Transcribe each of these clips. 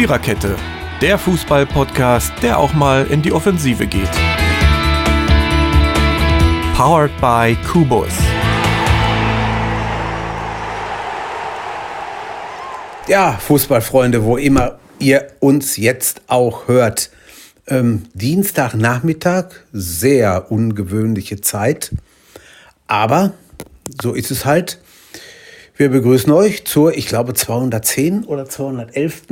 Viererkette, der Fußball-Podcast, der auch mal in die Offensive geht. Powered by Kubus. Ja, Fußballfreunde, wo immer ihr uns jetzt auch hört. Ähm, Dienstagnachmittag, sehr ungewöhnliche Zeit. Aber so ist es halt. Wir begrüßen euch zur, ich glaube, 210 oder 211.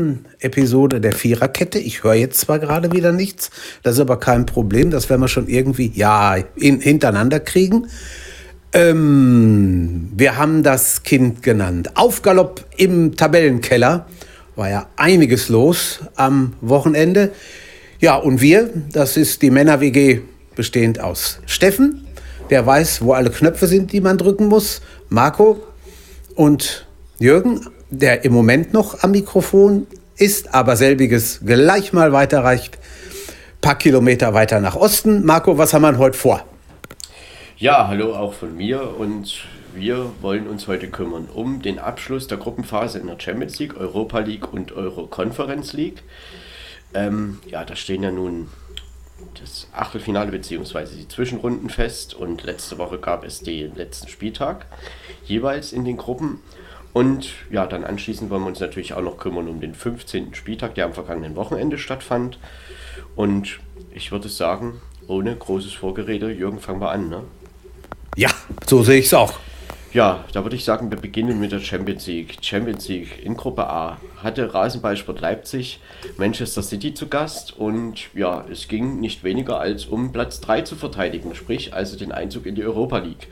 Episode der Viererkette. Ich höre jetzt zwar gerade wieder nichts, das ist aber kein Problem. Das werden wir schon irgendwie, ja, in, hintereinander kriegen. Ähm, wir haben das Kind genannt. Aufgalopp im Tabellenkeller. War ja einiges los am Wochenende. Ja, und wir, das ist die Männer-WG bestehend aus Steffen, der weiß, wo alle Knöpfe sind, die man drücken muss. Marco, und Jürgen, der im Moment noch am Mikrofon ist, aber selbiges gleich mal weiterreicht, paar Kilometer weiter nach Osten. Marco, was haben wir heute vor? Ja, hallo auch von mir und wir wollen uns heute kümmern um den Abschluss der Gruppenphase in der Champions League, Europa League und Euro Conference League. Ähm, ja, da stehen ja nun das Achtelfinale bzw. die Zwischenrunden fest und letzte Woche gab es den letzten Spieltag jeweils in den Gruppen. Und ja, dann anschließend wollen wir uns natürlich auch noch kümmern um den 15. Spieltag, der am vergangenen Wochenende stattfand. Und ich würde sagen, ohne großes Vorgerede, Jürgen, fangen wir an, ne? Ja, so sehe ich es auch. Ja, da würde ich sagen, wir beginnen mit der Champions League. Champions League in Gruppe A hatte Rasenballsport Leipzig Manchester City zu Gast und ja, es ging nicht weniger als um Platz 3 zu verteidigen, sprich also den Einzug in die Europa League.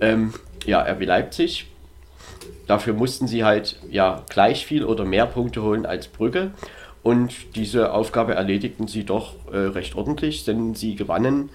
Ähm, ja, RB Leipzig, dafür mussten sie halt ja gleich viel oder mehr Punkte holen als Brügge und diese Aufgabe erledigten sie doch äh, recht ordentlich, denn sie gewannen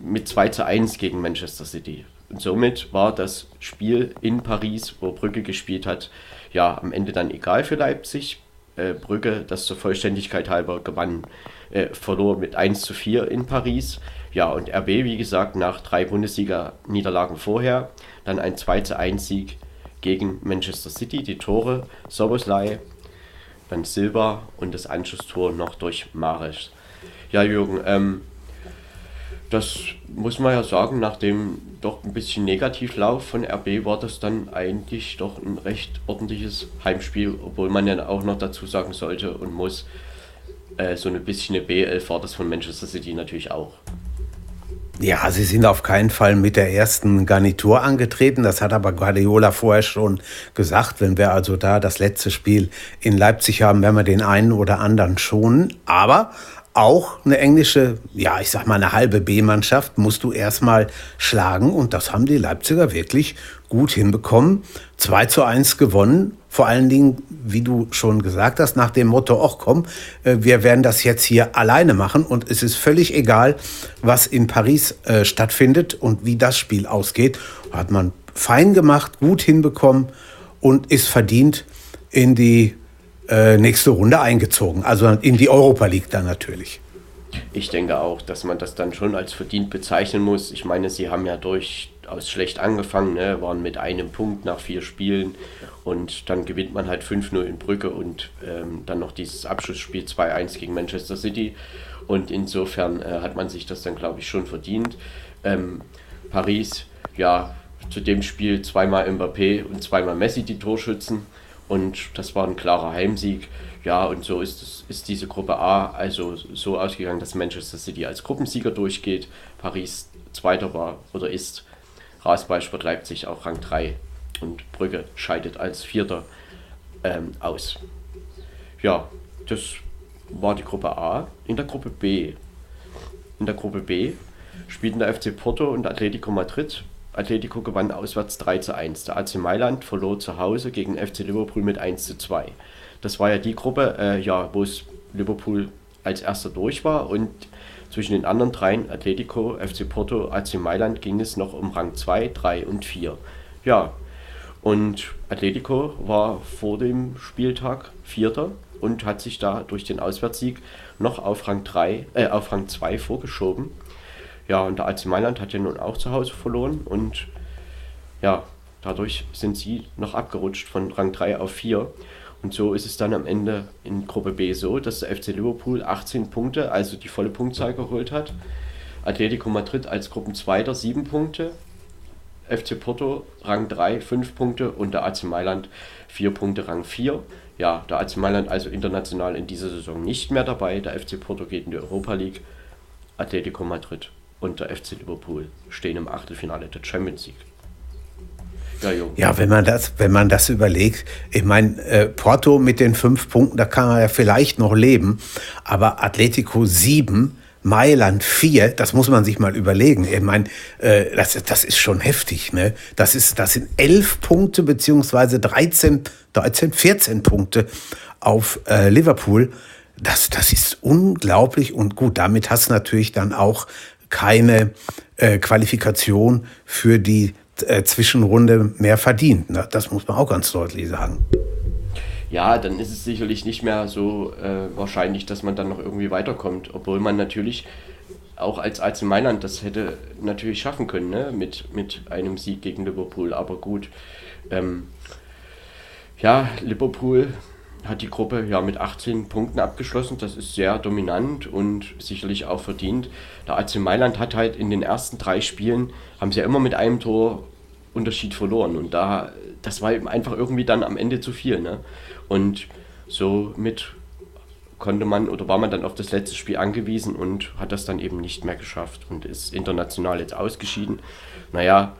mit 2 zu 1 gegen Manchester City. Und somit war das Spiel in Paris, wo Brügge gespielt hat, ja am Ende dann egal für Leipzig. Äh, Brügge, das zur Vollständigkeit halber gewann, äh, verlor mit 1 zu 4 in Paris. Ja, und RB, wie gesagt, nach drei Bundesliga-Niederlagen vorher, dann ein 2 zu 1 Sieg gegen Manchester City. Die Tore Soboslai, dann Silva und das Anschlusstor noch durch Mares. Ja, Jürgen, ähm, das muss man ja sagen, nach dem doch ein bisschen Negativlauf von RB war das dann eigentlich doch ein recht ordentliches Heimspiel, obwohl man ja auch noch dazu sagen sollte und muss, äh, so ein bisschen eine BL war das von Manchester City natürlich auch. Ja, sie sind auf keinen Fall mit der ersten Garnitur angetreten. Das hat aber Guardiola vorher schon gesagt. Wenn wir also da das letzte Spiel in Leipzig haben, werden wir den einen oder anderen schonen. Aber auch eine englische, ja, ich sag mal eine halbe B-Mannschaft musst du erstmal schlagen und das haben die Leipziger wirklich gut hinbekommen. 2 zu 1 gewonnen, vor allen Dingen, wie du schon gesagt hast, nach dem Motto, ach komm, äh, wir werden das jetzt hier alleine machen und es ist völlig egal, was in Paris äh, stattfindet und wie das Spiel ausgeht. Hat man fein gemacht, gut hinbekommen und ist verdient in die äh, nächste Runde eingezogen. Also in die Europa League dann natürlich. Ich denke auch, dass man das dann schon als verdient bezeichnen muss. Ich meine, sie haben ja durchaus schlecht angefangen, ne? waren mit einem Punkt nach vier Spielen und dann gewinnt man halt 5-0 in Brücke und ähm, dann noch dieses Abschlussspiel 2-1 gegen Manchester City. Und insofern äh, hat man sich das dann, glaube ich, schon verdient. Ähm, Paris, ja, zu dem Spiel zweimal Mbappé und zweimal Messi die Torschützen. Und das war ein klarer Heimsieg. Ja, und so ist, es, ist diese Gruppe A also so ausgegangen, dass Manchester City als Gruppensieger durchgeht, Paris Zweiter war oder ist, Rasenballsport Leipzig auch Rang 3 und Brügge scheidet als Vierter ähm, aus. Ja, das war die Gruppe A. In der Gruppe B, in der Gruppe B spielten der FC Porto und Atletico Madrid Atletico gewann auswärts 3 zu 1. Der AC Mailand verlor zu Hause gegen FC Liverpool mit 1 zu 2. Das war ja die Gruppe, äh, ja, wo es Liverpool als erster durch war und zwischen den anderen dreien, Atletico, FC Porto, AC Mailand, ging es noch um Rang 2, 3 und 4. Ja, und Atletico war vor dem Spieltag Vierter und hat sich da durch den Auswärtssieg noch auf Rang 3, äh, auf Rang 2 vorgeschoben. Ja, und der AC Mailand hat ja nun auch zu Hause verloren und ja, dadurch sind sie noch abgerutscht von Rang 3 auf 4. Und so ist es dann am Ende in Gruppe B so, dass der FC Liverpool 18 Punkte, also die volle Punktzahl geholt hat. Atletico Madrid als Gruppenzweiter 7 Punkte. FC Porto Rang 3 5 Punkte und der AC Mailand 4 Punkte Rang 4. Ja, der AC Mailand also international in dieser Saison nicht mehr dabei. Der FC Porto geht in die Europa League. Atletico Madrid und der FC Liverpool stehen im Achtelfinale der Champions League. Ja, ja, wenn man das, wenn man das überlegt, ich meine, äh, Porto mit den fünf Punkten, da kann man ja vielleicht noch leben, aber Atletico sieben, Mailand vier, das muss man sich mal überlegen. Ich meine, äh, das, das ist schon heftig, ne? Das ist, das sind elf Punkte beziehungsweise 13, 13, 14 Punkte auf äh, Liverpool. Das, das ist unglaublich und gut. Damit hast du natürlich dann auch keine äh, Qualifikation für die äh, Zwischenrunde mehr verdient. Ne? Das muss man auch ganz deutlich sagen. Ja, dann ist es sicherlich nicht mehr so äh, wahrscheinlich, dass man dann noch irgendwie weiterkommt, obwohl man natürlich auch als AC Mailand das hätte natürlich schaffen können, ne? mit, mit einem Sieg gegen Liverpool. Aber gut, ähm, ja, Liverpool hat die Gruppe ja mit 18 Punkten abgeschlossen. Das ist sehr dominant und sicherlich auch verdient. Der AC Mailand hat halt in den ersten drei Spielen, haben sie ja immer mit einem Tor Unterschied verloren. Und da, das war eben einfach irgendwie dann am Ende zu viel. Ne? Und somit konnte man oder war man dann auf das letzte Spiel angewiesen und hat das dann eben nicht mehr geschafft und ist international jetzt ausgeschieden. Naja,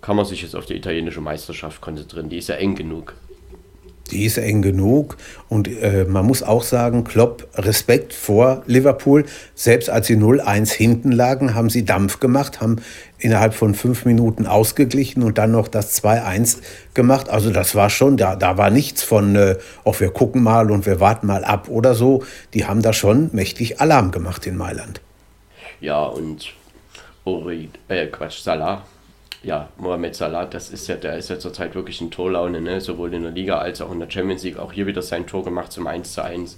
kann man sich jetzt auf die italienische Meisterschaft konzentrieren. Die ist ja eng genug. Die ist eng genug und äh, man muss auch sagen, Klopp, Respekt vor Liverpool. Selbst als sie 0-1 hinten lagen, haben sie Dampf gemacht, haben innerhalb von fünf Minuten ausgeglichen und dann noch das 2-1 gemacht. Also das war schon, da, da war nichts von, äh, wir gucken mal und wir warten mal ab oder so. Die haben da schon mächtig Alarm gemacht in Mailand. Ja, und Ori, äh, Quatsch, Salah ja, Mohamed Salah, das ist ja, der ist ja zurzeit wirklich in Torlaune, ne? sowohl in der Liga als auch in der Champions League. Auch hier wieder sein Tor gemacht zum 1 zu 1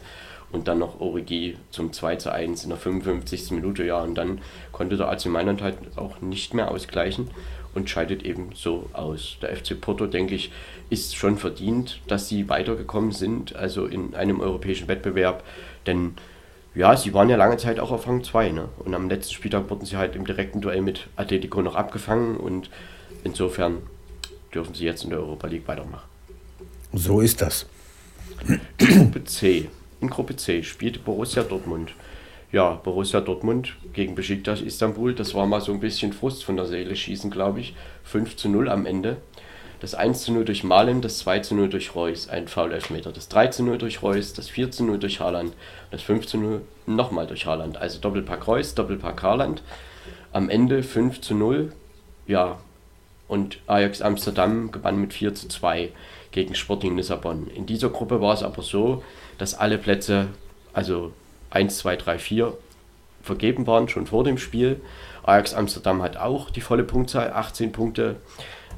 und dann noch Origi zum 2 zu 1 in der 55. Minute. Ja, und dann konnte der AC Mailand halt auch nicht mehr ausgleichen und scheidet eben so aus. Der FC Porto, denke ich, ist schon verdient, dass sie weitergekommen sind, also in einem europäischen Wettbewerb, denn ja, sie waren ja lange Zeit auch auf Rang 2. Ne? Und am letzten Spieltag wurden sie halt im direkten Duell mit Atletico noch abgefangen und insofern dürfen sie jetzt in der Europa League weitermachen. So ist das. Gruppe C. In Gruppe C spielte Borussia Dortmund. Ja, Borussia Dortmund gegen Besiktas Istanbul, das war mal so ein bisschen Frust von der Seele schießen, glaube ich. 5 zu 0 am Ende. Das 1 zu 0 durch Malen, das 2 zu 0 durch Reus, ein Foul-Elfmeter. Das 3 zu 0 durch Reus, das 4 zu 0 durch Haaland, das 5 zu 0 nochmal durch Haaland. Also Doppelpack Reus, Doppelpack Haaland. Am Ende 5 zu 0. Ja, und Ajax Amsterdam gewann mit 4 zu 2 gegen Sporting Lissabon. In dieser Gruppe war es aber so, dass alle Plätze, also 1, 2, 3, 4, vergeben waren, schon vor dem Spiel. Ajax Amsterdam hat auch die volle Punktzahl, 18 Punkte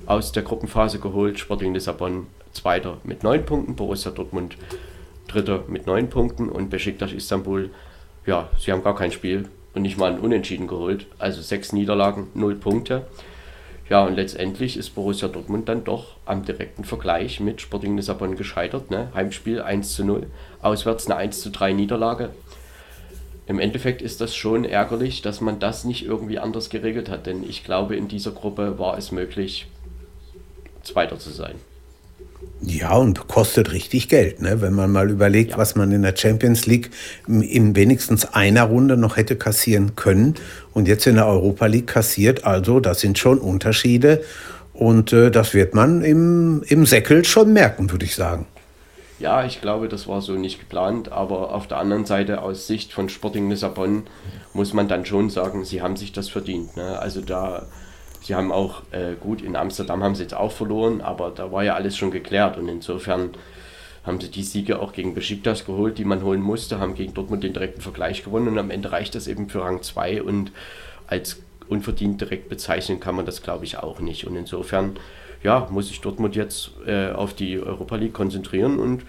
aus der Gruppenphase geholt. Sporting Lissabon Zweiter mit 9 Punkten, Borussia Dortmund Dritter mit 9 Punkten und Besiktas Istanbul, ja, sie haben gar kein Spiel und nicht mal ein Unentschieden geholt. Also 6 Niederlagen, 0 Punkte. Ja, und letztendlich ist Borussia Dortmund dann doch am direkten Vergleich mit Sporting Lissabon gescheitert. Ne? Heimspiel 1 zu 0, auswärts eine 1 zu 3 Niederlage. Im Endeffekt ist das schon ärgerlich, dass man das nicht irgendwie anders geregelt hat, denn ich glaube, in dieser Gruppe war es möglich, Zweiter zu sein. Ja, und kostet richtig Geld, ne? wenn man mal überlegt, ja. was man in der Champions League in wenigstens einer Runde noch hätte kassieren können und jetzt in der Europa League kassiert. Also das sind schon Unterschiede und äh, das wird man im, im Säckel schon merken, würde ich sagen. Ja, ich glaube, das war so nicht geplant, aber auf der anderen Seite aus Sicht von Sporting Lissabon muss man dann schon sagen, sie haben sich das verdient. Ne? Also da Sie haben auch, äh, gut, in Amsterdam haben sie jetzt auch verloren, aber da war ja alles schon geklärt und insofern haben sie die Siege auch gegen Besiktas geholt, die man holen musste, haben gegen Dortmund den direkten Vergleich gewonnen und am Ende reicht das eben für Rang 2 und als unverdient direkt bezeichnen kann man das glaube ich auch nicht und insofern ja, muss sich Dortmund jetzt äh, auf die Europa League konzentrieren und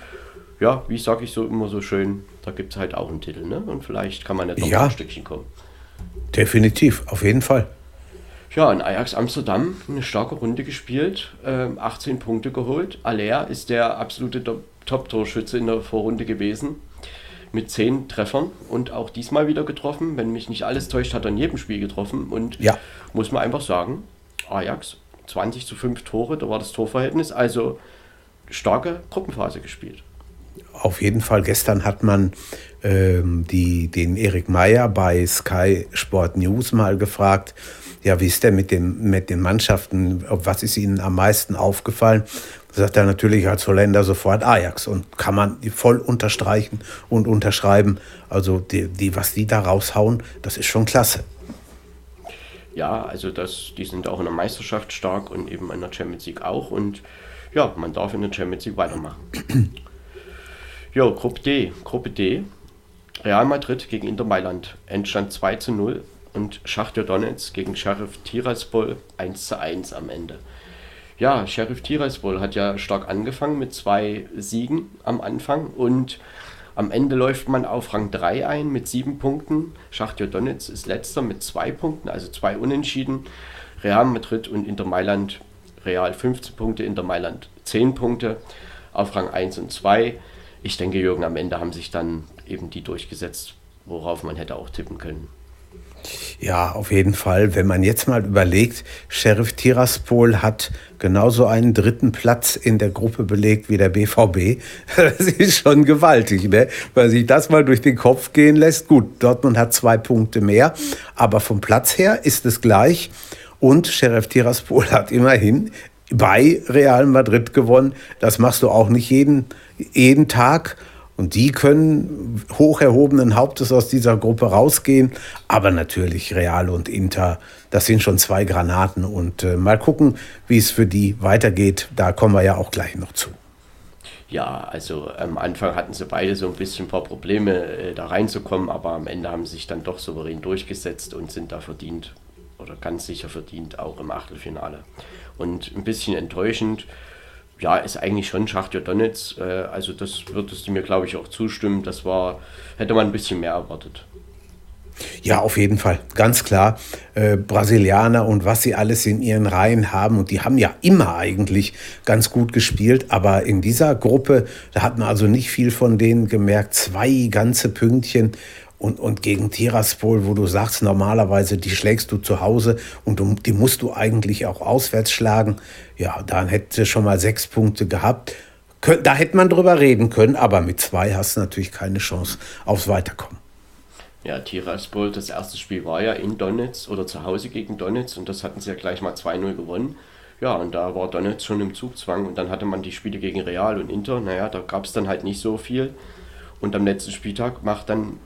ja, wie sage ich so immer so schön, da gibt es halt auch einen Titel ne? und vielleicht kann man ja doch ja, ein Stückchen kommen. Definitiv, auf jeden Fall. Ja, in Ajax Amsterdam eine starke Runde gespielt, äh, 18 Punkte geholt. Aller ist der absolute Top-Torschütze in der Vorrunde gewesen mit 10 Treffern und auch diesmal wieder getroffen. Wenn mich nicht alles täuscht, hat er in jedem Spiel getroffen und ja. muss man einfach sagen, Ajax 20 zu 5 Tore, da war das Torverhältnis, also starke Gruppenphase gespielt. Auf jeden Fall, gestern hat man ähm, die, den Erik Meyer bei Sky Sport News mal gefragt, ja, wie ist der mit, dem, mit den Mannschaften, was ist Ihnen am meisten aufgefallen? Sagt er natürlich als Holländer sofort Ajax und kann man voll unterstreichen und unterschreiben. Also die, die, was die da raushauen, das ist schon klasse. Ja, also das, die sind auch in der Meisterschaft stark und eben in der Champions League auch. Und ja, man darf in der Champions League weitermachen. ja, Gruppe D. Gruppe D. Real Madrid gegen Inter Mailand. Endstand 2 zu 0 und Schachtja Donetsk gegen Sheriff Tiraspol 1 zu 1 am Ende. Ja, Sheriff Tiraspol hat ja stark angefangen mit zwei Siegen am Anfang und am Ende läuft man auf Rang 3 ein mit sieben Punkten. Schachtja Donetsk ist letzter mit zwei Punkten, also zwei Unentschieden. Real Madrid und Inter Mailand, Real 15 Punkte, Inter Mailand 10 Punkte auf Rang 1 und 2. Ich denke, Jürgen, am Ende haben sich dann eben die durchgesetzt, worauf man hätte auch tippen können. Ja, auf jeden Fall. Wenn man jetzt mal überlegt, Sheriff Tiraspol hat genauso einen dritten Platz in der Gruppe belegt wie der BVB. Das ist schon gewaltig, ne? Weil sich das mal durch den Kopf gehen lässt. Gut, Dortmund hat zwei Punkte mehr, aber vom Platz her ist es gleich. Und Sheriff Tiraspol hat immerhin bei Real Madrid gewonnen. Das machst du auch nicht jeden, jeden Tag. Und die können hoch erhobenen Hauptes aus dieser Gruppe rausgehen. Aber natürlich Real und Inter, das sind schon zwei Granaten. Und äh, mal gucken, wie es für die weitergeht. Da kommen wir ja auch gleich noch zu. Ja, also am Anfang hatten sie beide so ein bisschen ein paar Probleme, äh, da reinzukommen. Aber am Ende haben sie sich dann doch souverän durchgesetzt und sind da verdient oder ganz sicher verdient auch im Achtelfinale. Und ein bisschen enttäuschend ja, ist eigentlich schon Schachtja Donetsk. Äh, also das würdest du mir, glaube ich, auch zustimmen. Das war, hätte man ein bisschen mehr erwartet. Ja, auf jeden Fall, ganz klar. Äh, Brasilianer und was sie alles in ihren Reihen haben. Und die haben ja immer eigentlich ganz gut gespielt. Aber in dieser Gruppe, da hat man also nicht viel von denen gemerkt. Zwei ganze Pünktchen. Und, und gegen Tiraspol, wo du sagst, normalerweise, die schlägst du zu Hause und du, die musst du eigentlich auch auswärts schlagen. Ja, dann hätte schon mal sechs Punkte gehabt. Da hätte man drüber reden können, aber mit zwei hast du natürlich keine Chance aufs Weiterkommen. Ja, Tiraspol, das erste Spiel war ja in Donetsk oder zu Hause gegen Donetsk und das hatten sie ja gleich mal 2-0 gewonnen. Ja, und da war Donetsk schon im Zugzwang und dann hatte man die Spiele gegen Real und Inter. Naja, da gab es dann halt nicht so viel. Und am letzten Spieltag macht dann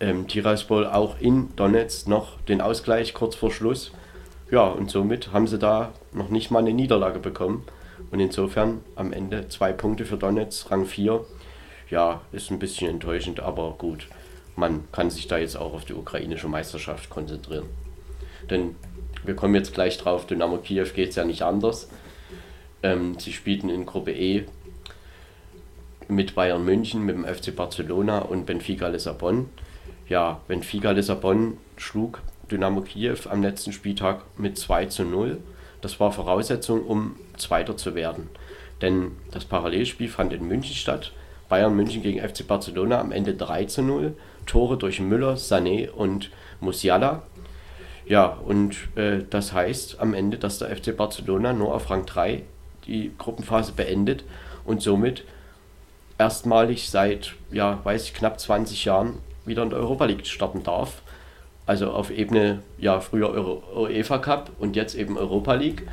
ähm, Tiraspol auch in Donetsk noch den Ausgleich kurz vor Schluss. Ja, und somit haben sie da noch nicht mal eine Niederlage bekommen. Und insofern am Ende zwei Punkte für Donetsk, Rang 4. Ja, ist ein bisschen enttäuschend, aber gut. Man kann sich da jetzt auch auf die ukrainische Meisterschaft konzentrieren. Denn wir kommen jetzt gleich drauf, Dynamo Kiew geht es ja nicht anders. Ähm, sie spielten in Gruppe E mit Bayern München, mit dem FC Barcelona und Benfica Lissabon ja, Benfica Lissabon schlug Dynamo Kiew am letzten Spieltag mit 2 zu 0. Das war Voraussetzung, um Zweiter zu werden. Denn das Parallelspiel fand in München statt. Bayern München gegen FC Barcelona am Ende 3 zu 0. Tore durch Müller, Sané und Musiala. Ja, und äh, das heißt am Ende, dass der FC Barcelona nur auf Rang 3 die Gruppenphase beendet und somit erstmalig seit, ja, weiß ich, knapp 20 Jahren wieder in der Europa League starten darf. Also auf Ebene, ja, früher UEFA Cup und jetzt eben Europa League.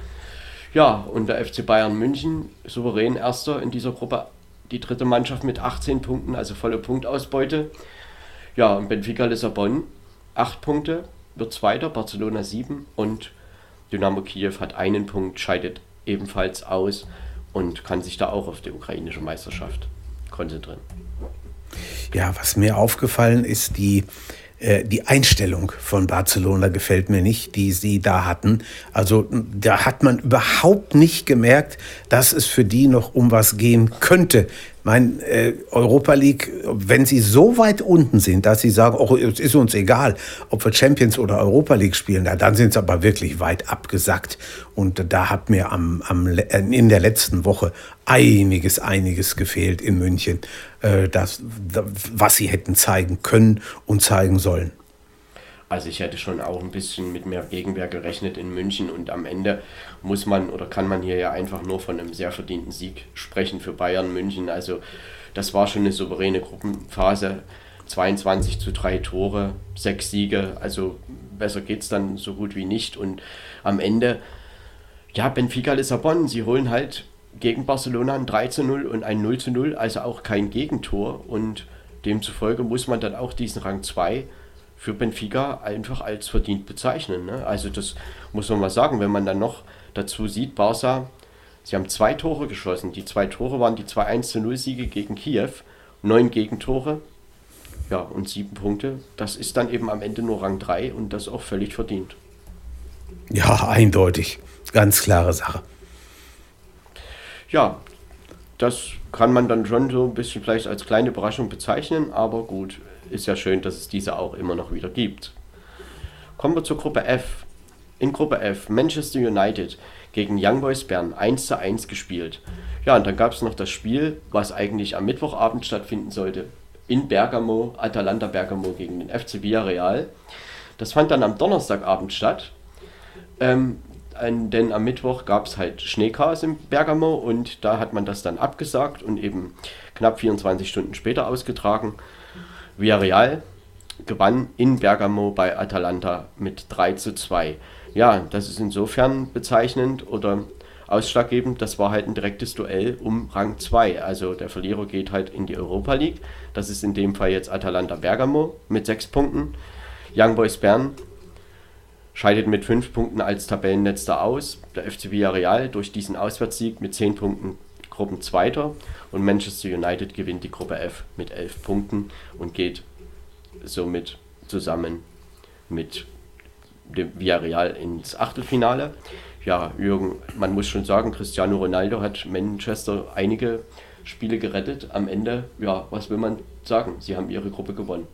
Ja, und der FC Bayern München, souverän erster in dieser Gruppe, die dritte Mannschaft mit 18 Punkten, also volle Punktausbeute. Ja, und Benfica Lissabon, 8 Punkte, wird Zweiter, Barcelona 7 und Dynamo Kiew hat einen Punkt, scheidet ebenfalls aus und kann sich da auch auf die ukrainische Meisterschaft konzentrieren. Ja, was mir aufgefallen ist, die, äh, die Einstellung von Barcelona gefällt mir nicht, die sie da hatten. Also da hat man überhaupt nicht gemerkt, dass es für die noch um was gehen könnte. Mein äh, Europa League, wenn sie so weit unten sind, dass sie sagen, oh, es ist uns egal, ob wir Champions oder Europa League spielen, na, dann sind sie aber wirklich weit abgesackt. Und da hat mir am, am, in der letzten Woche einiges, einiges gefehlt in München, äh, das, was sie hätten zeigen können und zeigen sollen. Also ich hätte schon auch ein bisschen mit mehr Gegenwehr gerechnet in München und am Ende muss man oder kann man hier ja einfach nur von einem sehr verdienten Sieg sprechen für Bayern München. Also das war schon eine souveräne Gruppenphase. 22 zu 3 Tore, 6 Siege, also besser geht es dann so gut wie nicht. Und am Ende, ja, Benfica Lissabon, sie holen halt gegen Barcelona ein 3 zu 0 und ein 0 zu 0, also auch kein Gegentor. Und demzufolge muss man dann auch diesen Rang 2 für Benfica einfach als verdient bezeichnen. Ne? Also das muss man mal sagen, wenn man dann noch dazu sieht, Barca, sie haben zwei Tore geschossen. Die zwei Tore waren die 2-1-0 Siege gegen Kiew, neun Gegentore, ja, und sieben Punkte. Das ist dann eben am Ende nur Rang 3 und das auch völlig verdient. Ja, eindeutig. Ganz klare Sache. Ja, das kann man dann schon so ein bisschen vielleicht als kleine Überraschung bezeichnen, aber gut, ist ja schön, dass es diese auch immer noch wieder gibt. Kommen wir zur Gruppe F. In Gruppe F Manchester United gegen Young Boys Bern 1 zu 1 gespielt. Ja, und dann gab es noch das Spiel, was eigentlich am Mittwochabend stattfinden sollte. In Bergamo, Atalanta Bergamo gegen den FC Villarreal. Das fand dann am Donnerstagabend statt. Ähm, denn am Mittwoch gab es halt Schneechaos in Bergamo und da hat man das dann abgesagt und eben knapp 24 Stunden später ausgetragen. Villarreal gewann in Bergamo bei Atalanta mit 3 zu 2. Ja, das ist insofern bezeichnend oder ausschlaggebend, das war halt ein direktes Duell um Rang 2. Also der Verlierer geht halt in die Europa League. Das ist in dem Fall jetzt Atalanta Bergamo mit 6 Punkten. Young Boys Bern scheidet mit 5 Punkten als Tabellenletzter aus. Der FC Villarreal durch diesen Auswärtssieg mit 10 Punkten Gruppenzweiter und Manchester United gewinnt die Gruppe F mit 11 Punkten und geht somit zusammen mit dem Villarreal ins Achtelfinale. Ja, Jürgen, man muss schon sagen, Cristiano Ronaldo hat Manchester einige Spiele gerettet. Am Ende, ja, was will man sagen? Sie haben ihre Gruppe gewonnen.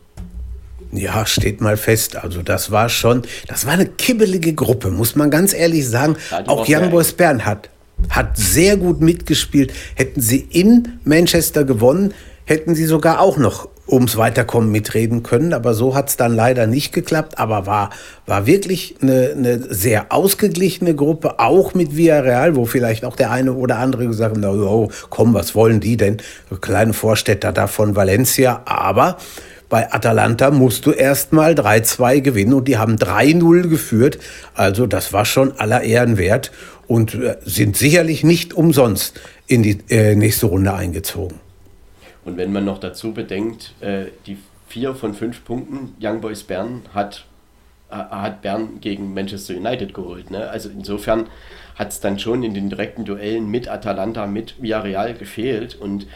Ja, steht mal fest. Also das war schon, das war eine kibbelige Gruppe, muss man ganz ehrlich sagen. Ja, Auch Young Boys Bern hat hat sehr gut mitgespielt. Hätten sie in Manchester gewonnen, hätten sie sogar auch noch ums Weiterkommen mitreden können. Aber so hat es dann leider nicht geklappt. Aber war, war wirklich eine, eine sehr ausgeglichene Gruppe, auch mit Villarreal, wo vielleicht auch der eine oder andere gesagt hat, oh, komm, was wollen die denn? Kleine Vorstädter da von Valencia. Aber bei Atalanta musst du erst mal 3-2 gewinnen und die haben 3-0 geführt. Also das war schon aller Ehren wert und äh, sind sicherlich nicht umsonst in die äh, nächste Runde eingezogen. Und wenn man noch dazu bedenkt, äh, die vier von fünf Punkten Young Boys Bern hat, hat Bern gegen Manchester United geholt. Ne? Also insofern hat es dann schon in den direkten Duellen mit Atalanta, mit Villarreal gefehlt und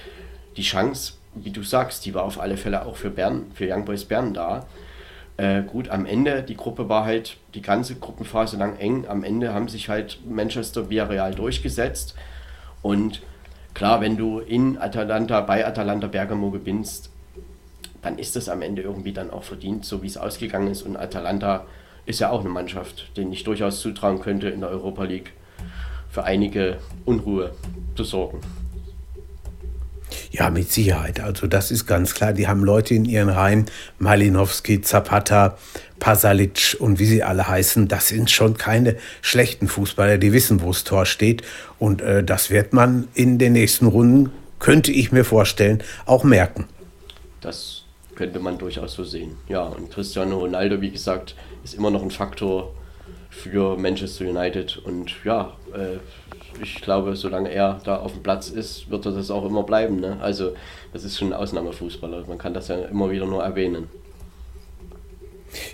die Chance, wie du sagst, die war auf alle Fälle auch für Bern, für Young Boys Bern da. Äh, gut, am Ende, die Gruppe war halt die ganze Gruppenphase lang eng. Am Ende haben sich halt Manchester Villarreal durchgesetzt. Und klar, wenn du in Atalanta, bei Atalanta Bergamo gewinnst, dann ist das am Ende irgendwie dann auch verdient, so wie es ausgegangen ist. Und Atalanta ist ja auch eine Mannschaft, denen ich durchaus zutrauen könnte, in der Europa League für einige Unruhe zu sorgen. Ja, mit Sicherheit. Also das ist ganz klar. Die haben Leute in ihren Reihen, Malinowski, Zapata, Pasalic und wie sie alle heißen. Das sind schon keine schlechten Fußballer, die wissen, wo das Tor steht. Und äh, das wird man in den nächsten Runden, könnte ich mir vorstellen, auch merken. Das könnte man durchaus so sehen. Ja, und Cristiano Ronaldo, wie gesagt, ist immer noch ein Faktor für Manchester United. Und ja, äh, ich glaube, solange er da auf dem Platz ist, wird er das auch immer bleiben. Ne? Also das ist schon ein Ausnahmefußballer. Man kann das ja immer wieder nur erwähnen.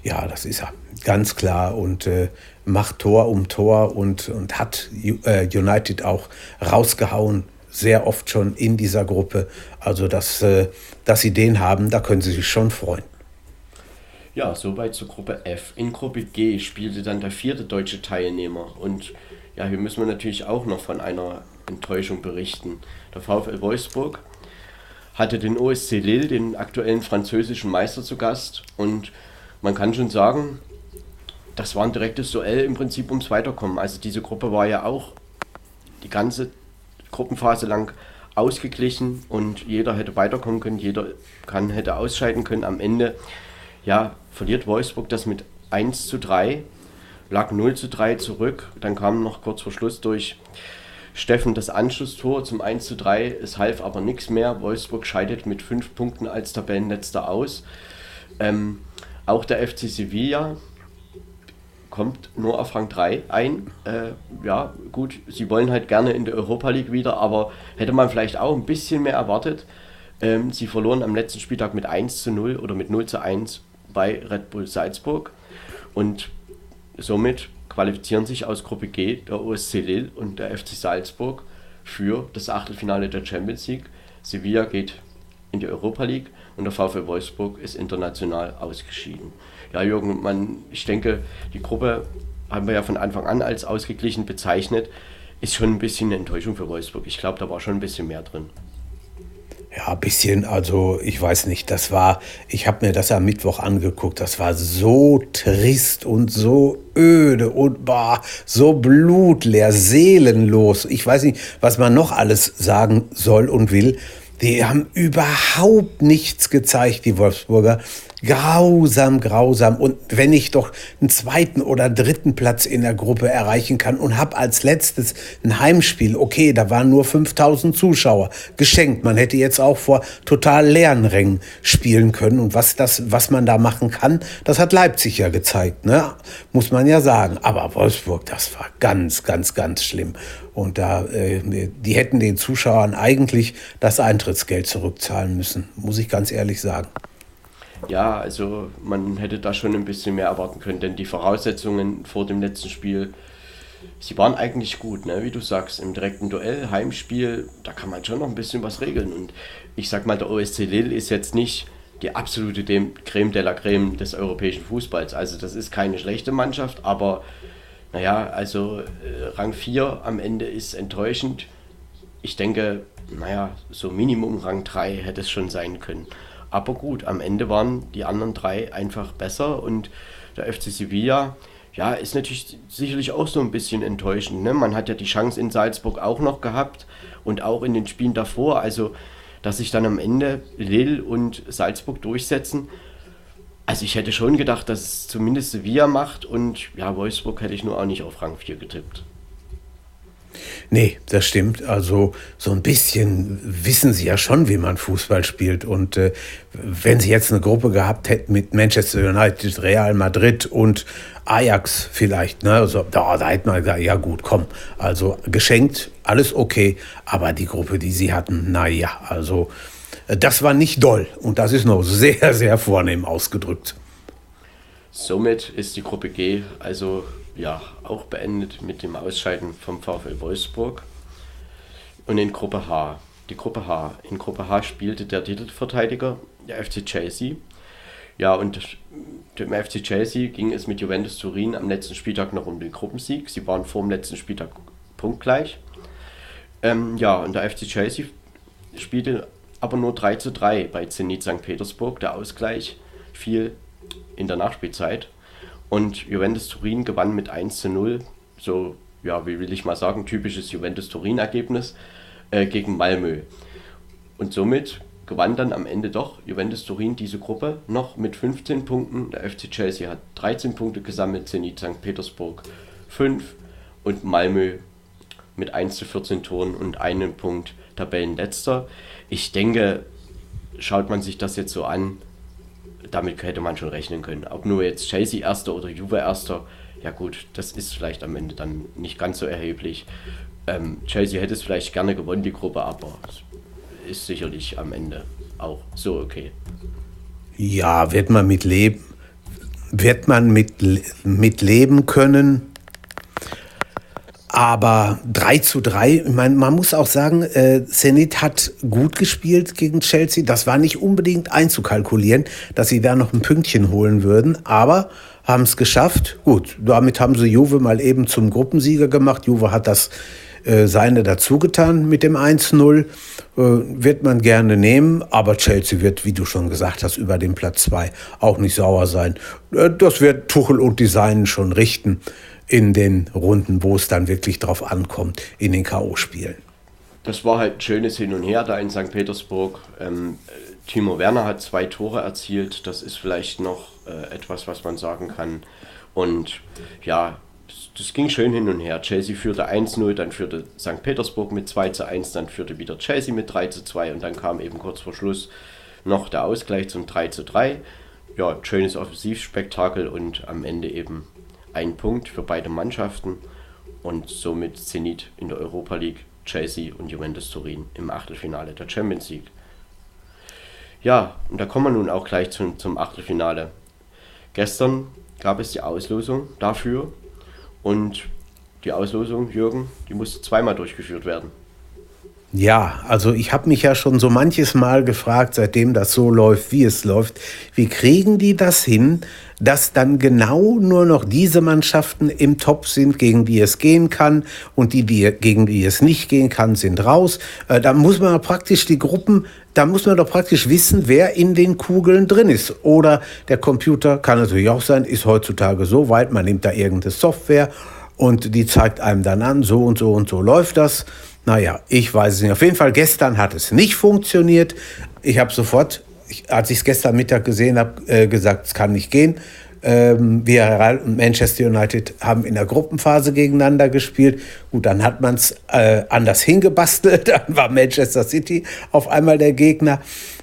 Ja, das ist er. Ganz klar. Und äh, macht Tor um Tor und, und hat äh, United auch rausgehauen. Sehr oft schon in dieser Gruppe. Also, dass, äh, dass sie den haben, da können sie sich schon freuen. Ja, soweit zur Gruppe F. In Gruppe G spielte dann der vierte deutsche Teilnehmer und ja, hier müssen wir natürlich auch noch von einer Enttäuschung berichten. Der VfL Wolfsburg hatte den OSC Lille, den aktuellen französischen Meister, zu Gast. Und man kann schon sagen, das war ein direktes Duell im Prinzip ums Weiterkommen. Also diese Gruppe war ja auch die ganze Gruppenphase lang ausgeglichen und jeder hätte weiterkommen können, jeder kann, hätte ausscheiden können. Am Ende ja, verliert Wolfsburg das mit 1 zu 3, lag 0 zu 3 zurück. Dann kam noch kurz vor Schluss durch Steffen das Anschlusstor zum 1 zu 3. Es half aber nichts mehr. Wolfsburg scheidet mit 5 Punkten als Tabellenletzter aus. Ähm, auch der FC Sevilla kommt nur auf Rang 3 ein. Äh, ja, gut, sie wollen halt gerne in der Europa League wieder, aber hätte man vielleicht auch ein bisschen mehr erwartet. Ähm, sie verloren am letzten Spieltag mit 1 zu 0 oder mit 0 zu 1 bei Red Bull Salzburg und somit qualifizieren sich aus Gruppe G der OSC Lille und der FC Salzburg für das Achtelfinale der Champions League. Sevilla geht in die Europa League und der VfL Wolfsburg ist international ausgeschieden. Ja, Jürgen, man, ich denke, die Gruppe haben wir ja von Anfang an als ausgeglichen bezeichnet, ist schon ein bisschen eine Enttäuschung für Wolfsburg. Ich glaube, da war schon ein bisschen mehr drin. Ja, bisschen, also ich weiß nicht, das war, ich habe mir das am Mittwoch angeguckt, das war so trist und so öde und bah, so blutleer, seelenlos. Ich weiß nicht, was man noch alles sagen soll und will. Die haben überhaupt nichts gezeigt, die Wolfsburger. Grausam, grausam. Und wenn ich doch einen zweiten oder dritten Platz in der Gruppe erreichen kann und habe als letztes ein Heimspiel, okay, da waren nur 5000 Zuschauer, geschenkt. Man hätte jetzt auch vor total leeren Rängen spielen können. Und was, das, was man da machen kann, das hat Leipzig ja gezeigt, ne? muss man ja sagen. Aber Wolfsburg, das war ganz, ganz, ganz schlimm. Und da, äh, die hätten den Zuschauern eigentlich das Eintrittsgeld zurückzahlen müssen, muss ich ganz ehrlich sagen ja, also man hätte da schon ein bisschen mehr erwarten können, denn die Voraussetzungen vor dem letzten Spiel, sie waren eigentlich gut, ne? wie du sagst, im direkten Duell, Heimspiel, da kann man schon noch ein bisschen was regeln. Und ich sag mal, der OSC Lille ist jetzt nicht die absolute Creme de la Creme des europäischen Fußballs. Also das ist keine schlechte Mannschaft, aber naja, also äh, Rang 4 am Ende ist enttäuschend. Ich denke, naja, so Minimum Rang 3 hätte es schon sein können. Aber gut, am Ende waren die anderen drei einfach besser und der FC Sevilla, ja, ist natürlich sicherlich auch so ein bisschen enttäuschend. Ne? Man hat ja die Chance in Salzburg auch noch gehabt und auch in den Spielen davor. Also, dass sich dann am Ende Lille und Salzburg durchsetzen. Also, ich hätte schon gedacht, dass es zumindest Sevilla macht und ja, Wolfsburg hätte ich nur auch nicht auf Rang 4 getippt. Nee, das stimmt. Also so ein bisschen wissen sie ja schon, wie man Fußball spielt. Und äh, wenn sie jetzt eine Gruppe gehabt hätten mit Manchester United, Real Madrid und Ajax vielleicht, ne, also, da, da hätte man gesagt, ja gut, komm, also geschenkt, alles okay. Aber die Gruppe, die sie hatten, naja, also äh, das war nicht doll. Und das ist noch sehr, sehr vornehm ausgedrückt. Somit ist die Gruppe G also ja auch beendet mit dem Ausscheiden vom VfL Wolfsburg. Und in Gruppe H. Die Gruppe H. In Gruppe H spielte der Titelverteidiger, der FC Chelsea. Ja, und dem FC Chelsea ging es mit Juventus Turin am letzten Spieltag noch um den Gruppensieg. Sie waren vor dem letzten Spieltag punktgleich. Ähm, ja, und der FC Chelsea spielte aber nur 3 zu 3 bei Zenit St. Petersburg. Der Ausgleich fiel in der Nachspielzeit. Und Juventus Turin gewann mit 1 zu 0. So, ja, wie will ich mal sagen, typisches Juventus Turin-Ergebnis äh, gegen Malmö. Und somit gewann dann am Ende doch Juventus Turin diese Gruppe noch mit 15 Punkten. Der FC Chelsea hat 13 Punkte gesammelt, Zenit St. Petersburg 5 und Malmö mit 1 zu 14 Toren und einem Punkt Tabellenletzter. Ich denke, schaut man sich das jetzt so an, damit hätte man schon rechnen können. Ob nur jetzt Chelsea Erster oder Juve Erster, ja gut, das ist vielleicht am Ende dann nicht ganz so erheblich. Ähm, Chelsea hätte es vielleicht gerne gewonnen, die Gruppe, aber ist sicherlich am Ende auch so okay. Ja, wird man mit leben, wird man mit, mit leben können. Aber 3 zu 3, man, man muss auch sagen, äh, Zenit hat gut gespielt gegen Chelsea. Das war nicht unbedingt einzukalkulieren, dass sie da noch ein Pünktchen holen würden, aber haben es geschafft. Gut, damit haben sie Juve mal eben zum Gruppensieger gemacht. Juve hat das äh, seine dazugetan mit dem 1-0. Äh, wird man gerne nehmen, aber Chelsea wird, wie du schon gesagt hast, über den Platz 2 auch nicht sauer sein. Äh, das wird Tuchel und Design schon richten in den Runden, wo es dann wirklich drauf ankommt, in den K.O.-Spielen. Das war halt ein schönes Hin und Her da in St. Petersburg. Ähm, Timo Werner hat zwei Tore erzielt. Das ist vielleicht noch äh, etwas, was man sagen kann. Und ja, das ging schön hin und her. Chelsea führte 1-0, dann führte St. Petersburg mit 2 zu 1, dann führte wieder Chelsea mit 3 zu 2 und dann kam eben kurz vor Schluss noch der Ausgleich zum 3 zu 3. Ja, schönes Offensivspektakel und am Ende eben ein Punkt für beide Mannschaften und somit Zenit in der Europa League, Chelsea und Juventus Turin im Achtelfinale der Champions League. Ja, und da kommen wir nun auch gleich zum, zum Achtelfinale. Gestern gab es die Auslosung dafür und die Auslosung, Jürgen, die musste zweimal durchgeführt werden. Ja, also ich habe mich ja schon so manches Mal gefragt, seitdem das so läuft, wie es läuft, wie kriegen die das hin, dass dann genau nur noch diese Mannschaften im Top sind, gegen die es gehen kann und die, die gegen die es nicht gehen kann, sind raus. Äh, da muss man praktisch die Gruppen, da muss man doch praktisch wissen, wer in den Kugeln drin ist. Oder der Computer kann natürlich auch sein, ist heutzutage so weit, man nimmt da irgendeine Software und die zeigt einem dann an, so und so und so läuft das. Naja, ich weiß es nicht. Auf jeden Fall, gestern hat es nicht funktioniert. Ich habe sofort, als ich es gestern Mittag gesehen habe, äh, gesagt, es kann nicht gehen. Ähm, Villarreal und Manchester United haben in der Gruppenphase gegeneinander gespielt. Gut, dann hat man es äh, anders hingebastelt. Dann war Manchester City auf einmal der Gegner.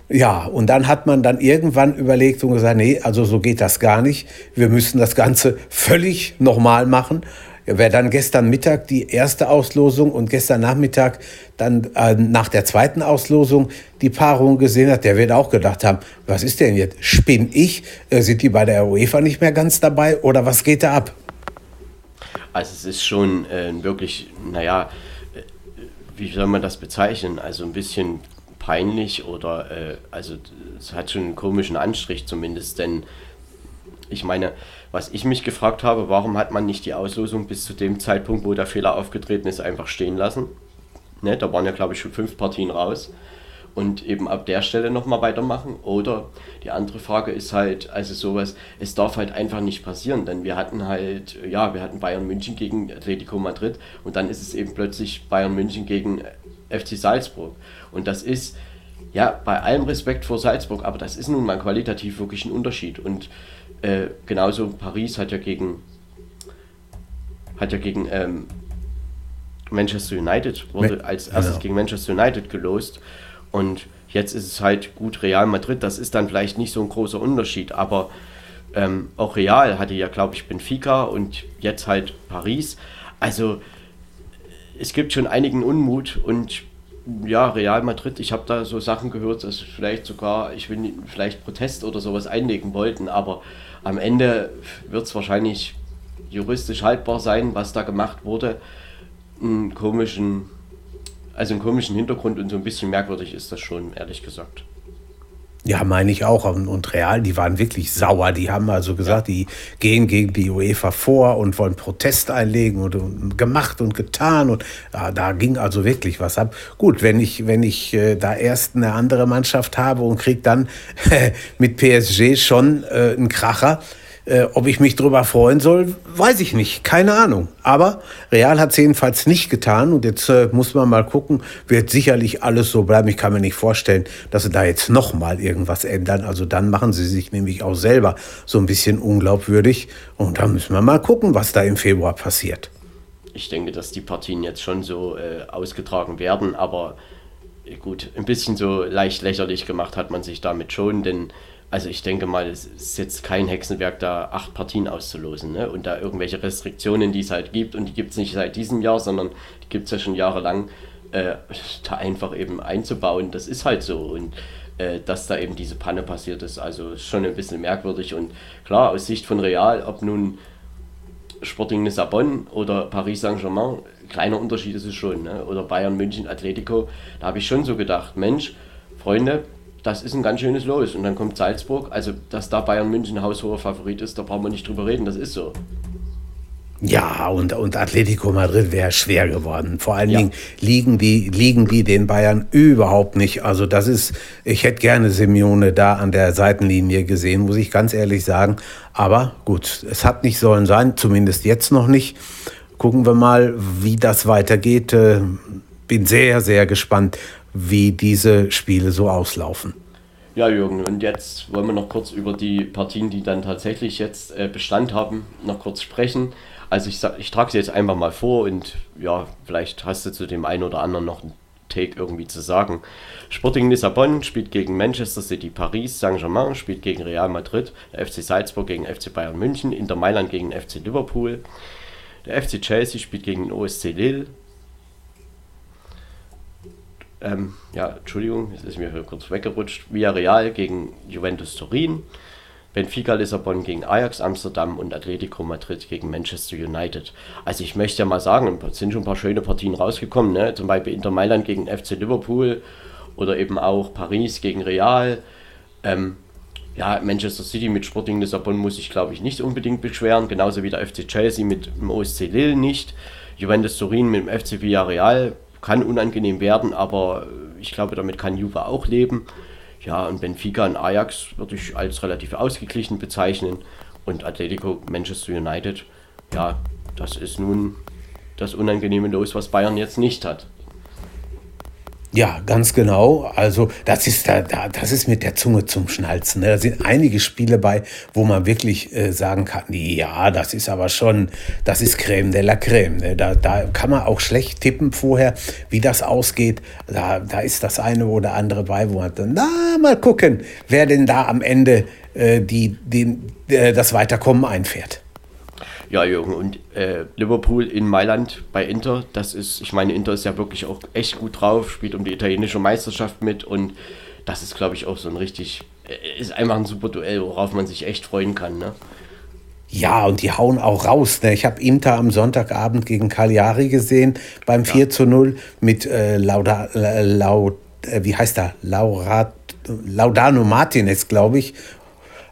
Ja, und dann hat man dann irgendwann überlegt und gesagt, nee, also so geht das gar nicht. Wir müssen das Ganze völlig normal machen. Wer dann gestern Mittag die erste Auslosung und gestern Nachmittag dann äh, nach der zweiten Auslosung die Paarung gesehen hat, der wird auch gedacht haben, was ist denn jetzt? Spinn ich? Äh, sind die bei der UEFA nicht mehr ganz dabei oder was geht da ab? Also es ist schon äh, wirklich, naja, äh, wie soll man das bezeichnen? Also ein bisschen peinlich oder äh, also es hat schon einen komischen Anstrich zumindest, denn ich meine, was ich mich gefragt habe, warum hat man nicht die Auslosung bis zu dem Zeitpunkt, wo der Fehler aufgetreten ist, einfach stehen lassen? Ne, da waren ja, glaube ich, schon fünf Partien raus. Und eben ab der Stelle nochmal weitermachen. Oder die andere Frage ist halt, also sowas, es darf halt einfach nicht passieren. Denn wir hatten halt, ja, wir hatten Bayern München gegen Atletico Madrid und dann ist es eben plötzlich Bayern München gegen FC Salzburg. Und das ist, ja, bei allem Respekt vor Salzburg, aber das ist nun mal qualitativ wirklich ein Unterschied. Und äh, genauso Paris hat ja gegen hat ja gegen ähm, Manchester United wurde als erstes genau. gegen Manchester United gelost und jetzt ist es halt gut Real Madrid. Das ist dann vielleicht nicht so ein großer Unterschied, aber ähm, auch Real hatte ja glaube ich Benfica und jetzt halt Paris. Also es gibt schon einigen Unmut und ja, Real Madrid, ich habe da so Sachen gehört, dass vielleicht sogar, ich will vielleicht Protest oder sowas einlegen wollten, aber am Ende wird es wahrscheinlich juristisch haltbar sein, was da gemacht wurde. Einen komischen, also einen komischen Hintergrund und so ein bisschen merkwürdig ist das schon, ehrlich gesagt. Ja, meine ich auch. Und Real, die waren wirklich sauer. Die haben also gesagt, die gehen gegen die UEFA vor und wollen Protest einlegen und, und gemacht und getan. Und ja, da ging also wirklich was ab. Gut, wenn ich, wenn ich äh, da erst eine andere Mannschaft habe und kriege dann mit PSG schon äh, einen Kracher, äh, ob ich mich darüber freuen soll, weiß ich nicht. Keine Ahnung. Aber Real hat es jedenfalls nicht getan. Und jetzt äh, muss man mal gucken, wird sicherlich alles so bleiben. Ich kann mir nicht vorstellen, dass sie da jetzt nochmal irgendwas ändern. Also dann machen sie sich nämlich auch selber so ein bisschen unglaubwürdig. Und da müssen wir mal gucken, was da im Februar passiert. Ich denke, dass die Partien jetzt schon so äh, ausgetragen werden. Aber äh, gut, ein bisschen so leicht lächerlich gemacht hat man sich damit schon. Denn also ich denke mal, es ist jetzt kein Hexenwerk, da acht Partien auszulosen ne? und da irgendwelche Restriktionen, die es halt gibt und die gibt es nicht seit diesem Jahr, sondern die gibt es ja schon jahrelang, äh, da einfach eben einzubauen. Das ist halt so und äh, dass da eben diese Panne passiert ist, also schon ein bisschen merkwürdig und klar, aus Sicht von Real, ob nun Sporting Lissabon oder Paris Saint-Germain, kleiner Unterschied ist es schon, ne? oder Bayern München Atletico, da habe ich schon so gedacht, Mensch, Freunde, das ist ein ganz schönes Los. Und dann kommt Salzburg. Also, dass da Bayern München haushoher Favorit ist, da brauchen wir nicht drüber reden, das ist so. Ja, und, und Atletico Madrid wäre schwer geworden. Vor allen ja. Dingen liegen die, liegen die den Bayern überhaupt nicht. Also das ist, ich hätte gerne Simeone da an der Seitenlinie gesehen, muss ich ganz ehrlich sagen. Aber gut, es hat nicht sollen sein, zumindest jetzt noch nicht. Gucken wir mal, wie das weitergeht. Äh, bin sehr, sehr gespannt, wie diese Spiele so auslaufen. Ja, Jürgen, und jetzt wollen wir noch kurz über die Partien, die dann tatsächlich jetzt äh, Bestand haben, noch kurz sprechen. Also ich, ich trage sie jetzt einfach mal vor und ja, vielleicht hast du zu dem einen oder anderen noch einen Take irgendwie zu sagen. Sporting Lissabon spielt gegen Manchester City, Paris Saint-Germain spielt gegen Real Madrid, der FC Salzburg gegen FC Bayern München, Inter Mailand gegen FC Liverpool, der FC Chelsea spielt gegen den OSC Lille. Ähm, ja, Entschuldigung, es ist mir kurz weggerutscht. Villarreal gegen Juventus Turin. Benfica Lissabon gegen Ajax Amsterdam und Atletico Madrid gegen Manchester United. Also ich möchte ja mal sagen, es sind schon ein paar schöne Partien rausgekommen, ne? zum Beispiel Inter Mailand gegen FC Liverpool oder eben auch Paris gegen Real. Ähm, ja, Manchester City mit Sporting Lissabon muss ich glaube ich nicht unbedingt beschweren, genauso wie der FC Chelsea mit dem OSC Lille nicht. Juventus Turin mit dem FC Villarreal kann unangenehm werden, aber ich glaube, damit kann Juve auch leben. Ja, und Benfica und Ajax würde ich als relativ ausgeglichen bezeichnen. Und Atletico, Manchester United, ja, das ist nun das unangenehme Los, was Bayern jetzt nicht hat. Ja, ganz genau. Also das ist da, da, das ist mit der Zunge zum Schnalzen. Ne? Da sind einige Spiele bei, wo man wirklich äh, sagen kann, ja, das ist aber schon, das ist Creme de la Creme. Ne? Da, da kann man auch schlecht tippen vorher, wie das ausgeht. Da, da ist das eine oder andere bei, wo man dann, na, mal gucken, wer denn da am Ende äh, die, die, äh, das Weiterkommen einfährt. Ja, Jürgen, und äh, Liverpool in Mailand bei Inter, das ist, ich meine, Inter ist ja wirklich auch echt gut drauf, spielt um die italienische Meisterschaft mit und das ist, glaube ich, auch so ein richtig, äh, ist einfach ein super Duell, worauf man sich echt freuen kann, ne? Ja, und die hauen auch raus. Ne? Ich habe Inter am Sonntagabend gegen Cagliari gesehen beim ja. 4 zu 0 mit äh, Lauda, äh, Laud, äh, wie heißt er? Laurat, Laudano Martinez, glaube ich,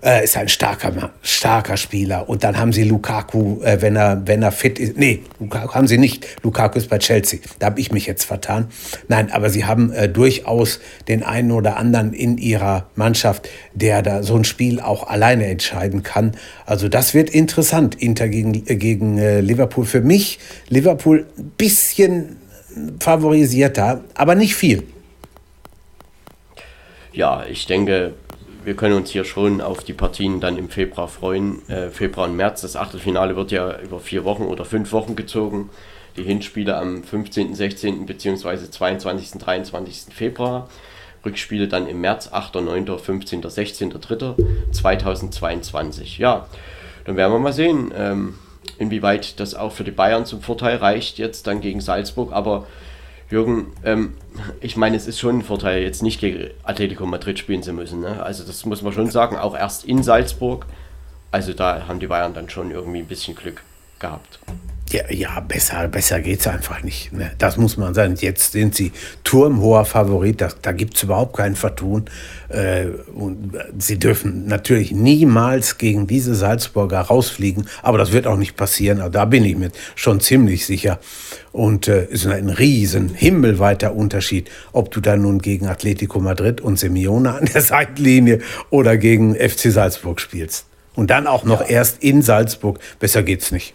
äh, ist ein starker, starker Spieler. Und dann haben sie Lukaku, äh, wenn, er, wenn er fit ist. Nee, Lukaku haben sie nicht. Lukaku ist bei Chelsea. Da habe ich mich jetzt vertan. Nein, aber sie haben äh, durchaus den einen oder anderen in ihrer Mannschaft, der da so ein Spiel auch alleine entscheiden kann. Also das wird interessant. Inter gegen, äh, gegen äh, Liverpool. Für mich Liverpool ein bisschen favorisierter, aber nicht viel. Ja, ich denke, wir können uns hier schon auf die Partien dann im Februar freuen. Äh, Februar und März. Das Achtelfinale wird ja über vier Wochen oder fünf Wochen gezogen. Die Hinspiele am 15., 16. bzw. 22., 23. Februar. Rückspiele dann im März, 8., 9., 15., 16., 3. 2022. Ja, dann werden wir mal sehen, ähm, inwieweit das auch für die Bayern zum Vorteil reicht, jetzt dann gegen Salzburg. Aber Jürgen, ähm, ich meine, es ist schon ein Vorteil, jetzt nicht gegen Atletico Madrid spielen zu müssen. Ne? Also das muss man schon sagen, auch erst in Salzburg. Also da haben die Bayern dann schon irgendwie ein bisschen Glück gehabt. Ja, ja, besser, besser geht es einfach nicht. Ne? Das muss man sagen. Jetzt sind sie turmhoher Favorit, das, da gibt es überhaupt kein Vertun. Äh, und sie dürfen natürlich niemals gegen diese Salzburger rausfliegen, aber das wird auch nicht passieren. Also da bin ich mir schon ziemlich sicher. Und es äh, ist ein riesen, himmelweiter Unterschied, ob du da nun gegen Atletico Madrid und Simeone an der Seitenlinie oder gegen FC Salzburg spielst. Und dann auch noch ja. erst in Salzburg. Besser geht's nicht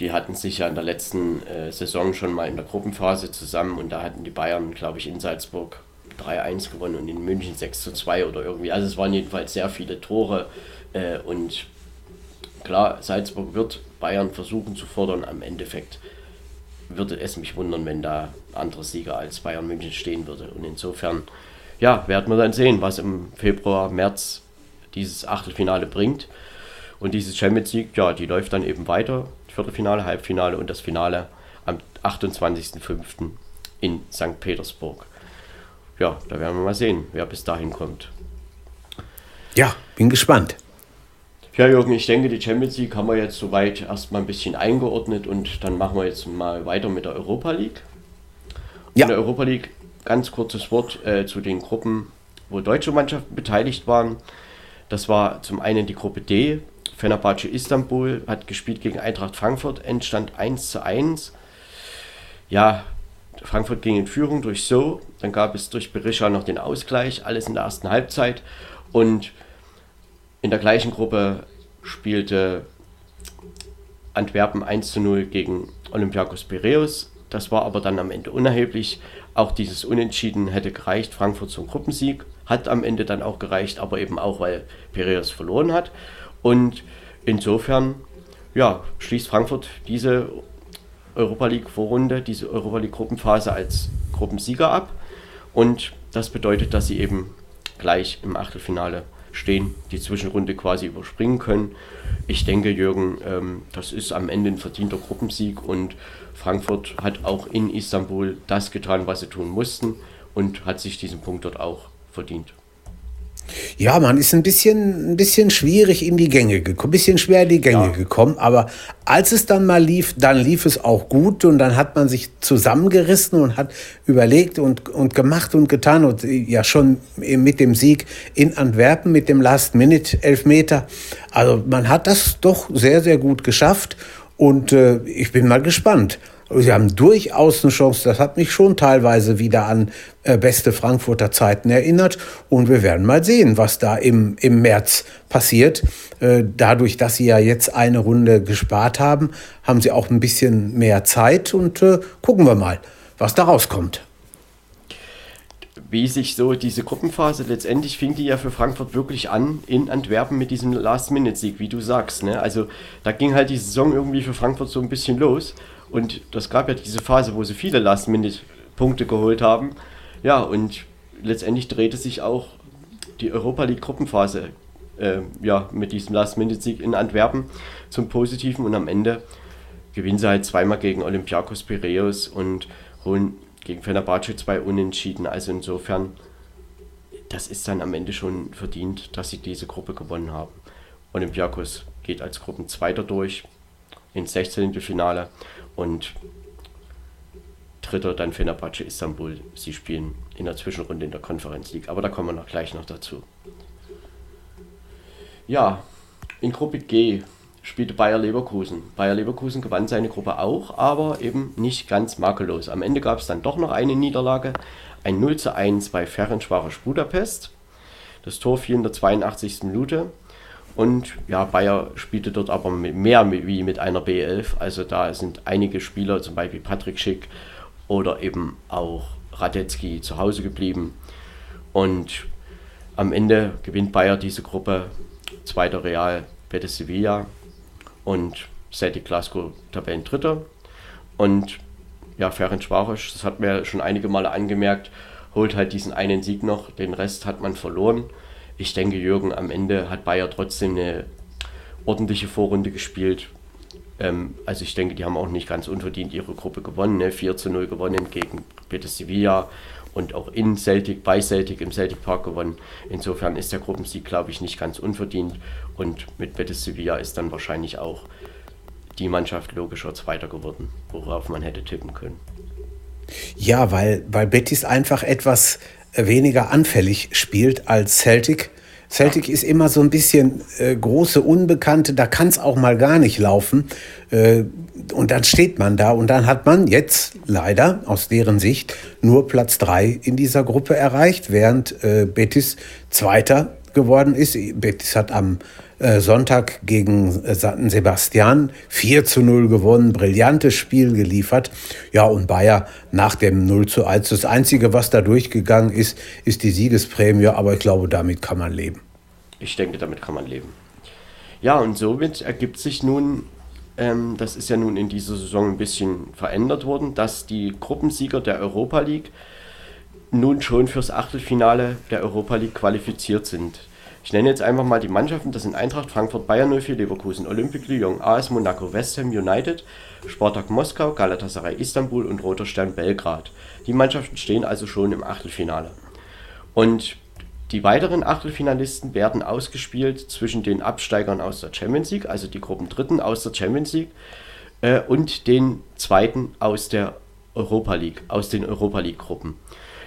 die hatten sich ja in der letzten äh, Saison schon mal in der Gruppenphase zusammen und da hatten die Bayern, glaube ich, in Salzburg 3-1 gewonnen und in München 6-2 oder irgendwie. Also es waren jedenfalls sehr viele Tore äh, und klar, Salzburg wird Bayern versuchen zu fordern. Am Endeffekt würde es mich wundern, wenn da andere Sieger als Bayern München stehen würde. Und insofern, ja, werden wir dann sehen, was im Februar, März dieses Achtelfinale bringt. Und dieses Champions League, ja, die läuft dann eben weiter. Viertelfinale, Halbfinale und das Finale am 28.05. in St. Petersburg. Ja, da werden wir mal sehen, wer bis dahin kommt. Ja, bin gespannt. Ja, Jürgen, ich denke, die Champions League haben wir jetzt soweit erstmal ein bisschen eingeordnet und dann machen wir jetzt mal weiter mit der Europa League. Ja. In der Europa League ganz kurzes Wort äh, zu den Gruppen, wo deutsche Mannschaften beteiligt waren. Das war zum einen die Gruppe D Fenerbahce Istanbul hat gespielt gegen Eintracht Frankfurt, Endstand 1 zu 1. Ja, Frankfurt ging in Führung durch So, dann gab es durch Berisha noch den Ausgleich, alles in der ersten Halbzeit. Und in der gleichen Gruppe spielte Antwerpen 1 zu 0 gegen Olympiakos Piraeus. Das war aber dann am Ende unerheblich. Auch dieses Unentschieden hätte gereicht, Frankfurt zum Gruppensieg. Hat am Ende dann auch gereicht, aber eben auch, weil Piraeus verloren hat. Und insofern ja, schließt Frankfurt diese Europa League Vorrunde, diese Europa League Gruppenphase als Gruppensieger ab. Und das bedeutet, dass sie eben gleich im Achtelfinale stehen, die Zwischenrunde quasi überspringen können. Ich denke, Jürgen, ähm, das ist am Ende ein verdienter Gruppensieg und Frankfurt hat auch in Istanbul das getan, was sie tun mussten und hat sich diesen Punkt dort auch verdient. Ja, man ist ein bisschen, ein bisschen schwierig in die Gänge gekommen, ein bisschen schwer in die Gänge ja. gekommen, aber als es dann mal lief, dann lief es auch gut und dann hat man sich zusammengerissen und hat überlegt und, und gemacht und getan und ja schon mit dem Sieg in Antwerpen, mit dem Last-Minute-Elfmeter. Also man hat das doch sehr, sehr gut geschafft und äh, ich bin mal gespannt. Sie haben durchaus eine Chance. Das hat mich schon teilweise wieder an äh, beste Frankfurter Zeiten erinnert. Und wir werden mal sehen, was da im, im März passiert. Äh, dadurch, dass Sie ja jetzt eine Runde gespart haben, haben Sie auch ein bisschen mehr Zeit. Und äh, gucken wir mal, was da rauskommt wie sich so diese Gruppenphase letztendlich fing die ja für Frankfurt wirklich an in Antwerpen mit diesem Last-Minute-Sieg, wie du sagst. Ne? Also da ging halt die Saison irgendwie für Frankfurt so ein bisschen los und das gab ja diese Phase, wo sie viele Last-Minute-Punkte geholt haben. Ja, und letztendlich drehte sich auch die Europa League-Gruppenphase äh, ja, mit diesem Last-Minute-Sieg in Antwerpen zum Positiven. Und am Ende gewinnen sie halt zweimal gegen Olympiakos Piraeus und holen gegen Fenerbahce zwei Unentschieden. Also insofern, das ist dann am Ende schon verdient, dass sie diese Gruppe gewonnen haben. Olympiakos geht als Gruppenzweiter durch ins 16. Finale und dritter dann Fenerbahce Istanbul. Sie spielen in der Zwischenrunde in der Konferenz League, aber da kommen wir noch gleich noch dazu. Ja, in Gruppe G spielte Bayer Leverkusen. Bayer Leverkusen gewann seine Gruppe auch, aber eben nicht ganz makellos. Am Ende gab es dann doch noch eine Niederlage, ein 0 zu 1 bei Ferencvaros Budapest. Das Tor fiel in der 82. Minute und ja, Bayer spielte dort aber mehr wie mit einer B11. Also da sind einige Spieler, zum Beispiel Patrick Schick oder eben auch Radetzky zu Hause geblieben. Und am Ende gewinnt Bayer diese Gruppe. Zweiter Real, Betis Sevilla und Celtic Glasgow Tabellendritter. Und ja, Ferenc Schwarosch, das hat mir schon einige Male angemerkt, holt halt diesen einen Sieg noch, den Rest hat man verloren ich denke, Jürgen, am Ende hat Bayer trotzdem eine ordentliche Vorrunde gespielt. Ähm, also ich denke, die haben auch nicht ganz unverdient ihre Gruppe gewonnen. Ne? 4 zu 0 gewonnen gegen Betis Sevilla und auch in Celtic, bei Celtic im Celtic Park gewonnen. Insofern ist der Gruppensieg, glaube ich, nicht ganz unverdient. Und mit Betis Sevilla ist dann wahrscheinlich auch die Mannschaft logischer Zweiter geworden, worauf man hätte tippen können. Ja, weil, weil Betis einfach etwas weniger anfällig spielt als Celtic. Celtic ist immer so ein bisschen äh, große Unbekannte, da kann es auch mal gar nicht laufen. Äh, und dann steht man da und dann hat man jetzt leider aus deren Sicht nur Platz 3 in dieser Gruppe erreicht, während äh, Betis Zweiter geworden ist. Betis hat am Sonntag gegen äh, San Sebastian 4 zu 0 gewonnen, brillantes Spiel geliefert. Ja, und Bayer nach dem 0 zu 1. Das Einzige, was da durchgegangen ist, ist die Siegesprämie, aber ich glaube, damit kann man leben. Ich denke, damit kann man leben. Ja, und somit ergibt sich nun, ähm, das ist ja nun in dieser Saison ein bisschen verändert worden, dass die Gruppensieger der Europa League nun schon fürs Achtelfinale der Europa League qualifiziert sind. Ich nenne jetzt einfach mal die Mannschaften, das sind Eintracht Frankfurt, Bayern 04, Leverkusen, Olympique Lyon, AS Monaco, West Ham United, Spartak Moskau, Galatasaray Istanbul und Roter Stern Belgrad. Die Mannschaften stehen also schon im Achtelfinale. Und die weiteren Achtelfinalisten werden ausgespielt zwischen den Absteigern aus der Champions League, also die Gruppen Dritten aus der Champions League, äh, und den Zweiten aus der Europa League, aus den Europa League Gruppen.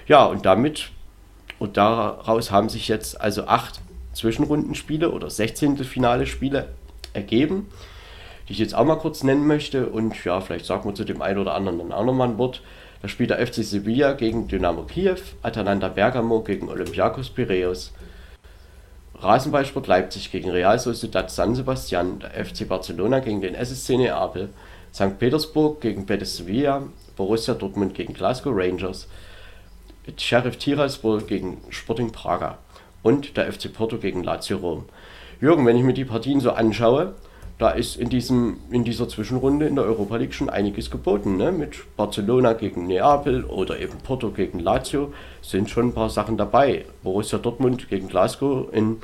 Ja, und damit und daraus haben sich jetzt also acht Zwischenrundenspiele oder 16. Finale Spiele ergeben, die ich jetzt auch mal kurz nennen möchte. Und ja, vielleicht sagen wir zu dem einen oder anderen dann auch nochmal ein Wort. Da spielt der FC Sevilla gegen Dynamo Kiew, Atalanta Bergamo gegen Olympiakos Piraeus, Rasenballsport Leipzig gegen Real Sociedad San Sebastian, der FC Barcelona gegen den SSC Neapel, St. Petersburg gegen Betis Sevilla, Borussia Dortmund gegen Glasgow Rangers, Sheriff Tiraspol gegen Sporting Praga und der FC Porto gegen Lazio Rom. Jürgen, wenn ich mir die Partien so anschaue, da ist in, diesem, in dieser Zwischenrunde in der Europa League schon einiges geboten. Ne? Mit Barcelona gegen Neapel oder eben Porto gegen Lazio sind schon ein paar Sachen dabei. Borussia Dortmund gegen Glasgow in,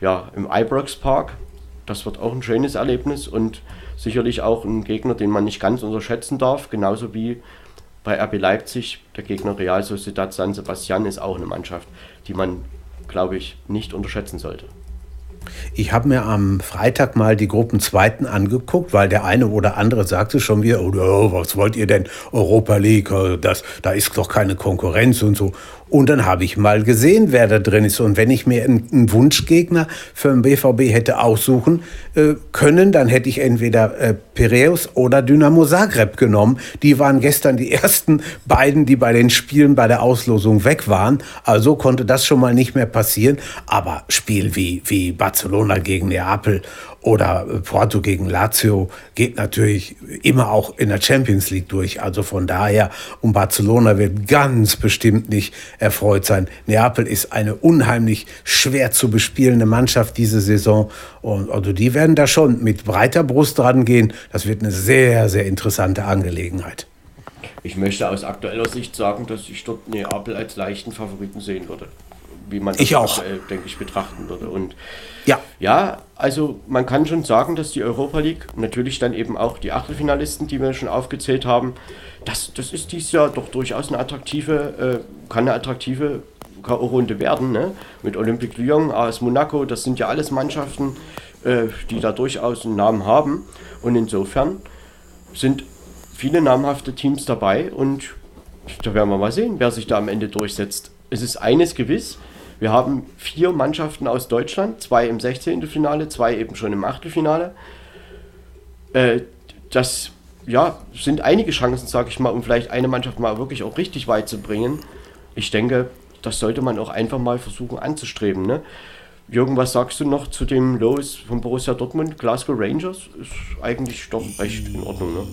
ja, im Ibrox Park, das wird auch ein schönes Erlebnis und sicherlich auch ein Gegner, den man nicht ganz unterschätzen darf, genauso wie bei RB Leipzig, der Gegner Real Sociedad San Sebastian ist auch eine Mannschaft, die man, glaube ich, nicht unterschätzen sollte. Ich habe mir am Freitag mal die Gruppenzweiten angeguckt, weil der eine oder andere sagte schon wieder, oh, was wollt ihr denn, Europa League, äh, das, da ist doch keine Konkurrenz und so. Und dann habe ich mal gesehen, wer da drin ist. Und wenn ich mir einen, Wunschgegner für den BVB hätte aussuchen äh, können, dann hätte ich entweder äh, Piraeus oder Dynamo Zagreb genommen. Die waren gestern die ersten beiden, die bei den Spielen bei der Auslosung weg waren. Also konnte das schon mal nicht mehr passieren. Aber Spiel wie, wie Barcelona gegen Neapel oder Porto gegen Lazio geht natürlich immer auch in der Champions League durch. Also von daher, und Barcelona wird ganz bestimmt nicht erfreut sein. Neapel ist eine unheimlich schwer zu bespielende Mannschaft diese Saison. Und also die werden da schon mit breiter Brust rangehen. Das wird eine sehr, sehr interessante Angelegenheit. Ich möchte aus aktueller Sicht sagen, dass ich dort Neapel als leichten Favoriten sehen würde wie man das ich auch. Aktuell, denke ich, betrachten würde. Und ja. ja, also man kann schon sagen, dass die Europa League, natürlich dann eben auch die Achtelfinalisten, die wir schon aufgezählt haben, das, das ist dies Jahr doch durchaus eine attraktive, äh, kann eine attraktive K.O.-Runde werden, ne? Mit Olympique Lyon, AS Monaco, das sind ja alles Mannschaften, äh, die da durchaus einen Namen haben. Und insofern sind viele namhafte Teams dabei und da werden wir mal sehen, wer sich da am Ende durchsetzt. Es ist eines gewiss, wir haben vier Mannschaften aus Deutschland, zwei im 16. Finale, zwei eben schon im Achtelfinale. Äh, das ja, sind einige Chancen, sage ich mal, um vielleicht eine Mannschaft mal wirklich auch richtig weit zu bringen. Ich denke, das sollte man auch einfach mal versuchen anzustreben. Ne? Jürgen, was sagst du noch zu dem Los von Borussia Dortmund? Glasgow Rangers ist eigentlich doch recht in Ordnung. Ne?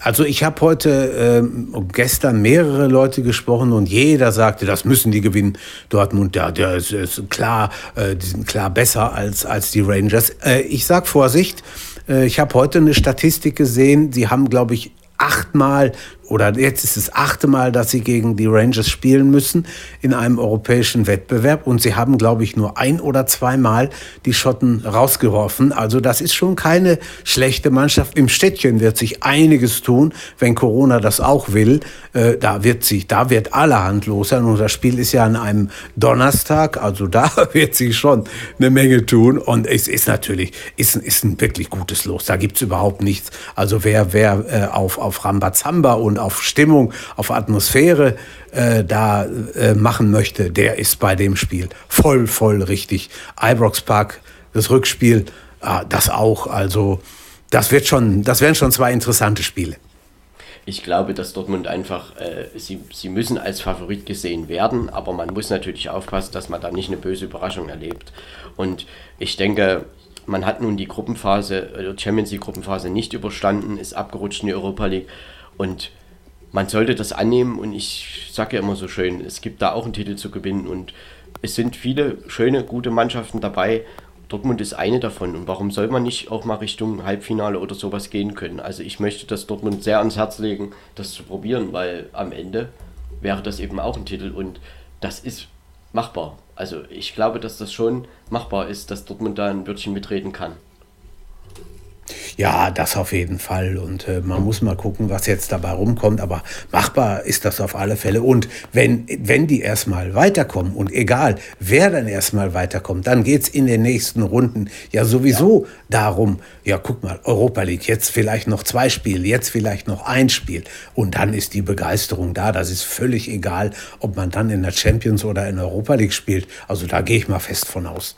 Also ich habe heute äh, gestern mehrere Leute gesprochen und jeder sagte, das müssen die gewinnen. Dortmund, ja, der ist, ist klar, äh, die sind klar besser als, als die Rangers. Äh, ich sag Vorsicht, äh, ich habe heute eine Statistik gesehen, sie haben, glaube ich, achtmal oder jetzt ist es achte Mal, dass sie gegen die Rangers spielen müssen in einem europäischen Wettbewerb. Und sie haben, glaube ich, nur ein oder zweimal die Schotten rausgeworfen. Also das ist schon keine schlechte Mannschaft. Im Städtchen wird sich einiges tun, wenn Corona das auch will. Äh, da wird sich, da wird allerhand los sein. Das Spiel ist ja an einem Donnerstag. Also da wird sich schon eine Menge tun. Und es ist natürlich, ist, ist ein wirklich gutes Los. Da gibt's überhaupt nichts. Also wer, wer äh, auf, auf Rambazamba und auf Stimmung, auf Atmosphäre äh, da äh, machen möchte, der ist bei dem Spiel voll, voll richtig. Ibrox Park, das Rückspiel, äh, das auch. Also das wird schon, das werden schon zwei interessante Spiele. Ich glaube, dass Dortmund einfach, äh, sie, sie müssen als Favorit gesehen werden, aber man muss natürlich aufpassen, dass man da nicht eine böse Überraschung erlebt. Und ich denke, man hat nun die Gruppenphase, die äh, Champions League Gruppenphase nicht überstanden, ist abgerutscht in die Europa League und man sollte das annehmen und ich sage ja immer so schön, es gibt da auch einen Titel zu gewinnen und es sind viele schöne, gute Mannschaften dabei. Dortmund ist eine davon und warum soll man nicht auch mal Richtung Halbfinale oder sowas gehen können? Also ich möchte das Dortmund sehr ans Herz legen, das zu probieren, weil am Ende wäre das eben auch ein Titel und das ist machbar. Also ich glaube, dass das schon machbar ist, dass Dortmund da ein Wörtchen mitreden kann. Ja, das auf jeden Fall. Und äh, man muss mal gucken, was jetzt dabei rumkommt. Aber machbar ist das auf alle Fälle. Und wenn, wenn die erstmal weiterkommen und egal, wer dann erstmal weiterkommt, dann geht's in den nächsten Runden ja sowieso ja. darum, ja, guck mal, Europa League, jetzt vielleicht noch zwei Spiele, jetzt vielleicht noch ein Spiel. Und dann ist die Begeisterung da. Das ist völlig egal, ob man dann in der Champions oder in der Europa League spielt. Also da gehe ich mal fest von aus.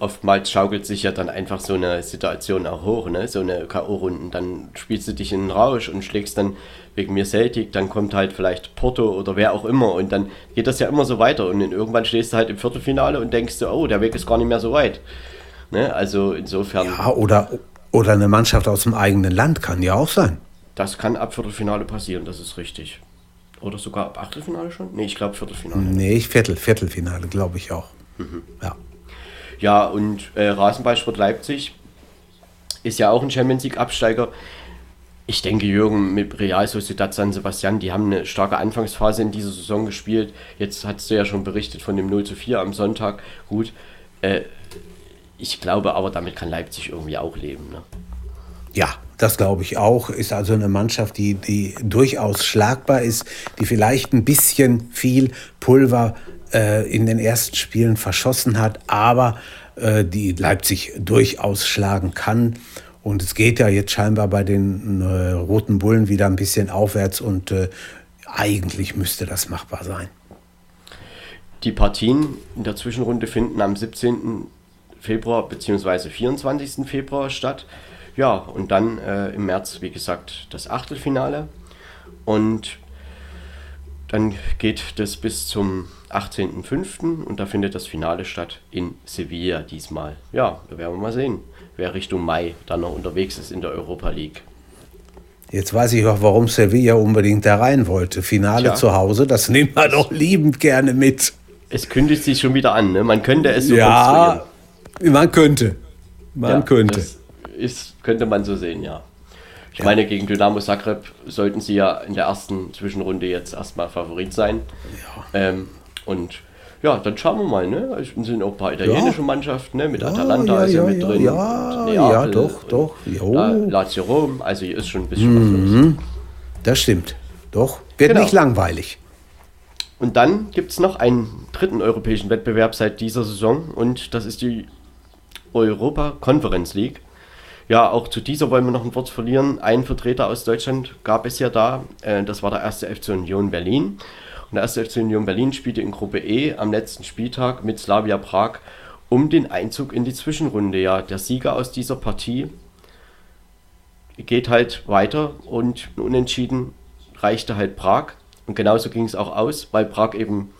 Oftmals schaukelt sich ja dann einfach so eine Situation auch hoch, ne? so eine K.O.-Runden. Dann spielst du dich in den Rausch und schlägst dann wegen mir Celtic, dann kommt halt vielleicht Porto oder wer auch immer und dann geht das ja immer so weiter und irgendwann stehst du halt im Viertelfinale und denkst du, oh, der Weg ist gar nicht mehr so weit. Ne? Also insofern. Ja, oder, oder eine Mannschaft aus dem eigenen Land kann ja auch sein. Das kann ab Viertelfinale passieren, das ist richtig. Oder sogar ab Achtelfinale schon? Nee, ich glaube Viertelfinale. Nee, Viertel, Viertelfinale, glaube ich auch. Mhm. Ja. Ja, und äh, Rasenballsport Leipzig ist ja auch ein Champions League-Absteiger. Ich denke, Jürgen, mit Real Sociedad San Sebastian, die haben eine starke Anfangsphase in dieser Saison gespielt. Jetzt hast du ja schon berichtet von dem 0 zu 4 am Sonntag. Gut, äh, ich glaube aber, damit kann Leipzig irgendwie auch leben. Ne? Ja, das glaube ich auch. Ist also eine Mannschaft, die, die durchaus schlagbar ist, die vielleicht ein bisschen viel Pulver äh, in den ersten Spielen verschossen hat, aber äh, die Leipzig durchaus schlagen kann. Und es geht ja jetzt scheinbar bei den äh, Roten Bullen wieder ein bisschen aufwärts und äh, eigentlich müsste das machbar sein. Die Partien in der Zwischenrunde finden am 17. Februar bzw. 24. Februar statt. Ja, und dann äh, im März, wie gesagt, das Achtelfinale. Und dann geht das bis zum 18.05. und da findet das Finale statt in Sevilla diesmal. Ja, da werden wir mal sehen, wer Richtung Mai dann noch unterwegs ist in der Europa League. Jetzt weiß ich auch, warum Sevilla unbedingt da rein wollte. Finale Tja. zu Hause, das nehmen wir doch liebend gerne mit. Es kündigt sich schon wieder an, ne? Man könnte es so Ja, man könnte. Man ja, könnte ist, könnte man so sehen, ja. Ich ja. meine, gegen Dynamo Zagreb sollten sie ja in der ersten Zwischenrunde jetzt erstmal Favorit sein. Ja. Ähm, und ja, dann schauen wir mal, ne? Es sind auch ein paar italienische ja. Mannschaften, ne? Mit Atalanta ja, ist ja, mit drin. Ja, Neapel, ja, doch, doch. La Lazio Rom, also hier ist schon ein bisschen mhm. was los. Das stimmt. Doch, wird genau. nicht langweilig. Und dann gibt es noch einen dritten europäischen Wettbewerb seit dieser Saison und das ist die Europa Conference League. Ja, auch zu dieser wollen wir noch ein Wort verlieren. Ein Vertreter aus Deutschland gab es ja da. Äh, das war der erste FC Union Berlin. Und der erste FC Union Berlin spielte in Gruppe E am letzten Spieltag mit Slavia Prag um den Einzug in die Zwischenrunde. Ja, der Sieger aus dieser Partie geht halt weiter und unentschieden reichte halt Prag. Und genauso ging es auch aus, weil Prag eben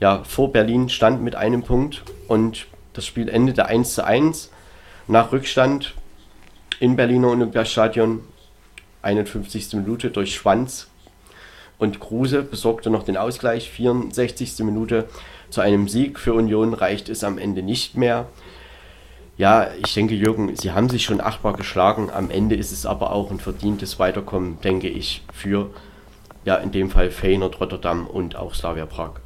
ja, vor Berlin stand mit einem Punkt und das Spiel endete 1 zu 1. Nach Rückstand in Berliner Olympiastadion, 51. Minute durch Schwanz und Kruse besorgte noch den Ausgleich, 64. Minute zu einem Sieg für Union reicht es am Ende nicht mehr. Ja, ich denke, Jürgen, sie haben sich schon achtbar geschlagen. Am Ende ist es aber auch ein verdientes Weiterkommen, denke ich, für ja in dem Fall Feyenoord Rotterdam und auch Slavia Prag.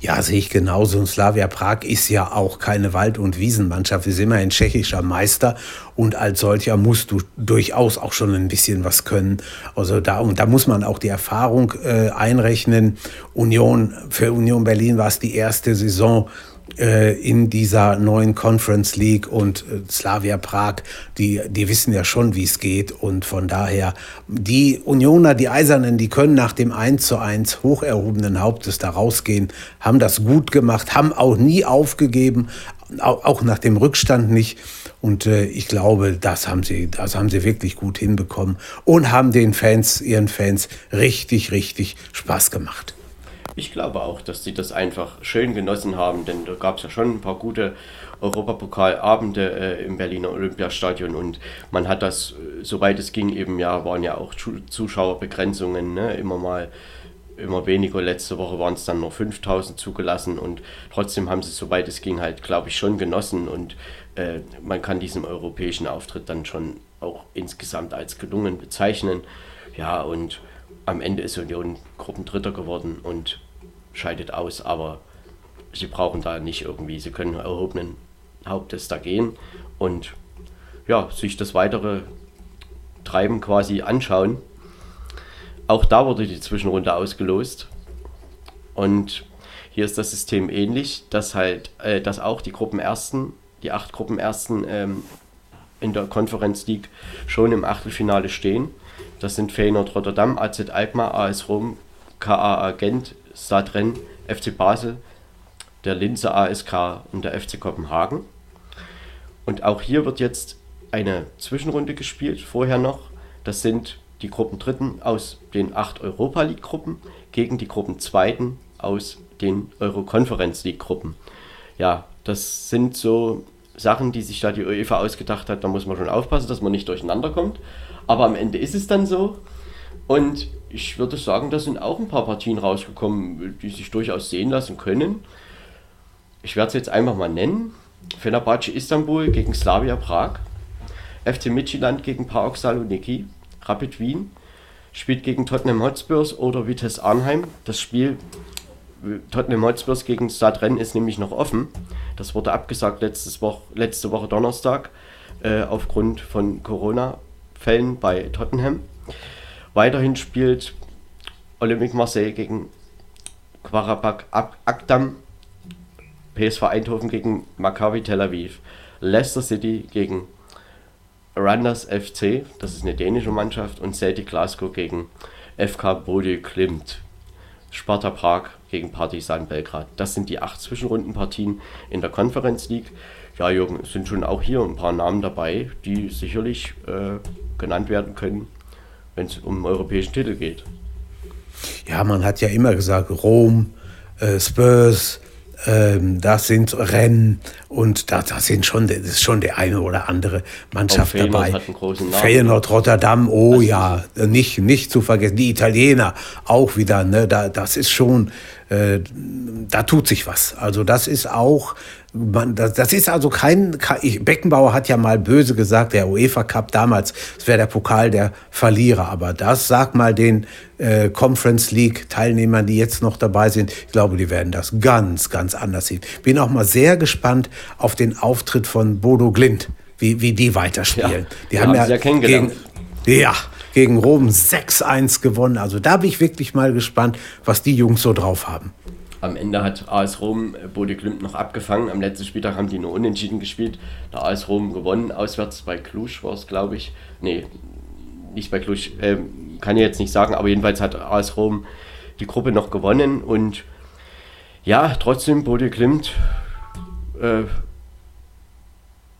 Ja, sehe ich genauso. Und Slavia Prag ist ja auch keine Wald- und Wiesenmannschaft, ist immerhin tschechischer Meister und als solcher musst du durchaus auch schon ein bisschen was können. Also da, und da muss man auch die Erfahrung äh, einrechnen. Union, für Union Berlin war es die erste Saison, in dieser neuen Conference League und äh, Slavia Prag, die, die wissen ja schon, wie es geht. Und von daher, die Unioner, die Eisernen, die können nach dem 1 zu 1 hoch erhobenen Hauptes da rausgehen, haben das gut gemacht, haben auch nie aufgegeben, auch nach dem Rückstand nicht. Und äh, ich glaube, das haben sie, das haben sie wirklich gut hinbekommen und haben den Fans, ihren Fans richtig, richtig Spaß gemacht. Ich glaube auch, dass sie das einfach schön genossen haben, denn da gab es ja schon ein paar gute Europapokalabende äh, im Berliner Olympiastadion und man hat das, äh, soweit es ging, eben ja, waren ja auch Zuschauerbegrenzungen, ne, immer mal immer weniger. Letzte Woche waren es dann nur 5000 zugelassen und trotzdem haben sie, soweit es ging, halt, glaube ich, schon genossen und äh, man kann diesen europäischen Auftritt dann schon auch insgesamt als gelungen bezeichnen. Ja, und am Ende ist Union Gruppendritter geworden und scheidet aus, aber sie brauchen da nicht irgendwie, sie können erhobenen Hauptes da gehen und ja, sich das weitere Treiben quasi anschauen. Auch da wurde die Zwischenrunde ausgelost und hier ist das System ähnlich, dass halt, äh, dass auch die Gruppenersten, die acht Gruppenersten ähm, in der Konferenz League schon im Achtelfinale stehen. Das sind Feyenoord Rotterdam, AZ Alkmaar, AS Rom, KA Gent, Stadren, FC Basel, der Linzer ASK und der FC Kopenhagen. Und auch hier wird jetzt eine Zwischenrunde gespielt, vorher noch. Das sind die Gruppen Dritten aus den acht Europa League Gruppen gegen die Gruppen Zweiten aus den Euro Conference League Gruppen. Ja, das sind so Sachen, die sich da die UEFA ausgedacht hat. Da muss man schon aufpassen, dass man nicht durcheinander kommt. Aber am Ende ist es dann so. Und ich würde sagen, da sind auch ein paar Partien rausgekommen, die sich durchaus sehen lassen können. Ich werde es jetzt einfach mal nennen. Fenerbahce Istanbul gegen Slavia Prag. FC Midtjylland gegen PAOK Saloniki. Rapid Wien spielt gegen Tottenham Hotspurs oder Vitesse Arnheim. Das Spiel Tottenham Hotspurs gegen Stadtrennen ist nämlich noch offen. Das wurde abgesagt letztes Woche, letzte Woche Donnerstag äh, aufgrund von Corona-Fällen bei Tottenham. Weiterhin spielt Olympique Marseille gegen Qarabag Akdam, PSV Eindhoven gegen Maccabi Tel Aviv, Leicester City gegen Randers FC, das ist eine dänische Mannschaft, und Celtic Glasgow gegen FK Bode Klimt. Sparta Prag gegen Partizan Belgrad. Das sind die acht Zwischenrundenpartien in der Conference League. Ja, Jürgen, es sind schon auch hier ein paar Namen dabei, die sicherlich äh, genannt werden können, wenn es um europäischen Titel geht. Ja, man hat ja immer gesagt, Rom, äh, Spurs, ähm, das sind Rennen und da, da sind schon, das ist schon der eine oder andere Mannschaft Feyenoord dabei. Hat einen großen Namen. Feyenoord, Rotterdam, oh ja, nicht, nicht zu vergessen. Die Italiener auch wieder, ne, da, das ist schon, äh, da tut sich was. Also das ist auch man, das, das, ist also kein, Beckenbauer hat ja mal böse gesagt, der UEFA Cup damals, es wäre der Pokal der Verlierer. Aber das, sag mal den äh, Conference League Teilnehmern, die jetzt noch dabei sind, ich glaube, die werden das ganz, ganz anders sehen. Bin auch mal sehr gespannt auf den Auftritt von Bodo Glint, wie, wie die weiterspielen. Ja, die haben, haben ja gegen, ja, gegen Rom 6-1 gewonnen. Also da bin ich wirklich mal gespannt, was die Jungs so drauf haben. Am Ende hat AS Rom äh, Bode Glimt noch abgefangen. Am letzten Spieltag haben die nur unentschieden gespielt. Der AS Rom gewonnen, auswärts bei Cluj war es, glaube ich. Nee, nicht bei Cluj, äh, kann ich jetzt nicht sagen, aber jedenfalls hat AS Rom die Gruppe noch gewonnen und ja, trotzdem Bode Glimt äh,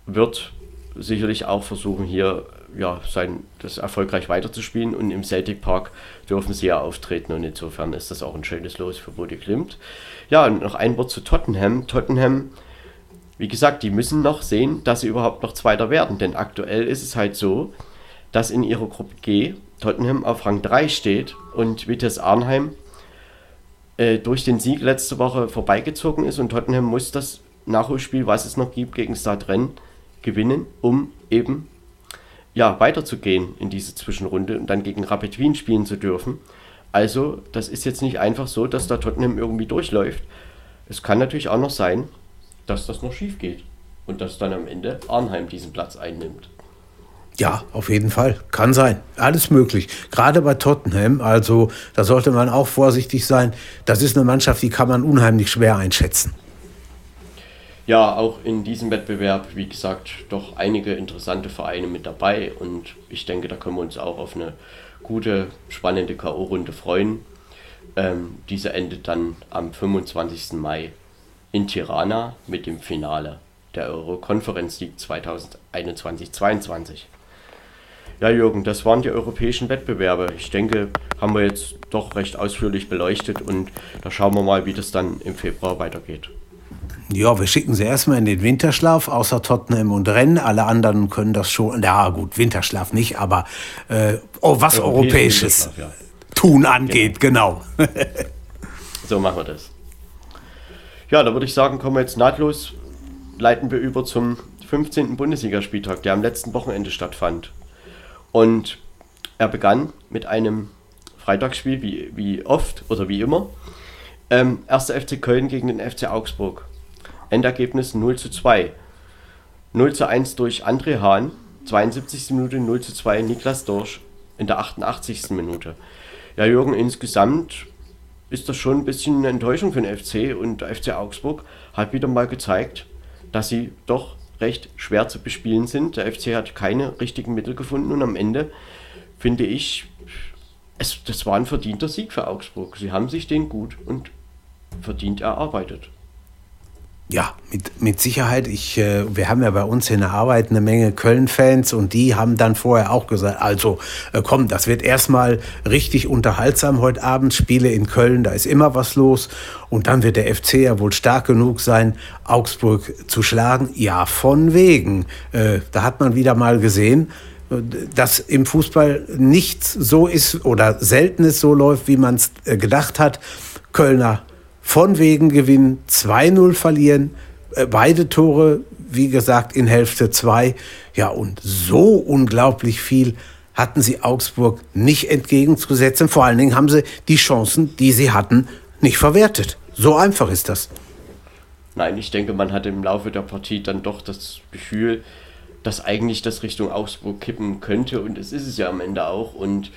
wird sicherlich auch versuchen, hier ja, sein, das erfolgreich weiterzuspielen und im Celtic Park dürfen sie ja auftreten und insofern ist das auch ein schönes Los für Bode Klimt. Ja, und noch ein Wort zu Tottenham. Tottenham, wie gesagt, die müssen noch sehen, dass sie überhaupt noch Zweiter werden, denn aktuell ist es halt so, dass in ihrer Gruppe G Tottenham auf Rang 3 steht und Vitesse Arnheim äh, durch den Sieg letzte Woche vorbeigezogen ist und Tottenham muss das Nachholspiel, was es noch gibt, gegen Stadtrennen gewinnen, um eben ja, weiterzugehen in diese Zwischenrunde und dann gegen Rapid Wien spielen zu dürfen. Also, das ist jetzt nicht einfach so, dass da Tottenham irgendwie durchläuft. Es kann natürlich auch noch sein, dass das noch schief geht und dass dann am Ende Arnheim diesen Platz einnimmt. Ja, auf jeden Fall. Kann sein. Alles möglich. Gerade bei Tottenham, also da sollte man auch vorsichtig sein. Das ist eine Mannschaft, die kann man unheimlich schwer einschätzen ja, auch in diesem Wettbewerb, wie gesagt, doch einige interessante Vereine mit dabei und ich denke, da können wir uns auch auf eine gute, spannende K.O.-Runde freuen. Ähm, diese endet dann am 25. Mai in Tirana mit dem Finale der Euro Conference League 2021-22. Ja, Jürgen, das waren die europäischen Wettbewerbe. Ich denke, haben wir jetzt doch recht ausführlich beleuchtet und da schauen wir mal, wie das dann im Februar weitergeht. Ja, wir schicken sie erstmal in den Winterschlaf, außer Tottenham und Rennen. Alle anderen können das schon. Ja, gut, Winterschlaf nicht, aber äh, oh, was Europäisches ja. tun angeht, genau. genau. so machen wir das. Ja, da würde ich sagen, kommen wir jetzt nahtlos, leiten wir über zum 15. Bundesligaspieltag, der am letzten Wochenende stattfand. Und er begann mit einem Freitagsspiel, wie, wie oft oder wie immer. Ähm, 1. FC Köln gegen den FC Augsburg. Endergebnis 0 zu 2. 0 zu 1 durch André Hahn, 72. Minute, 0 zu 2 Niklas Dorsch in der 88. Minute. Ja, Jürgen, insgesamt ist das schon ein bisschen eine Enttäuschung für den FC und der FC Augsburg hat wieder mal gezeigt, dass sie doch recht schwer zu bespielen sind. Der FC hat keine richtigen Mittel gefunden und am Ende finde ich, es, das war ein verdienter Sieg für Augsburg. Sie haben sich den gut und verdient erarbeitet. Ja, mit, mit Sicherheit. Ich, äh, wir haben ja bei uns in der Arbeit eine Menge Köln-Fans und die haben dann vorher auch gesagt, also äh, komm, das wird erstmal richtig unterhaltsam heute Abend. Spiele in Köln, da ist immer was los. Und dann wird der FC ja wohl stark genug sein, Augsburg zu schlagen. Ja, von wegen. Äh, da hat man wieder mal gesehen, äh, dass im Fußball nichts so ist oder seltenes so läuft, wie man es äh, gedacht hat. Kölner von wegen gewinnen, 2-0 verlieren, äh, beide Tore, wie gesagt, in Hälfte 2. Ja, und so unglaublich viel hatten sie Augsburg nicht entgegenzusetzen. Vor allen Dingen haben sie die Chancen, die sie hatten, nicht verwertet. So einfach ist das. Nein, ich denke, man hat im Laufe der Partie dann doch das Gefühl, dass eigentlich das Richtung Augsburg kippen könnte und es ist es ja am Ende auch. Und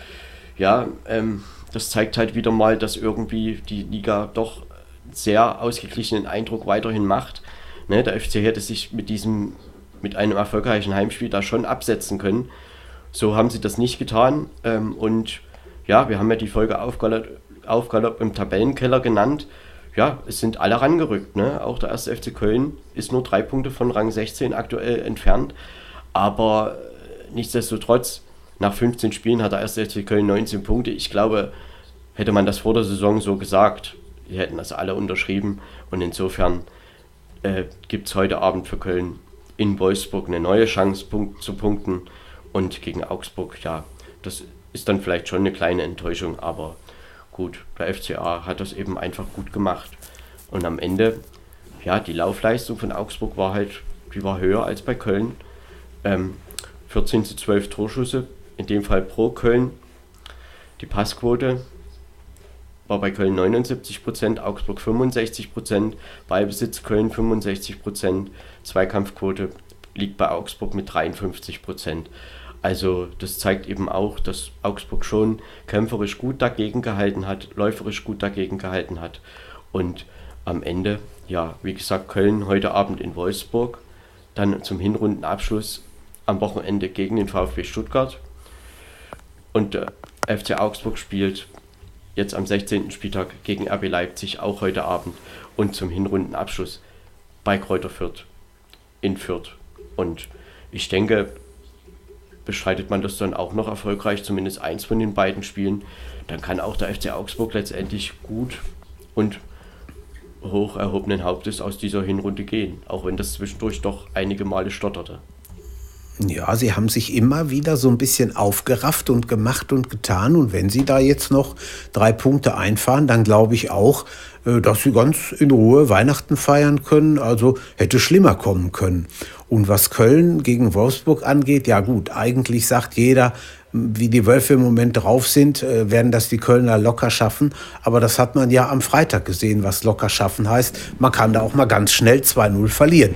ja, ähm, das zeigt halt wieder mal, dass irgendwie die Liga doch sehr ausgeglichenen Eindruck weiterhin macht. Ne, der FC hätte sich mit diesem, mit einem erfolgreichen Heimspiel da schon absetzen können. So haben sie das nicht getan. Ähm, und ja, wir haben ja die Folge Aufgalopp, im Tabellenkeller genannt. Ja, es sind alle rangerückt. Ne? Auch der erste FC Köln ist nur drei Punkte von Rang 16 aktuell entfernt. Aber äh, nichtsdestotrotz, nach 15 Spielen hat der erste FC Köln 19 Punkte. Ich glaube, hätte man das vor der Saison so gesagt, die hätten das alle unterschrieben. Und insofern äh, gibt es heute Abend für Köln in Wolfsburg eine neue Chance punkt, zu punkten. Und gegen Augsburg, ja, das ist dann vielleicht schon eine kleine Enttäuschung, aber gut, der FCA hat das eben einfach gut gemacht. Und am Ende, ja, die Laufleistung von Augsburg war halt, die war höher als bei Köln. Ähm, 14 zu 12 Torschüsse, in dem Fall pro Köln. Die Passquote war bei Köln 79% Augsburg 65% Ballbesitz Köln 65% Zweikampfquote liegt bei Augsburg mit 53% Also das zeigt eben auch, dass Augsburg schon kämpferisch gut dagegen gehalten hat, läuferisch gut dagegen gehalten hat. Und am Ende, ja, wie gesagt, Köln heute Abend in Wolfsburg, dann zum Hinrundenabschluss am Wochenende gegen den VfB Stuttgart. Und der FC Augsburg spielt jetzt am 16. Spieltag gegen RB Leipzig, auch heute Abend und zum Hinrundenabschluss bei Kräuter Fürth in Fürth. Und ich denke, bestreitet man das dann auch noch erfolgreich, zumindest eins von den beiden Spielen, dann kann auch der FC Augsburg letztendlich gut und hoch erhobenen Hauptes aus dieser Hinrunde gehen, auch wenn das zwischendurch doch einige Male stotterte. Ja, sie haben sich immer wieder so ein bisschen aufgerafft und gemacht und getan. Und wenn sie da jetzt noch drei Punkte einfahren, dann glaube ich auch, äh, dass sie ganz in Ruhe Weihnachten feiern können. Also hätte schlimmer kommen können. Und was Köln gegen Wolfsburg angeht, ja gut, eigentlich sagt jeder, wie die Wölfe im Moment drauf sind, äh, werden das die Kölner locker schaffen. Aber das hat man ja am Freitag gesehen, was locker schaffen heißt. Man kann da auch mal ganz schnell 2-0 verlieren.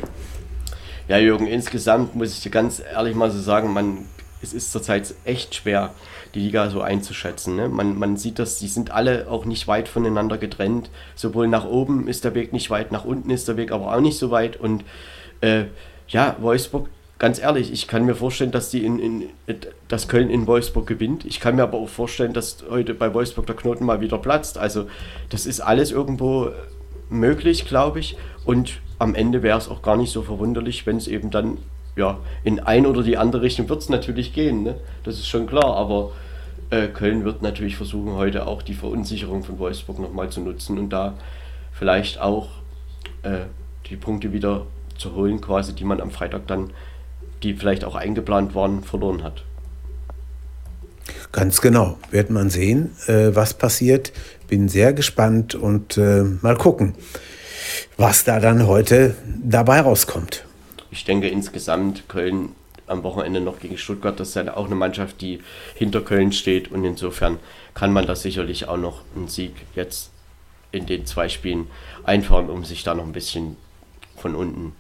Ja, Jürgen, insgesamt muss ich dir ganz ehrlich mal so sagen, man, es ist zurzeit echt schwer, die Liga so einzuschätzen. Ne? Man, man sieht das, die sind alle auch nicht weit voneinander getrennt. Sowohl nach oben ist der Weg nicht weit, nach unten ist der Weg aber auch nicht so weit. Und äh, ja, Wolfsburg, ganz ehrlich, ich kann mir vorstellen, dass die in, in dass Köln in Wolfsburg gewinnt. Ich kann mir aber auch vorstellen, dass heute bei Wolfsburg der Knoten mal wieder platzt. Also das ist alles irgendwo möglich, glaube ich. Und am Ende wäre es auch gar nicht so verwunderlich, wenn es eben dann ja, in ein oder die andere Richtung wird es natürlich gehen, ne? das ist schon klar, aber äh, Köln wird natürlich versuchen, heute auch die Verunsicherung von Wolfsburg nochmal zu nutzen und da vielleicht auch äh, die Punkte wieder zu holen, quasi, die man am Freitag dann, die vielleicht auch eingeplant waren, verloren hat. Ganz genau, wird man sehen, äh, was passiert. Bin sehr gespannt und äh, mal gucken was da dann heute dabei rauskommt. Ich denke insgesamt Köln am Wochenende noch gegen Stuttgart, das ist ja auch eine Mannschaft, die hinter Köln steht und insofern kann man da sicherlich auch noch einen Sieg jetzt in den zwei Spielen einfahren, um sich da noch ein bisschen von unten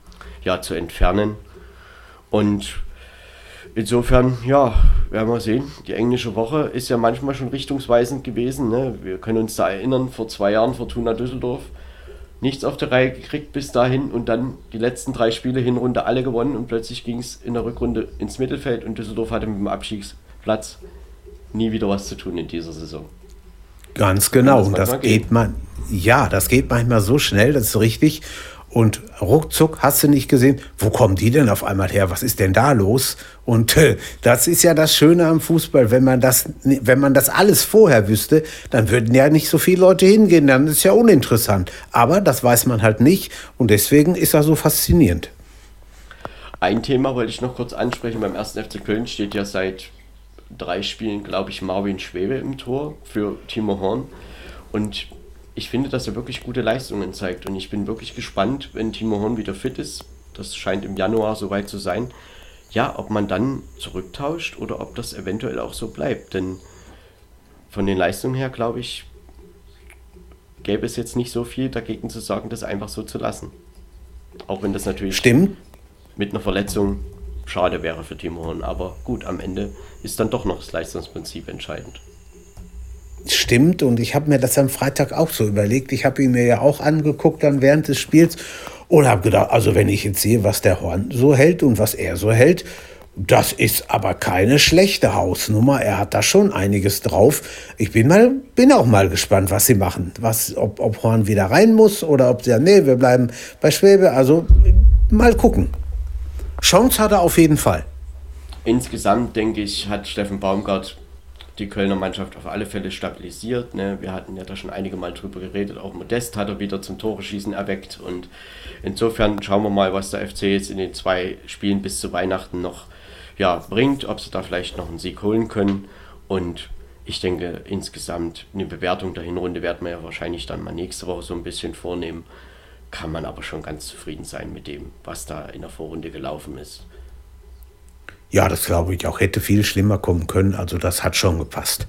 ja, zu entfernen. Und insofern, ja, werden wir sehen. Die englische Woche ist ja manchmal schon richtungsweisend gewesen. Ne? Wir können uns da erinnern, vor zwei Jahren Fortuna Düsseldorf nichts auf der Reihe gekriegt bis dahin und dann die letzten drei Spiele Hinrunde alle gewonnen und plötzlich ging es in der Rückrunde ins Mittelfeld und Düsseldorf hatte mit dem Abstiegsplatz nie wieder was zu tun in dieser Saison. Ganz genau. Und das, das geht man, ja, das geht manchmal so schnell, das ist richtig. Und ruckzuck hast du nicht gesehen, wo kommen die denn auf einmal her? Was ist denn da los? Und äh, das ist ja das Schöne am Fußball. Wenn man, das, wenn man das alles vorher wüsste, dann würden ja nicht so viele Leute hingehen. Dann ist ja uninteressant. Aber das weiß man halt nicht. Und deswegen ist er so faszinierend. Ein Thema wollte ich noch kurz ansprechen. Beim ersten FC Köln steht ja seit drei Spielen, glaube ich, Marvin Schwebe im Tor für Timo Horn. Und ich finde, dass er wirklich gute Leistungen zeigt. Und ich bin wirklich gespannt, wenn Timo Horn wieder fit ist. Das scheint im Januar soweit zu sein. Ja, ob man dann zurücktauscht oder ob das eventuell auch so bleibt. Denn von den Leistungen her, glaube ich, gäbe es jetzt nicht so viel dagegen zu sagen, das einfach so zu lassen. Auch wenn das natürlich Stimmt. mit einer Verletzung schade wäre für Timo Horn. Aber gut, am Ende ist dann doch noch das Leistungsprinzip entscheidend. Stimmt, und ich habe mir das am Freitag auch so überlegt. Ich habe ihn mir ja auch angeguckt dann während des Spiels und habe gedacht, also wenn ich jetzt sehe, was der Horn so hält und was er so hält, das ist aber keine schlechte Hausnummer. Er hat da schon einiges drauf. Ich bin mal, bin auch mal gespannt, was sie machen. Was, ob, ob Horn wieder rein muss oder ob sie sagen, nee, wir bleiben bei Schwebe. Also mal gucken. Chance hat er auf jeden Fall. Insgesamt denke ich, hat Steffen Baumgart die Kölner Mannschaft auf alle Fälle stabilisiert. Ne? Wir hatten ja da schon einige Mal drüber geredet. Auch Modest hat er wieder zum Tore-Schießen erweckt. Und insofern schauen wir mal, was der FC jetzt in den zwei Spielen bis zu Weihnachten noch ja, bringt, ob sie da vielleicht noch einen Sieg holen können. Und ich denke, insgesamt eine Bewertung der Hinrunde werden wir ja wahrscheinlich dann mal nächste Woche so ein bisschen vornehmen. Kann man aber schon ganz zufrieden sein mit dem, was da in der Vorrunde gelaufen ist. Ja, das glaube ich auch. Hätte viel schlimmer kommen können. Also das hat schon gepasst.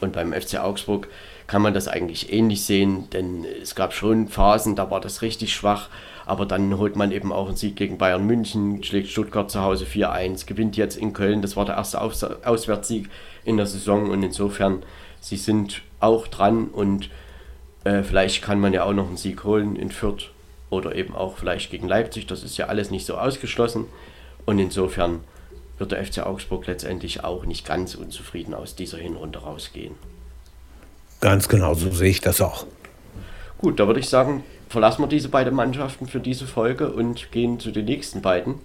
Und beim FC Augsburg kann man das eigentlich ähnlich sehen, denn es gab schon Phasen, da war das richtig schwach. Aber dann holt man eben auch einen Sieg gegen Bayern München, schlägt Stuttgart zu Hause 4-1, gewinnt jetzt in Köln. Das war der erste Aus Auswärtssieg in der Saison und insofern, sie sind auch dran und äh, vielleicht kann man ja auch noch einen Sieg holen in Fürth oder eben auch vielleicht gegen Leipzig. Das ist ja alles nicht so ausgeschlossen. Und insofern wird der FC Augsburg letztendlich auch nicht ganz unzufrieden aus dieser Hinrunde rausgehen. Ganz genau, so sehe ich das auch. Gut, da würde ich sagen, verlassen wir diese beiden Mannschaften für diese Folge und gehen zu den nächsten beiden.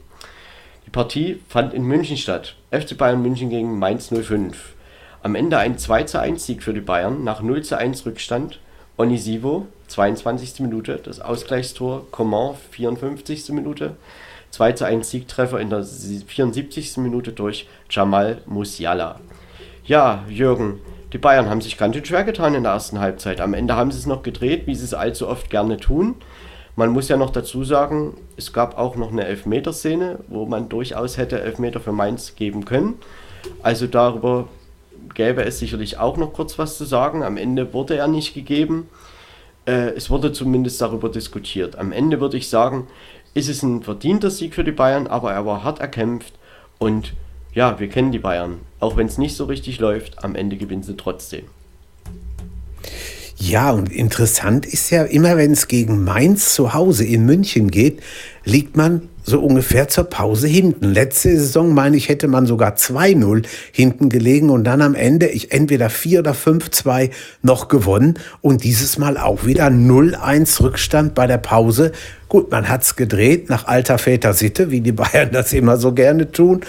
Die Partie fand in München statt. FC Bayern München gegen Mainz 05. Am Ende ein 2 zu 1 Sieg für die Bayern nach 0 zu 1 Rückstand. Onisivo, 22. Minute, das Ausgleichstor. Coman, 54. Minute. 2 zu 1 Siegtreffer in der 74. Minute durch Jamal Musiala. Ja, Jürgen, die Bayern haben sich ganz schön schwer getan in der ersten Halbzeit. Am Ende haben sie es noch gedreht, wie sie es allzu oft gerne tun. Man muss ja noch dazu sagen, es gab auch noch eine Elfmeterszene, wo man durchaus hätte Elfmeter für Mainz geben können. Also darüber gäbe es sicherlich auch noch kurz was zu sagen. Am Ende wurde er nicht gegeben. Äh, es wurde zumindest darüber diskutiert. Am Ende würde ich sagen, ist es ein verdienter Sieg für die Bayern, aber er war hart erkämpft und ja, wir kennen die Bayern. Auch wenn es nicht so richtig läuft, am Ende gewinnen sie trotzdem. Ja, und interessant ist ja, immer wenn es gegen Mainz zu Hause in München geht, liegt man so ungefähr zur Pause hinten. Letzte Saison, meine ich, hätte man sogar 2-0 hinten gelegen und dann am Ende ich entweder 4 oder 5-2 noch gewonnen und dieses Mal auch wieder 0-1 Rückstand bei der Pause. Gut, man hat's gedreht nach alter Väter Sitte, wie die Bayern das immer so gerne tun.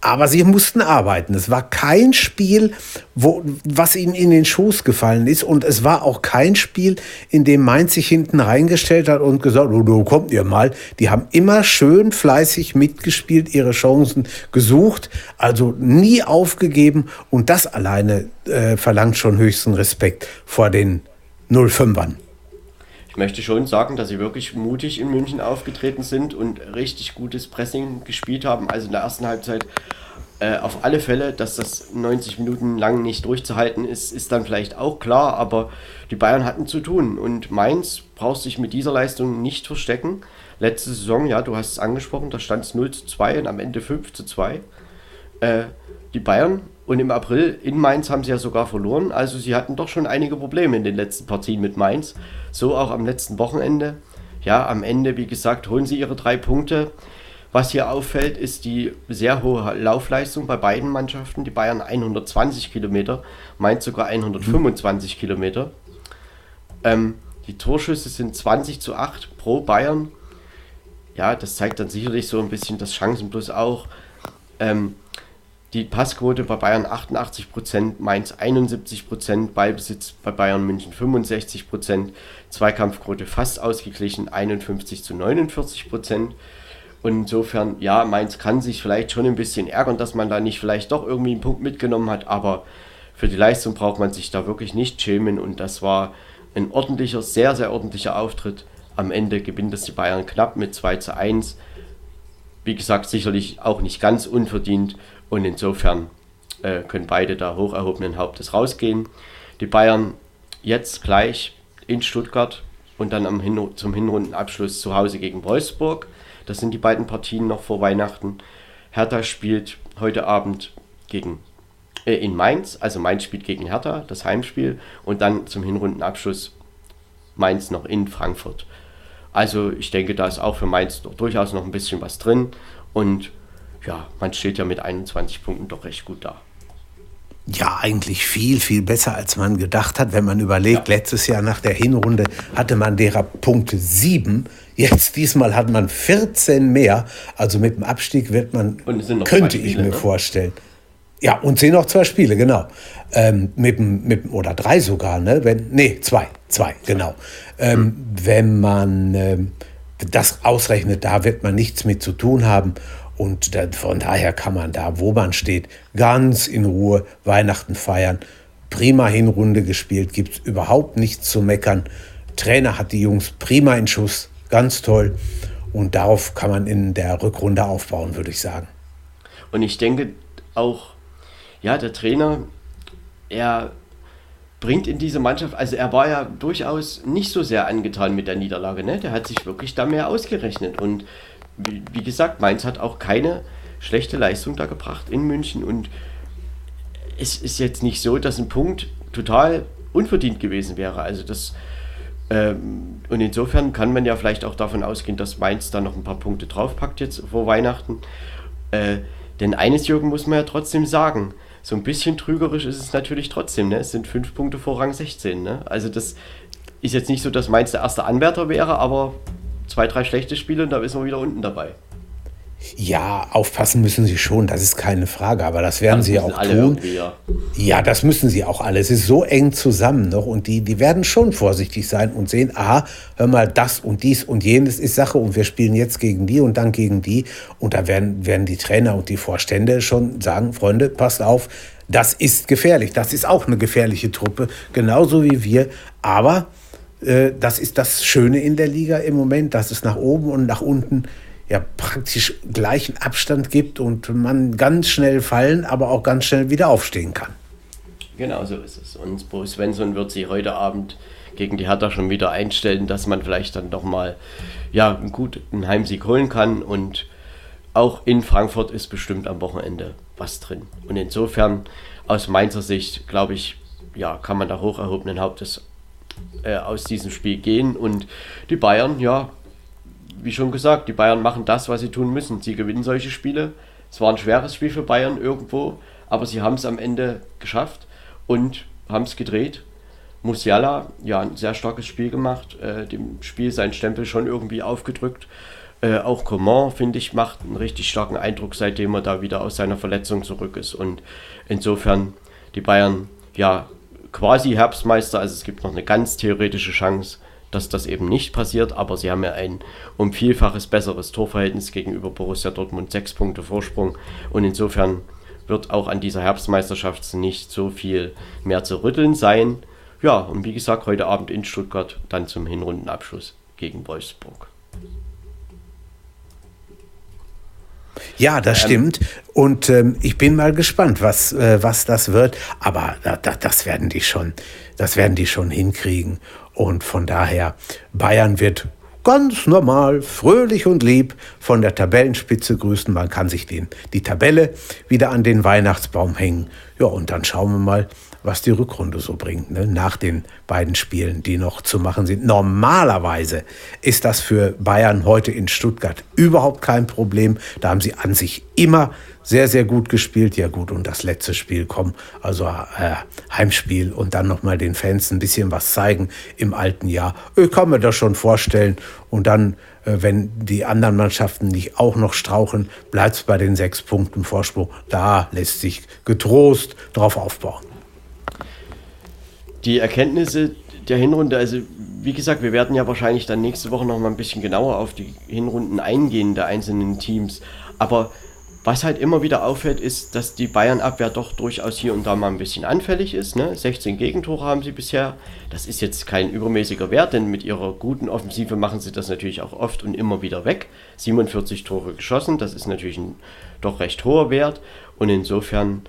Aber sie mussten arbeiten. Es war kein Spiel, wo, was ihnen in den Schoß gefallen ist. Und es war auch kein Spiel, in dem Mainz sich hinten reingestellt hat und gesagt, oh, du kommt ihr mal. Die haben immer schön fleißig mitgespielt, ihre Chancen gesucht, also nie aufgegeben. Und das alleine äh, verlangt schon höchsten Respekt vor den 05ern. Ich möchte schon sagen, dass sie wirklich mutig in München aufgetreten sind und richtig gutes Pressing gespielt haben. Also in der ersten Halbzeit äh, auf alle Fälle, dass das 90 Minuten lang nicht durchzuhalten ist, ist dann vielleicht auch klar, aber die Bayern hatten zu tun und Mainz braucht sich mit dieser Leistung nicht verstecken. Letzte Saison, ja, du hast es angesprochen, da stand es 0 zu 2 und am Ende 5 zu 2. Äh, die Bayern und im April in Mainz haben sie ja sogar verloren. Also sie hatten doch schon einige Probleme in den letzten Partien mit Mainz. So auch am letzten Wochenende. Ja, am Ende, wie gesagt, holen sie ihre drei Punkte. Was hier auffällt, ist die sehr hohe Laufleistung bei beiden Mannschaften. Die Bayern 120 Kilometer, Mainz sogar 125 mhm. Kilometer. Ähm, die Torschüsse sind 20 zu 8 pro Bayern. ja, das zeigt dann sicherlich so ein bisschen das Chancenplus auch. Ähm, die Passquote bei Bayern 88%, Mainz 71%, Ballbesitz bei Bayern München 65%, Zweikampfquote fast ausgeglichen, 51 zu 49%. Und insofern, ja, Mainz kann sich vielleicht schon ein bisschen ärgern, dass man da nicht vielleicht doch irgendwie einen Punkt mitgenommen hat, aber für die Leistung braucht man sich da wirklich nicht schämen und das war ein ordentlicher, sehr, sehr ordentlicher Auftritt. Am Ende gewinnt das die Bayern knapp mit 2 zu 1. Wie gesagt, sicherlich auch nicht ganz unverdient und insofern äh, können beide da hoch erhobenen Hauptes rausgehen. Die Bayern jetzt gleich in Stuttgart und dann am Hin zum Hinrundenabschluss zu Hause gegen Wolfsburg. Das sind die beiden Partien noch vor Weihnachten. Hertha spielt heute Abend gegen äh, in Mainz, also Mainz spielt gegen Hertha, das Heimspiel, und dann zum Hinrundenabschluss Mainz noch in Frankfurt. Also ich denke, da ist auch für Mainz durchaus noch ein bisschen was drin und ja, man steht ja mit 21 Punkten doch recht gut da. Ja, eigentlich viel, viel besser, als man gedacht hat. Wenn man überlegt, ja. letztes Jahr nach der Hinrunde hatte man derer Punkte 7. Jetzt diesmal hat man 14 mehr. Also mit dem Abstieg wird man, könnte Spiele, ich mir ne? vorstellen. Ja, und sind noch zwei Spiele, genau. Ähm, mit, mit, oder drei sogar, ne? Wenn, nee, zwei, zwei, genau. Ähm, hm. Wenn man ähm, das ausrechnet, da wird man nichts mit zu tun haben. Und von daher kann man da, wo man steht, ganz in Ruhe Weihnachten feiern. Prima Hinrunde gespielt, gibt es überhaupt nichts zu meckern. Trainer hat die Jungs prima in Schuss, ganz toll. Und darauf kann man in der Rückrunde aufbauen, würde ich sagen. Und ich denke auch, ja, der Trainer, er bringt in diese Mannschaft, also er war ja durchaus nicht so sehr angetan mit der Niederlage, ne? Der hat sich wirklich da mehr ausgerechnet und wie, wie gesagt, Mainz hat auch keine schlechte Leistung da gebracht in München und es ist jetzt nicht so, dass ein Punkt total unverdient gewesen wäre. Also das ähm, und insofern kann man ja vielleicht auch davon ausgehen, dass Mainz da noch ein paar Punkte draufpackt jetzt vor Weihnachten. Äh, denn eines, Jürgen, muss man ja trotzdem sagen. So ein bisschen trügerisch ist es natürlich trotzdem. Ne? Es sind fünf Punkte vor Rang 16. Ne? Also das ist jetzt nicht so, dass Mainz der erste Anwärter wäre, aber zwei, drei schlechte Spiele und da ist man wieder unten dabei. Ja, aufpassen müssen sie schon, das ist keine Frage, aber das werden das sie auch tun. Ja. ja. das müssen sie auch alle. Es ist so eng zusammen noch und die, die werden schon vorsichtig sein und sehen, aha, hör mal, das und dies und jenes ist Sache und wir spielen jetzt gegen die und dann gegen die und da werden, werden die Trainer und die Vorstände schon sagen, Freunde, passt auf, das ist gefährlich, das ist auch eine gefährliche Truppe, genauso wie wir, aber äh, das ist das Schöne in der Liga im Moment, dass es nach oben und nach unten ja praktisch gleichen Abstand gibt und man ganz schnell fallen, aber auch ganz schnell wieder aufstehen kann. Genau so ist es. Und Bo Svensson wird sie heute Abend gegen die Hertha schon wieder einstellen, dass man vielleicht dann doch mal ja, gut einen Heimsieg holen kann. Und auch in Frankfurt ist bestimmt am Wochenende was drin. Und insofern, aus Mainzer Sicht, glaube ich, ja, kann man da hoch erhobenen Hauptes äh, aus diesem Spiel gehen. Und die Bayern, ja, wie schon gesagt, die Bayern machen das, was sie tun müssen. Sie gewinnen solche Spiele. Es war ein schweres Spiel für Bayern irgendwo, aber sie haben es am Ende geschafft und haben es gedreht. Musiala, ja, ein sehr starkes Spiel gemacht, äh, dem Spiel seinen Stempel schon irgendwie aufgedrückt. Äh, auch Coman, finde ich, macht einen richtig starken Eindruck, seitdem er da wieder aus seiner Verletzung zurück ist. Und insofern die Bayern, ja, quasi Herbstmeister, also es gibt noch eine ganz theoretische Chance, dass das eben nicht passiert, aber sie haben ja ein um Vielfaches besseres Torverhältnis gegenüber Borussia Dortmund, sechs Punkte Vorsprung und insofern wird auch an dieser Herbstmeisterschaft nicht so viel mehr zu rütteln sein. Ja, und wie gesagt, heute Abend in Stuttgart dann zum Hinrundenabschluss gegen Wolfsburg. Ja, das ähm, stimmt. Und ähm, ich bin mal gespannt, was, äh, was das wird. Aber da, da, das werden die schon, das werden die schon hinkriegen. Und von daher, Bayern wird ganz normal, fröhlich und lieb von der Tabellenspitze grüßen. Man kann sich den, die Tabelle wieder an den Weihnachtsbaum hängen. Ja, und dann schauen wir mal, was die Rückrunde so bringt, ne? nach den beiden Spielen, die noch zu machen sind. Normalerweise ist das für Bayern heute in Stuttgart überhaupt kein Problem. Da haben sie an sich immer sehr, sehr gut gespielt. Ja gut, und das letzte Spiel kommen, also äh, Heimspiel und dann nochmal den Fans ein bisschen was zeigen im alten Jahr. Ich kann mir das schon vorstellen. Und dann, äh, wenn die anderen Mannschaften nicht auch noch strauchen, bleibt es bei den sechs Punkten Vorsprung. Da lässt sich getrost drauf aufbauen. Die Erkenntnisse der Hinrunde, also wie gesagt, wir werden ja wahrscheinlich dann nächste Woche noch mal ein bisschen genauer auf die Hinrunden eingehen der einzelnen Teams. Aber was halt immer wieder auffällt, ist, dass die Bayern-Abwehr doch durchaus hier und da mal ein bisschen anfällig ist. Ne? 16 Gegentore haben sie bisher. Das ist jetzt kein übermäßiger Wert, denn mit ihrer guten Offensive machen sie das natürlich auch oft und immer wieder weg. 47 Tore geschossen, das ist natürlich ein doch recht hoher Wert. Und insofern,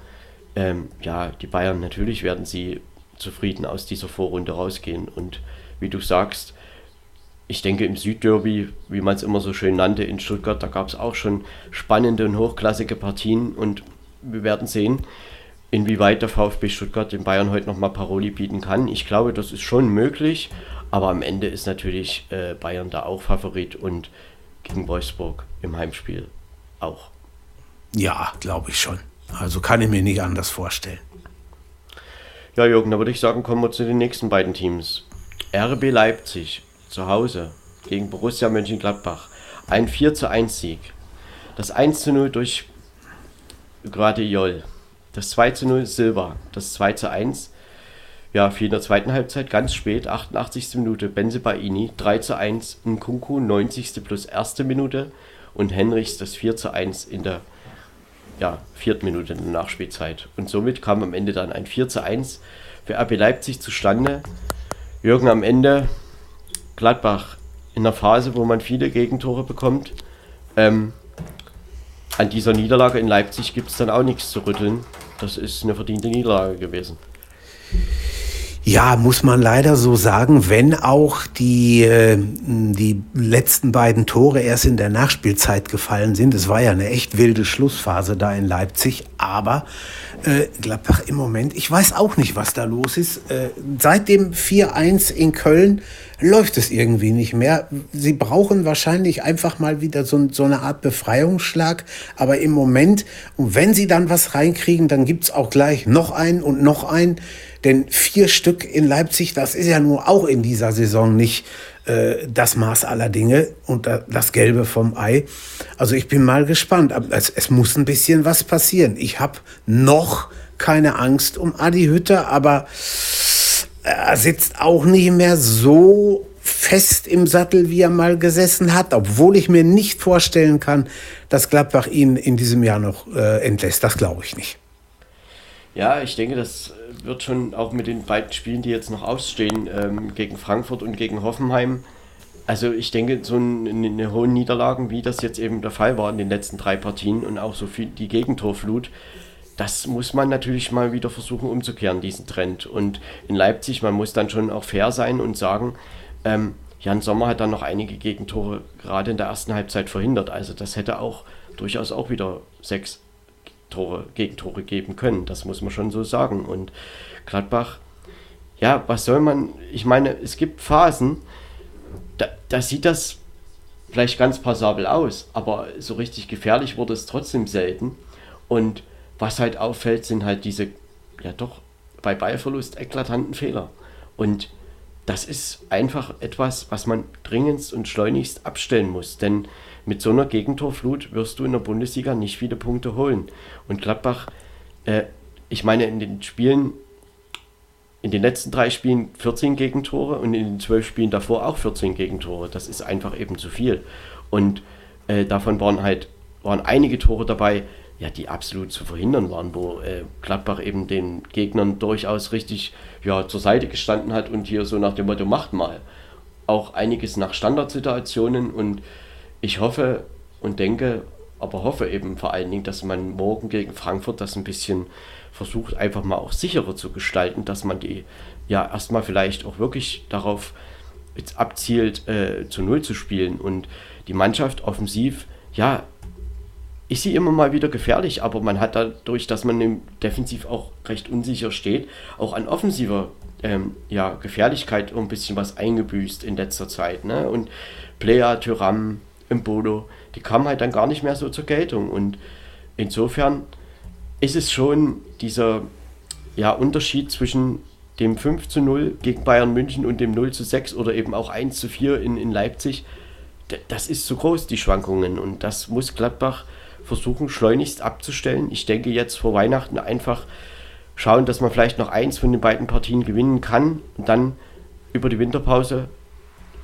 ähm, ja, die Bayern natürlich werden sie zufrieden aus dieser Vorrunde rausgehen. Und wie du sagst, ich denke, im Südderby, wie man es immer so schön nannte, in Stuttgart, da gab es auch schon spannende und hochklassige Partien und wir werden sehen, inwieweit der VfB Stuttgart den Bayern heute nochmal Paroli bieten kann. Ich glaube, das ist schon möglich, aber am Ende ist natürlich äh, Bayern da auch Favorit und gegen Wolfsburg im Heimspiel auch. Ja, glaube ich schon. Also kann ich mir nicht anders vorstellen. Ja, Jürgen, da würde ich sagen, kommen wir zu den nächsten beiden Teams. RB Leipzig zu Hause gegen Borussia Mönchengladbach. Ein 4 zu 1 Sieg. Das 1 zu 0 durch Gradiol. Das 2 zu 0 Silva. Das 2 zu 1 ja, fiel in der zweiten Halbzeit ganz spät, 88. Minute, Benze Baini, 3 zu 1, Nkunku, 90. plus erste Minute und Henrichs das 4 zu 1 in der ja, vierten Minute in der Nachspielzeit. Und somit kam am Ende dann ein 4 zu 1 für RB Leipzig zustande. Jürgen am Ende Gladbach in der Phase, wo man viele Gegentore bekommt. Ähm, an dieser Niederlage in Leipzig gibt es dann auch nichts zu rütteln. Das ist eine verdiente Niederlage gewesen. Ja, muss man leider so sagen, wenn auch die, äh, die letzten beiden Tore erst in der Nachspielzeit gefallen sind. Es war ja eine echt wilde Schlussphase da in Leipzig, aber äh, Gladbach im Moment, ich weiß auch nicht, was da los ist. Äh, seit dem 4-1 in Köln läuft es irgendwie nicht mehr. Sie brauchen wahrscheinlich einfach mal wieder so, so eine Art Befreiungsschlag. Aber im Moment, und wenn sie dann was reinkriegen, dann gibt's auch gleich noch einen und noch einen. Denn vier Stück in Leipzig, das ist ja nur auch in dieser Saison nicht äh, das Maß aller Dinge und das Gelbe vom Ei. Also ich bin mal gespannt. Es, es muss ein bisschen was passieren. Ich habe noch keine Angst um Adi Hütter, aber er sitzt auch nicht mehr so fest im Sattel, wie er mal gesessen hat, obwohl ich mir nicht vorstellen kann, dass Gladbach ihn in diesem Jahr noch äh, entlässt. Das glaube ich nicht. Ja, ich denke, das wird schon auch mit den beiden Spielen, die jetzt noch ausstehen, ähm, gegen Frankfurt und gegen Hoffenheim. Also ich denke, so eine, eine hohe Niederlagen, wie das jetzt eben der Fall war in den letzten drei Partien und auch so viel die Gegentorflut, das muss man natürlich mal wieder versuchen umzukehren, diesen Trend. Und in Leipzig, man muss dann schon auch fair sein und sagen, ähm, Jan Sommer hat dann noch einige Gegentore gerade in der ersten Halbzeit verhindert. Also das hätte auch durchaus auch wieder sechs Tore, Gegentore geben können. Das muss man schon so sagen. Und Gladbach, ja, was soll man, ich meine, es gibt Phasen, da, da sieht das vielleicht ganz passabel aus, aber so richtig gefährlich wurde es trotzdem selten. Und was halt auffällt, sind halt diese, ja doch, bei Ballverlust eklatanten Fehler. Und das ist einfach etwas, was man dringendst und schleunigst abstellen muss. Denn mit so einer Gegentorflut wirst du in der Bundesliga nicht viele Punkte holen. Und Gladbach, äh, ich meine, in den Spielen, in den letzten drei Spielen 14 Gegentore und in den zwölf Spielen davor auch 14 Gegentore. Das ist einfach eben zu viel. Und äh, davon waren halt waren einige Tore dabei, ja, die absolut zu verhindern waren, wo äh, Gladbach eben den Gegnern durchaus richtig ja, zur Seite gestanden hat und hier so nach dem Motto, macht mal. Auch einiges nach Standardsituationen und ich hoffe und denke, aber hoffe eben vor allen Dingen, dass man morgen gegen Frankfurt das ein bisschen versucht, einfach mal auch sicherer zu gestalten, dass man die ja erstmal vielleicht auch wirklich darauf jetzt abzielt, äh, zu Null zu spielen und die Mannschaft offensiv, ja, ist sie immer mal wieder gefährlich, aber man hat dadurch, dass man defensiv auch recht unsicher steht, auch an offensiver ähm, ja, Gefährlichkeit ein bisschen was eingebüßt in letzter Zeit. Ne? Und Player, Tyram, Bodo, die kamen halt dann gar nicht mehr so zur Geltung. Und insofern ist es schon dieser ja, Unterschied zwischen dem 5 zu 0 gegen Bayern München und dem 0 zu 6 oder eben auch 1 zu 4 in, in Leipzig, das ist zu groß, die Schwankungen. Und das muss Gladbach versuchen, schleunigst abzustellen. Ich denke jetzt vor Weihnachten einfach schauen, dass man vielleicht noch eins von den beiden Partien gewinnen kann und dann über die Winterpause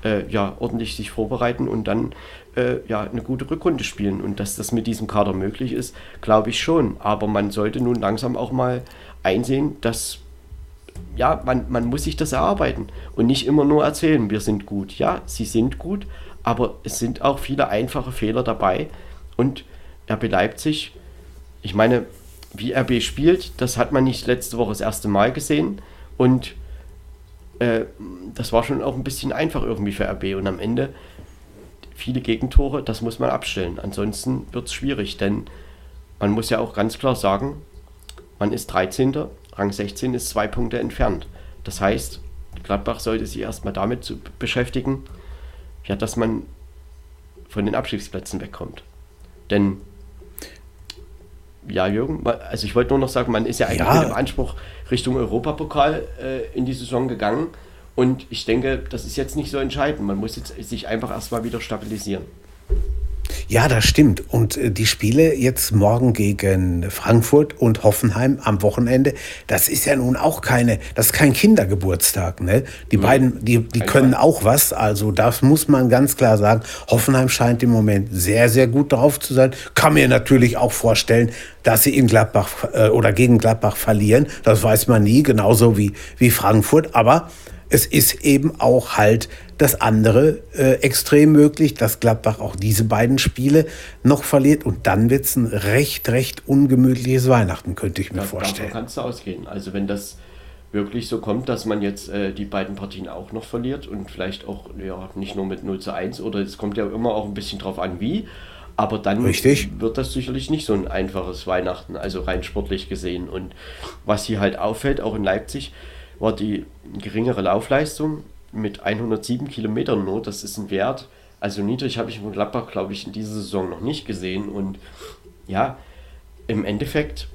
äh, ja, ordentlich sich vorbereiten und dann äh, ja, eine gute Rückrunde spielen. Und dass das mit diesem Kader möglich ist, glaube ich schon. Aber man sollte nun langsam auch mal einsehen, dass ja, man, man muss sich das erarbeiten und nicht immer nur erzählen, wir sind gut. Ja, sie sind gut, aber es sind auch viele einfache Fehler dabei. Und RB Leipzig, ich meine, wie RB spielt, das hat man nicht letzte Woche das erste Mal gesehen. Und äh, das war schon auch ein bisschen einfach irgendwie für RB. Und am Ende viele Gegentore, das muss man abstellen. Ansonsten wird es schwierig, denn man muss ja auch ganz klar sagen, man ist 13. Rang 16 ist zwei Punkte entfernt. Das heißt, Gladbach sollte sich erstmal damit beschäftigen, ja, dass man von den Abstiegsplätzen wegkommt. Denn ja, Jürgen, also ich wollte nur noch sagen, man ist ja eigentlich ja. mit dem Anspruch Richtung Europapokal äh, in die Saison gegangen. Und ich denke, das ist jetzt nicht so entscheidend. Man muss jetzt sich einfach erstmal wieder stabilisieren. Ja, das stimmt. Und äh, die Spiele jetzt morgen gegen Frankfurt und Hoffenheim am Wochenende, das ist ja nun auch keine, das ist kein Kindergeburtstag. Ne? Die mhm. beiden, die, die können auch was. Also das muss man ganz klar sagen. Hoffenheim scheint im Moment sehr, sehr gut drauf zu sein. Kann mir natürlich auch vorstellen, dass sie in Gladbach äh, oder gegen Gladbach verlieren. Das weiß man nie, genauso wie, wie Frankfurt. Aber es ist eben auch halt das andere äh, extrem möglich, dass Gladbach auch diese beiden Spiele noch verliert und dann wird es ein recht, recht ungemütliches Weihnachten, könnte ich mir ja, vorstellen. Davon kannst du ausgehen. Also wenn das wirklich so kommt, dass man jetzt äh, die beiden Partien auch noch verliert und vielleicht auch ja, nicht nur mit 0 zu 1 oder es kommt ja immer auch ein bisschen drauf an, wie. Aber dann Richtig. wird das sicherlich nicht so ein einfaches Weihnachten, also rein sportlich gesehen. Und was hier halt auffällt, auch in Leipzig, war die geringere Laufleistung mit 107 Kilometern nur. Das ist ein Wert, also niedrig habe ich von Gladbach, glaube ich, in dieser Saison noch nicht gesehen. Und ja, im Endeffekt,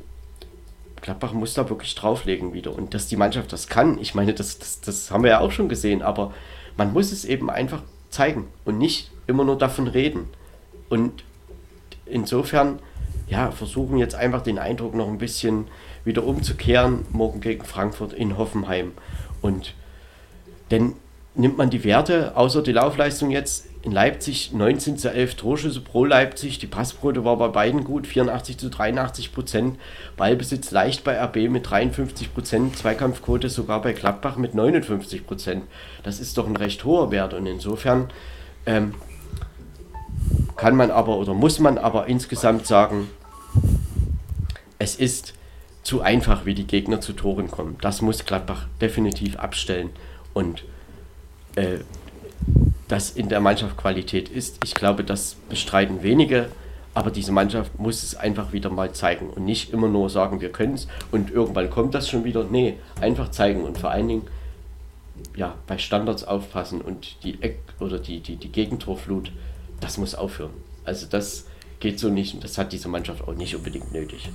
Gladbach muss da wirklich drauflegen wieder. Und dass die Mannschaft das kann, ich meine, das, das, das haben wir ja auch schon gesehen, aber man muss es eben einfach zeigen und nicht immer nur davon reden. Und insofern, ja, versuchen jetzt einfach den Eindruck noch ein bisschen wieder umzukehren, morgen gegen Frankfurt in Hoffenheim. Und denn nimmt man die Werte, außer die Laufleistung jetzt in Leipzig 19 zu 11 Torschüsse pro Leipzig, die Passquote war bei beiden gut, 84 zu 83 Prozent, Ballbesitz leicht bei RB mit 53 Prozent, Zweikampfquote sogar bei Gladbach mit 59 Prozent. Das ist doch ein recht hoher Wert und insofern ähm, kann man aber oder muss man aber insgesamt sagen, es ist zu einfach, wie die Gegner zu Toren kommen. Das muss Gladbach definitiv abstellen. Und äh, das in der Mannschaft Qualität ist, ich glaube, das bestreiten wenige. Aber diese Mannschaft muss es einfach wieder mal zeigen und nicht immer nur sagen, wir können es und irgendwann kommt das schon wieder. Nee, einfach zeigen und vor allen Dingen ja, bei Standards aufpassen und die Eck oder die, die, die Gegentorflut, das muss aufhören. Also das geht so nicht und das hat diese Mannschaft auch nicht unbedingt nötig.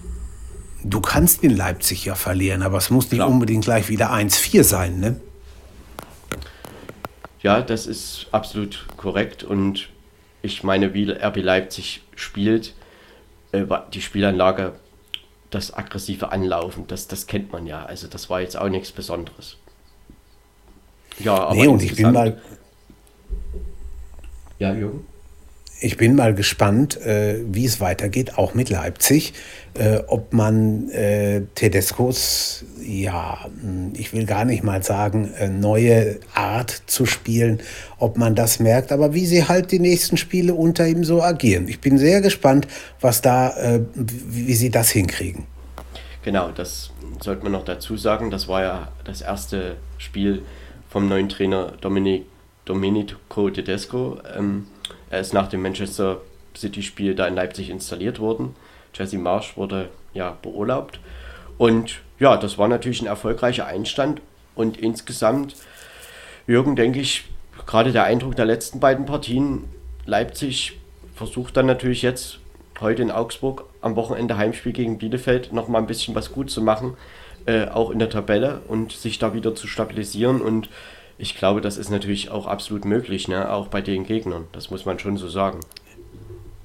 Du kannst in Leipzig ja verlieren, aber es muss nicht Klar. unbedingt gleich wieder 1-4 sein, ne? Ja, das ist absolut korrekt und ich meine, wie RB Leipzig spielt, äh, die Spielanlage, das aggressive Anlaufen, das, das kennt man ja. Also das war jetzt auch nichts Besonderes. Ja, aber nee, und ich bin mal. Ja, Jürgen? Ich bin mal gespannt, äh, wie es weitergeht, auch mit Leipzig. Äh, ob man äh, Tedescos, ja, hm, ich will gar nicht mal sagen, neue Art zu spielen, ob man das merkt, aber wie sie halt die nächsten Spiele unter ihm so agieren. Ich bin sehr gespannt, was da, wie sie das hinkriegen. Genau, das sollte man noch dazu sagen. Das war ja das erste Spiel vom neuen Trainer Dominic, Domenico Tedesco. Ähm, er ist nach dem Manchester City-Spiel da in Leipzig installiert wurden. Jesse Marsch wurde ja beurlaubt. Und ja, das war natürlich ein erfolgreicher Einstand. Und insgesamt, Jürgen, denke ich, gerade der Eindruck der letzten beiden Partien, Leipzig versucht dann natürlich jetzt heute in Augsburg am Wochenende Heimspiel gegen Bielefeld noch mal ein bisschen was gut zu machen, äh, auch in der Tabelle und sich da wieder zu stabilisieren. Und ich glaube, das ist natürlich auch absolut möglich, ne? auch bei den Gegnern. Das muss man schon so sagen.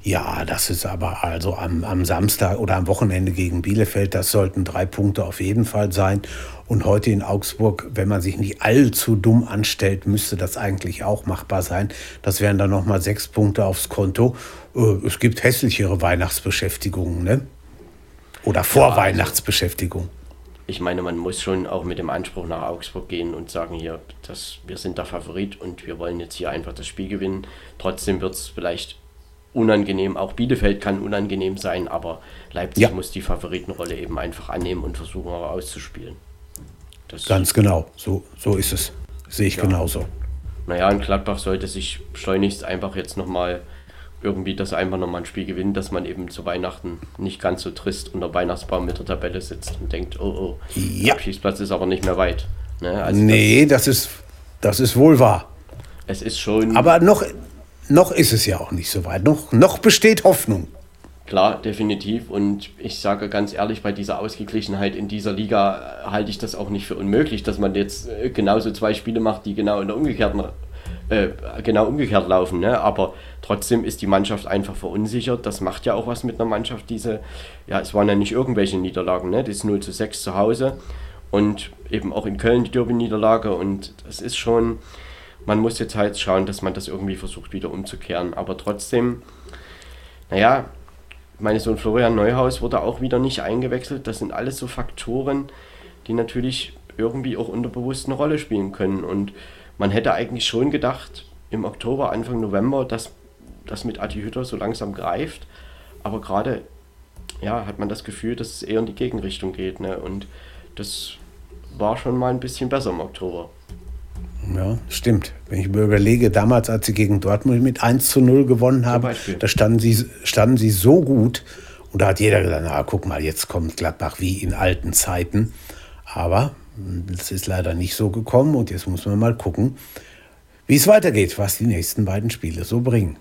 Ja, das ist aber also am, am Samstag oder am Wochenende gegen Bielefeld, das sollten drei Punkte auf jeden Fall sein. Und heute in Augsburg, wenn man sich nicht allzu dumm anstellt, müsste das eigentlich auch machbar sein. Das wären dann nochmal sechs Punkte aufs Konto. Äh, es gibt hässlichere Weihnachtsbeschäftigungen, ne? Oder Vorweihnachtsbeschäftigung. Ja, also ich meine, man muss schon auch mit dem Anspruch nach Augsburg gehen und sagen, hier, das, wir sind der Favorit und wir wollen jetzt hier einfach das Spiel gewinnen. Trotzdem wird es vielleicht unangenehm. Auch Bielefeld kann unangenehm sein, aber Leipzig ja. muss die Favoritenrolle eben einfach annehmen und versuchen auch auszuspielen. Das Ganz genau, so, so ist es. Sehe ich ja. genauso. Naja, und Gladbach sollte sich schleunigst einfach jetzt nochmal irgendwie das einfach nochmal ein Spiel gewinnen, dass man eben zu Weihnachten nicht ganz so trist unter Weihnachtsbaum mit der Tabelle sitzt und denkt, oh oh, ja. der Abschießplatz ist aber nicht mehr weit. Ne? Also nee, das, das, ist, das ist wohl wahr. Es ist schon. Aber noch, noch ist es ja auch nicht so weit. Noch, noch besteht Hoffnung. Klar, definitiv. Und ich sage ganz ehrlich, bei dieser Ausgeglichenheit in dieser Liga halte ich das auch nicht für unmöglich, dass man jetzt äh, genauso zwei Spiele macht, die genau in der umgekehrten äh, genau umgekehrt laufen. Ne? Aber trotzdem ist die Mannschaft einfach verunsichert. Das macht ja auch was mit einer Mannschaft, diese, ja, es waren ja nicht irgendwelche Niederlagen, ne? Das 0 zu 6 zu Hause und eben auch in Köln die Derby-Niederlage und das ist schon, man muss jetzt halt schauen, dass man das irgendwie versucht wieder umzukehren. Aber trotzdem, naja, meine Sohn Florian Neuhaus wurde auch wieder nicht eingewechselt. Das sind alles so Faktoren, die natürlich irgendwie auch unterbewusst eine Rolle spielen können. Und man hätte eigentlich schon gedacht, im Oktober, Anfang November, dass das mit Adi Hütter so langsam greift. Aber gerade ja, hat man das Gefühl, dass es eher in die Gegenrichtung geht. Ne? Und das war schon mal ein bisschen besser im Oktober. Ja, stimmt. Wenn ich mir überlege, damals, als sie gegen Dortmund mit 1 zu 0 gewonnen haben, da standen sie, standen sie so gut. Und da hat jeder gesagt, na, guck mal, jetzt kommt Gladbach wie in alten Zeiten. Aber das ist leider nicht so gekommen und jetzt muss man mal gucken, wie es weitergeht, was die nächsten beiden Spiele so bringen.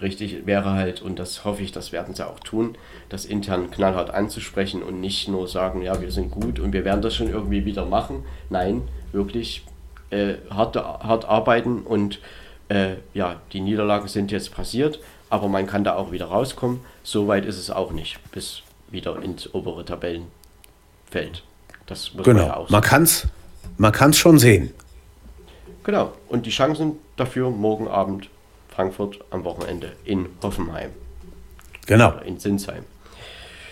Richtig wäre halt, und das hoffe ich, das werden sie auch tun, das intern knallhart anzusprechen und nicht nur sagen, ja, wir sind gut und wir werden das schon irgendwie wieder machen. Nein, wirklich äh, hart, hart arbeiten und äh, ja, die Niederlagen sind jetzt passiert, aber man kann da auch wieder rauskommen. So weit ist es auch nicht, bis wieder ins obere Tabellenfeld. Das muss genau. man ja auch Man kann es man kann's schon sehen. Genau. Und die Chancen dafür morgen Abend Frankfurt am Wochenende in Hoffenheim. Genau. In Sinsheim.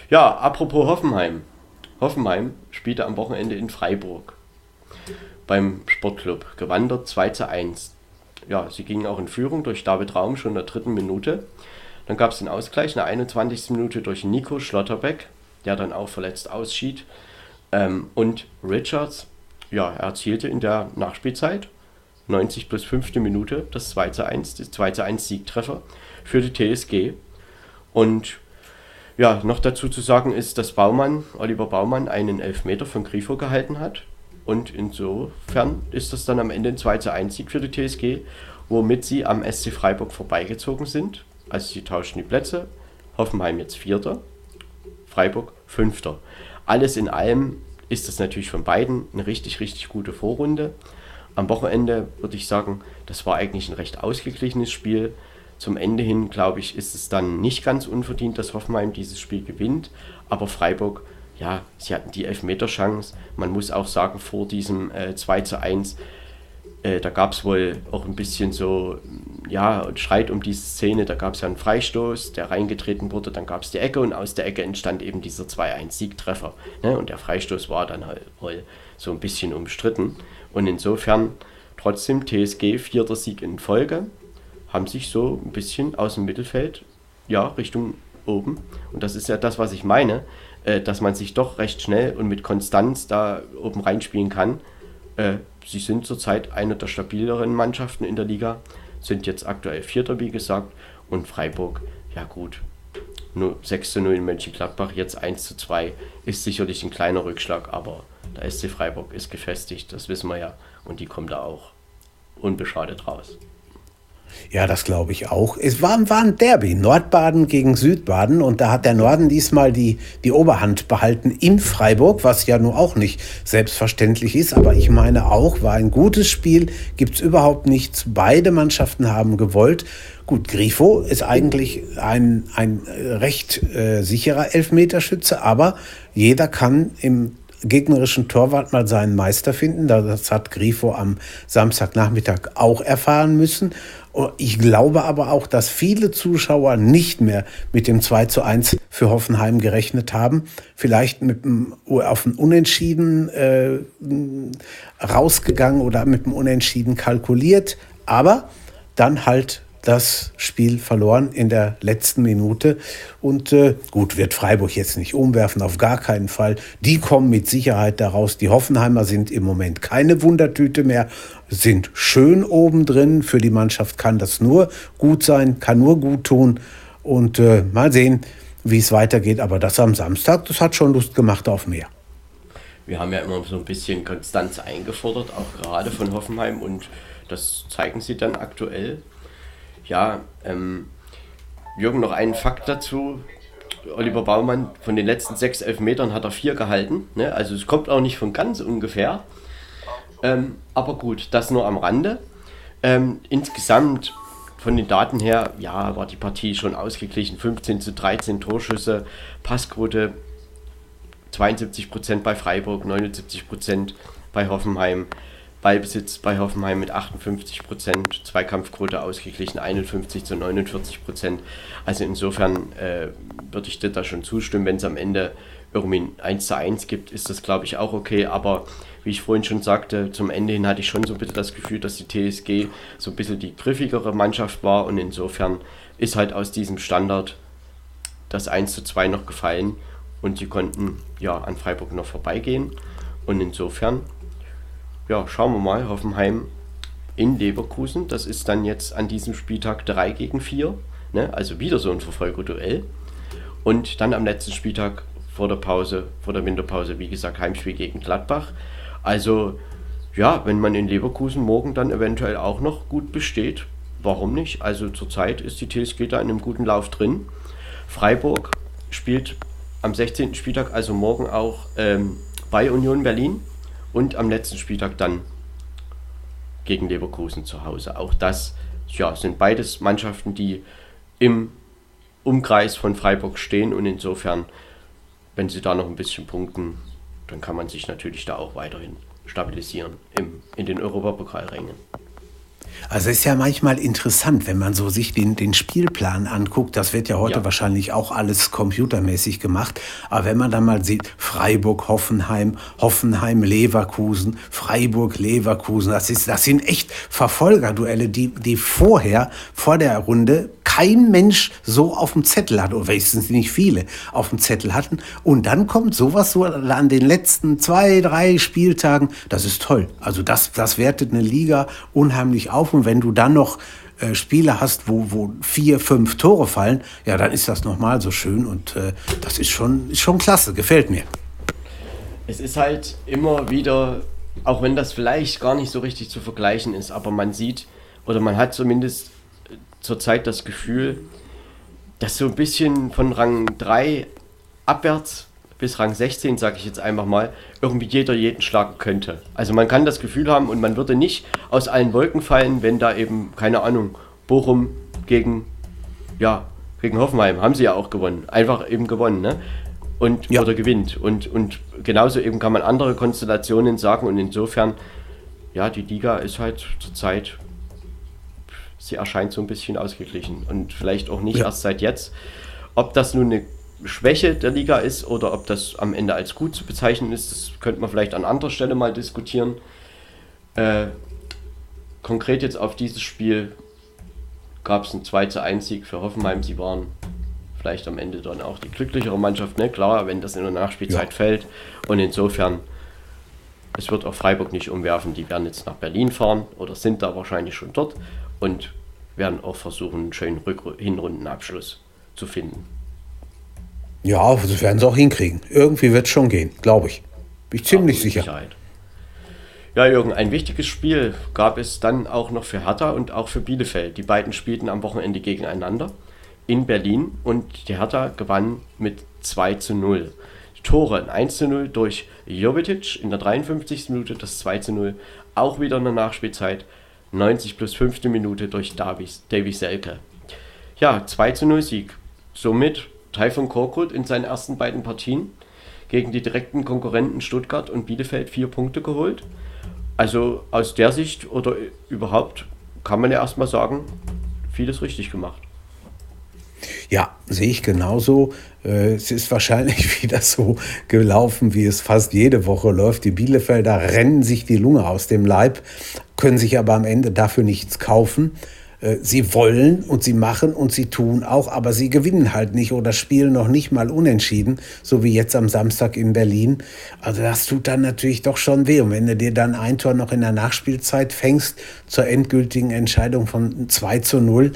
Ja, apropos Hoffenheim. Hoffenheim spielte am Wochenende in Freiburg beim Sportclub. Gewandert 2 zu 1. Ja, sie gingen auch in Führung durch David Raum schon in der dritten Minute. Dann gab es den Ausgleich in der 21. Minute durch Nico Schlotterbeck, der dann auch verletzt ausschied. Ähm, und Richards, ja, er erzielte in der Nachspielzeit 90 plus 5. Minute das 2 zu 1, das 2 zu 1 Siegtreffer für die TSG. Und ja, noch dazu zu sagen ist, dass Baumann, Oliver Baumann, einen Elfmeter von Grifo gehalten hat. Und insofern ist das dann am Ende ein 2 zu 1 Sieg für die TSG, womit sie am SC Freiburg vorbeigezogen sind. Also sie tauschen die Plätze. Hoffenheim jetzt Vierter, Freiburg Fünfter. Alles in allem ist das natürlich von beiden eine richtig, richtig gute Vorrunde. Am Wochenende würde ich sagen, das war eigentlich ein recht ausgeglichenes Spiel. Zum Ende hin, glaube ich, ist es dann nicht ganz unverdient, dass Hoffenheim dieses Spiel gewinnt. Aber Freiburg ja, sie hatten die Elfmeterchance. Man muss auch sagen, vor diesem äh, 2 zu 1, äh, da gab es wohl auch ein bisschen so, ja, Streit um diese Szene. Da gab es ja einen Freistoß, der reingetreten wurde, dann gab es die Ecke und aus der Ecke entstand eben dieser 2-1-Siegtreffer. Ne? Und der Freistoß war dann halt wohl so ein bisschen umstritten. Und insofern trotzdem TSG vierter Sieg in Folge, haben sich so ein bisschen aus dem Mittelfeld, ja, Richtung oben. Und das ist ja das, was ich meine. Äh, dass man sich doch recht schnell und mit Konstanz da oben reinspielen kann. Äh, sie sind zurzeit eine der stabileren Mannschaften in der Liga, sind jetzt aktuell Vierter, wie gesagt. Und Freiburg, ja gut, nur 6 zu 0 in Mönchengladbach, jetzt 1 zu 2, ist sicherlich ein kleiner Rückschlag, aber der SC Freiburg ist gefestigt, das wissen wir ja. Und die kommen da auch unbeschadet raus. Ja, das glaube ich auch. Es war, war ein Derby, Nordbaden gegen Südbaden und da hat der Norden diesmal die, die Oberhand behalten in Freiburg, was ja nun auch nicht selbstverständlich ist, aber ich meine auch, war ein gutes Spiel, gibt es überhaupt nichts. Beide Mannschaften haben gewollt. Gut, Grifo ist eigentlich ein, ein recht äh, sicherer Elfmeterschütze, aber jeder kann im gegnerischen Torwart mal seinen Meister finden. Das hat Grifo am Samstagnachmittag auch erfahren müssen. Ich glaube aber auch, dass viele Zuschauer nicht mehr mit dem 2 zu 1 für Hoffenheim gerechnet haben. Vielleicht mit dem, auf ein Unentschieden äh, rausgegangen oder mit dem Unentschieden kalkuliert. Aber dann halt das Spiel verloren in der letzten Minute. Und äh, gut, wird Freiburg jetzt nicht umwerfen, auf gar keinen Fall. Die kommen mit Sicherheit daraus. Die Hoffenheimer sind im Moment keine Wundertüte mehr, sind schön oben drin. Für die Mannschaft kann das nur gut sein, kann nur gut tun. Und äh, mal sehen, wie es weitergeht. Aber das am Samstag, das hat schon Lust gemacht auf mehr. Wir haben ja immer so ein bisschen Konstanz eingefordert, auch gerade von Hoffenheim. Und das zeigen sie dann aktuell ja, ähm, Jürgen, noch einen Fakt dazu. Oliver Baumann, von den letzten sechs Elfmetern hat er vier gehalten. Ne? Also es kommt auch nicht von ganz ungefähr. Ähm, aber gut, das nur am Rande. Ähm, insgesamt von den Daten her, ja, war die Partie schon ausgeglichen. 15 zu 13 Torschüsse, Passquote 72% bei Freiburg, 79% bei Hoffenheim. Ballbesitz bei Hoffenheim mit 58 Prozent, Zweikampfquote ausgeglichen 51 zu 49 Prozent. Also insofern äh, würde ich dir da schon zustimmen, wenn es am Ende irgendwie ein 1 zu 1 gibt, ist das glaube ich auch okay, aber wie ich vorhin schon sagte, zum Ende hin hatte ich schon so ein bisschen das Gefühl, dass die TSG so ein bisschen die griffigere Mannschaft war und insofern ist halt aus diesem Standard das 1 zu 2 noch gefallen und sie konnten ja an Freiburg noch vorbeigehen und insofern ja, schauen wir mal, Hoffenheim in Leverkusen. Das ist dann jetzt an diesem Spieltag 3 gegen 4. Ne? Also wieder so ein Verfolgerduell. Und dann am letzten Spieltag vor der Pause, vor der Winterpause, wie gesagt, Heimspiel gegen Gladbach. Also, ja, wenn man in Leverkusen morgen dann eventuell auch noch gut besteht, warum nicht? Also zurzeit ist die TSG da in einem guten Lauf drin. Freiburg spielt am 16. Spieltag, also morgen auch ähm, bei Union Berlin und am letzten Spieltag dann gegen Leverkusen zu Hause. Auch das ja, sind beides Mannschaften, die im Umkreis von Freiburg stehen und insofern, wenn sie da noch ein bisschen punkten, dann kann man sich natürlich da auch weiterhin stabilisieren im, in den Europapokalrängen. Also es ist ja manchmal interessant, wenn man so sich den, den Spielplan anguckt. Das wird ja heute ja. wahrscheinlich auch alles computermäßig gemacht. Aber wenn man dann mal sieht, Freiburg, Hoffenheim, Hoffenheim, Leverkusen, Freiburg, Leverkusen, das, ist, das sind echt Verfolgerduelle, die, die vorher, vor der Runde kein Mensch so auf dem Zettel hat, oder wenigstens nicht viele auf dem Zettel hatten. Und dann kommt sowas so an den letzten zwei, drei Spieltagen. Das ist toll. Also das, das wertet eine Liga unheimlich auf. Und wenn du dann noch äh, Spiele hast, wo, wo vier, fünf Tore fallen, ja, dann ist das nochmal so schön. Und äh, das ist schon, ist schon klasse, gefällt mir. Es ist halt immer wieder, auch wenn das vielleicht gar nicht so richtig zu vergleichen ist, aber man sieht oder man hat zumindest zurzeit das Gefühl, dass so ein bisschen von Rang 3 abwärts bis Rang 16, sage ich jetzt einfach mal, irgendwie jeder jeden schlagen könnte. Also man kann das Gefühl haben und man würde nicht aus allen Wolken fallen, wenn da eben, keine Ahnung, Bochum gegen, ja, gegen Hoffenheim, haben sie ja auch gewonnen. Einfach eben gewonnen, ne? Und, ja. oder gewinnt. Und, und genauso eben kann man andere Konstellationen sagen und insofern, ja, die Liga ist halt zurzeit sie erscheint so ein bisschen ausgeglichen und vielleicht auch nicht ja. erst seit jetzt. Ob das nun eine Schwäche der Liga ist oder ob das am Ende als gut zu bezeichnen ist, das könnte man vielleicht an anderer Stelle mal diskutieren. Äh, konkret jetzt auf dieses Spiel gab es einen 2 zu 1 Sieg für Hoffenheim. Sie waren vielleicht am Ende dann auch die glücklichere Mannschaft, ne? Klar, wenn das in der Nachspielzeit ja. fällt. Und insofern, es wird auch Freiburg nicht umwerfen. Die werden jetzt nach Berlin fahren oder sind da wahrscheinlich schon dort. Und werden auch versuchen, einen schönen Rück Hinrundenabschluss zu finden. Ja, das werden sie auch hinkriegen. Irgendwie wird es schon gehen, glaube ich. Bin ich ziemlich sicher. Sicherheit. Ja, Jürgen, ein wichtiges Spiel gab es dann auch noch für Hertha und auch für Bielefeld. Die beiden spielten am Wochenende gegeneinander in Berlin und die Hertha gewann mit 2 zu 0. Tore 1 zu 0 durch Jovetic in der 53. Minute, das 2 zu 0 auch wieder in der Nachspielzeit, 90 plus 5. Minute durch Davies, Davy Selke. Ja, 2 zu 0 Sieg. Somit Taifun Korkut in seinen ersten beiden Partien gegen die direkten Konkurrenten Stuttgart und Bielefeld vier Punkte geholt. Also aus der Sicht oder überhaupt kann man ja erstmal sagen, vieles richtig gemacht. Ja, sehe ich genauso. Äh, es ist wahrscheinlich wieder so gelaufen, wie es fast jede Woche läuft. Die Bielefelder rennen sich die Lunge aus dem Leib, können sich aber am Ende dafür nichts kaufen. Äh, sie wollen und sie machen und sie tun auch, aber sie gewinnen halt nicht oder spielen noch nicht mal unentschieden, so wie jetzt am Samstag in Berlin. Also das tut dann natürlich doch schon weh. Und wenn du dir dann ein Tor noch in der Nachspielzeit fängst zur endgültigen Entscheidung von 2 zu 0,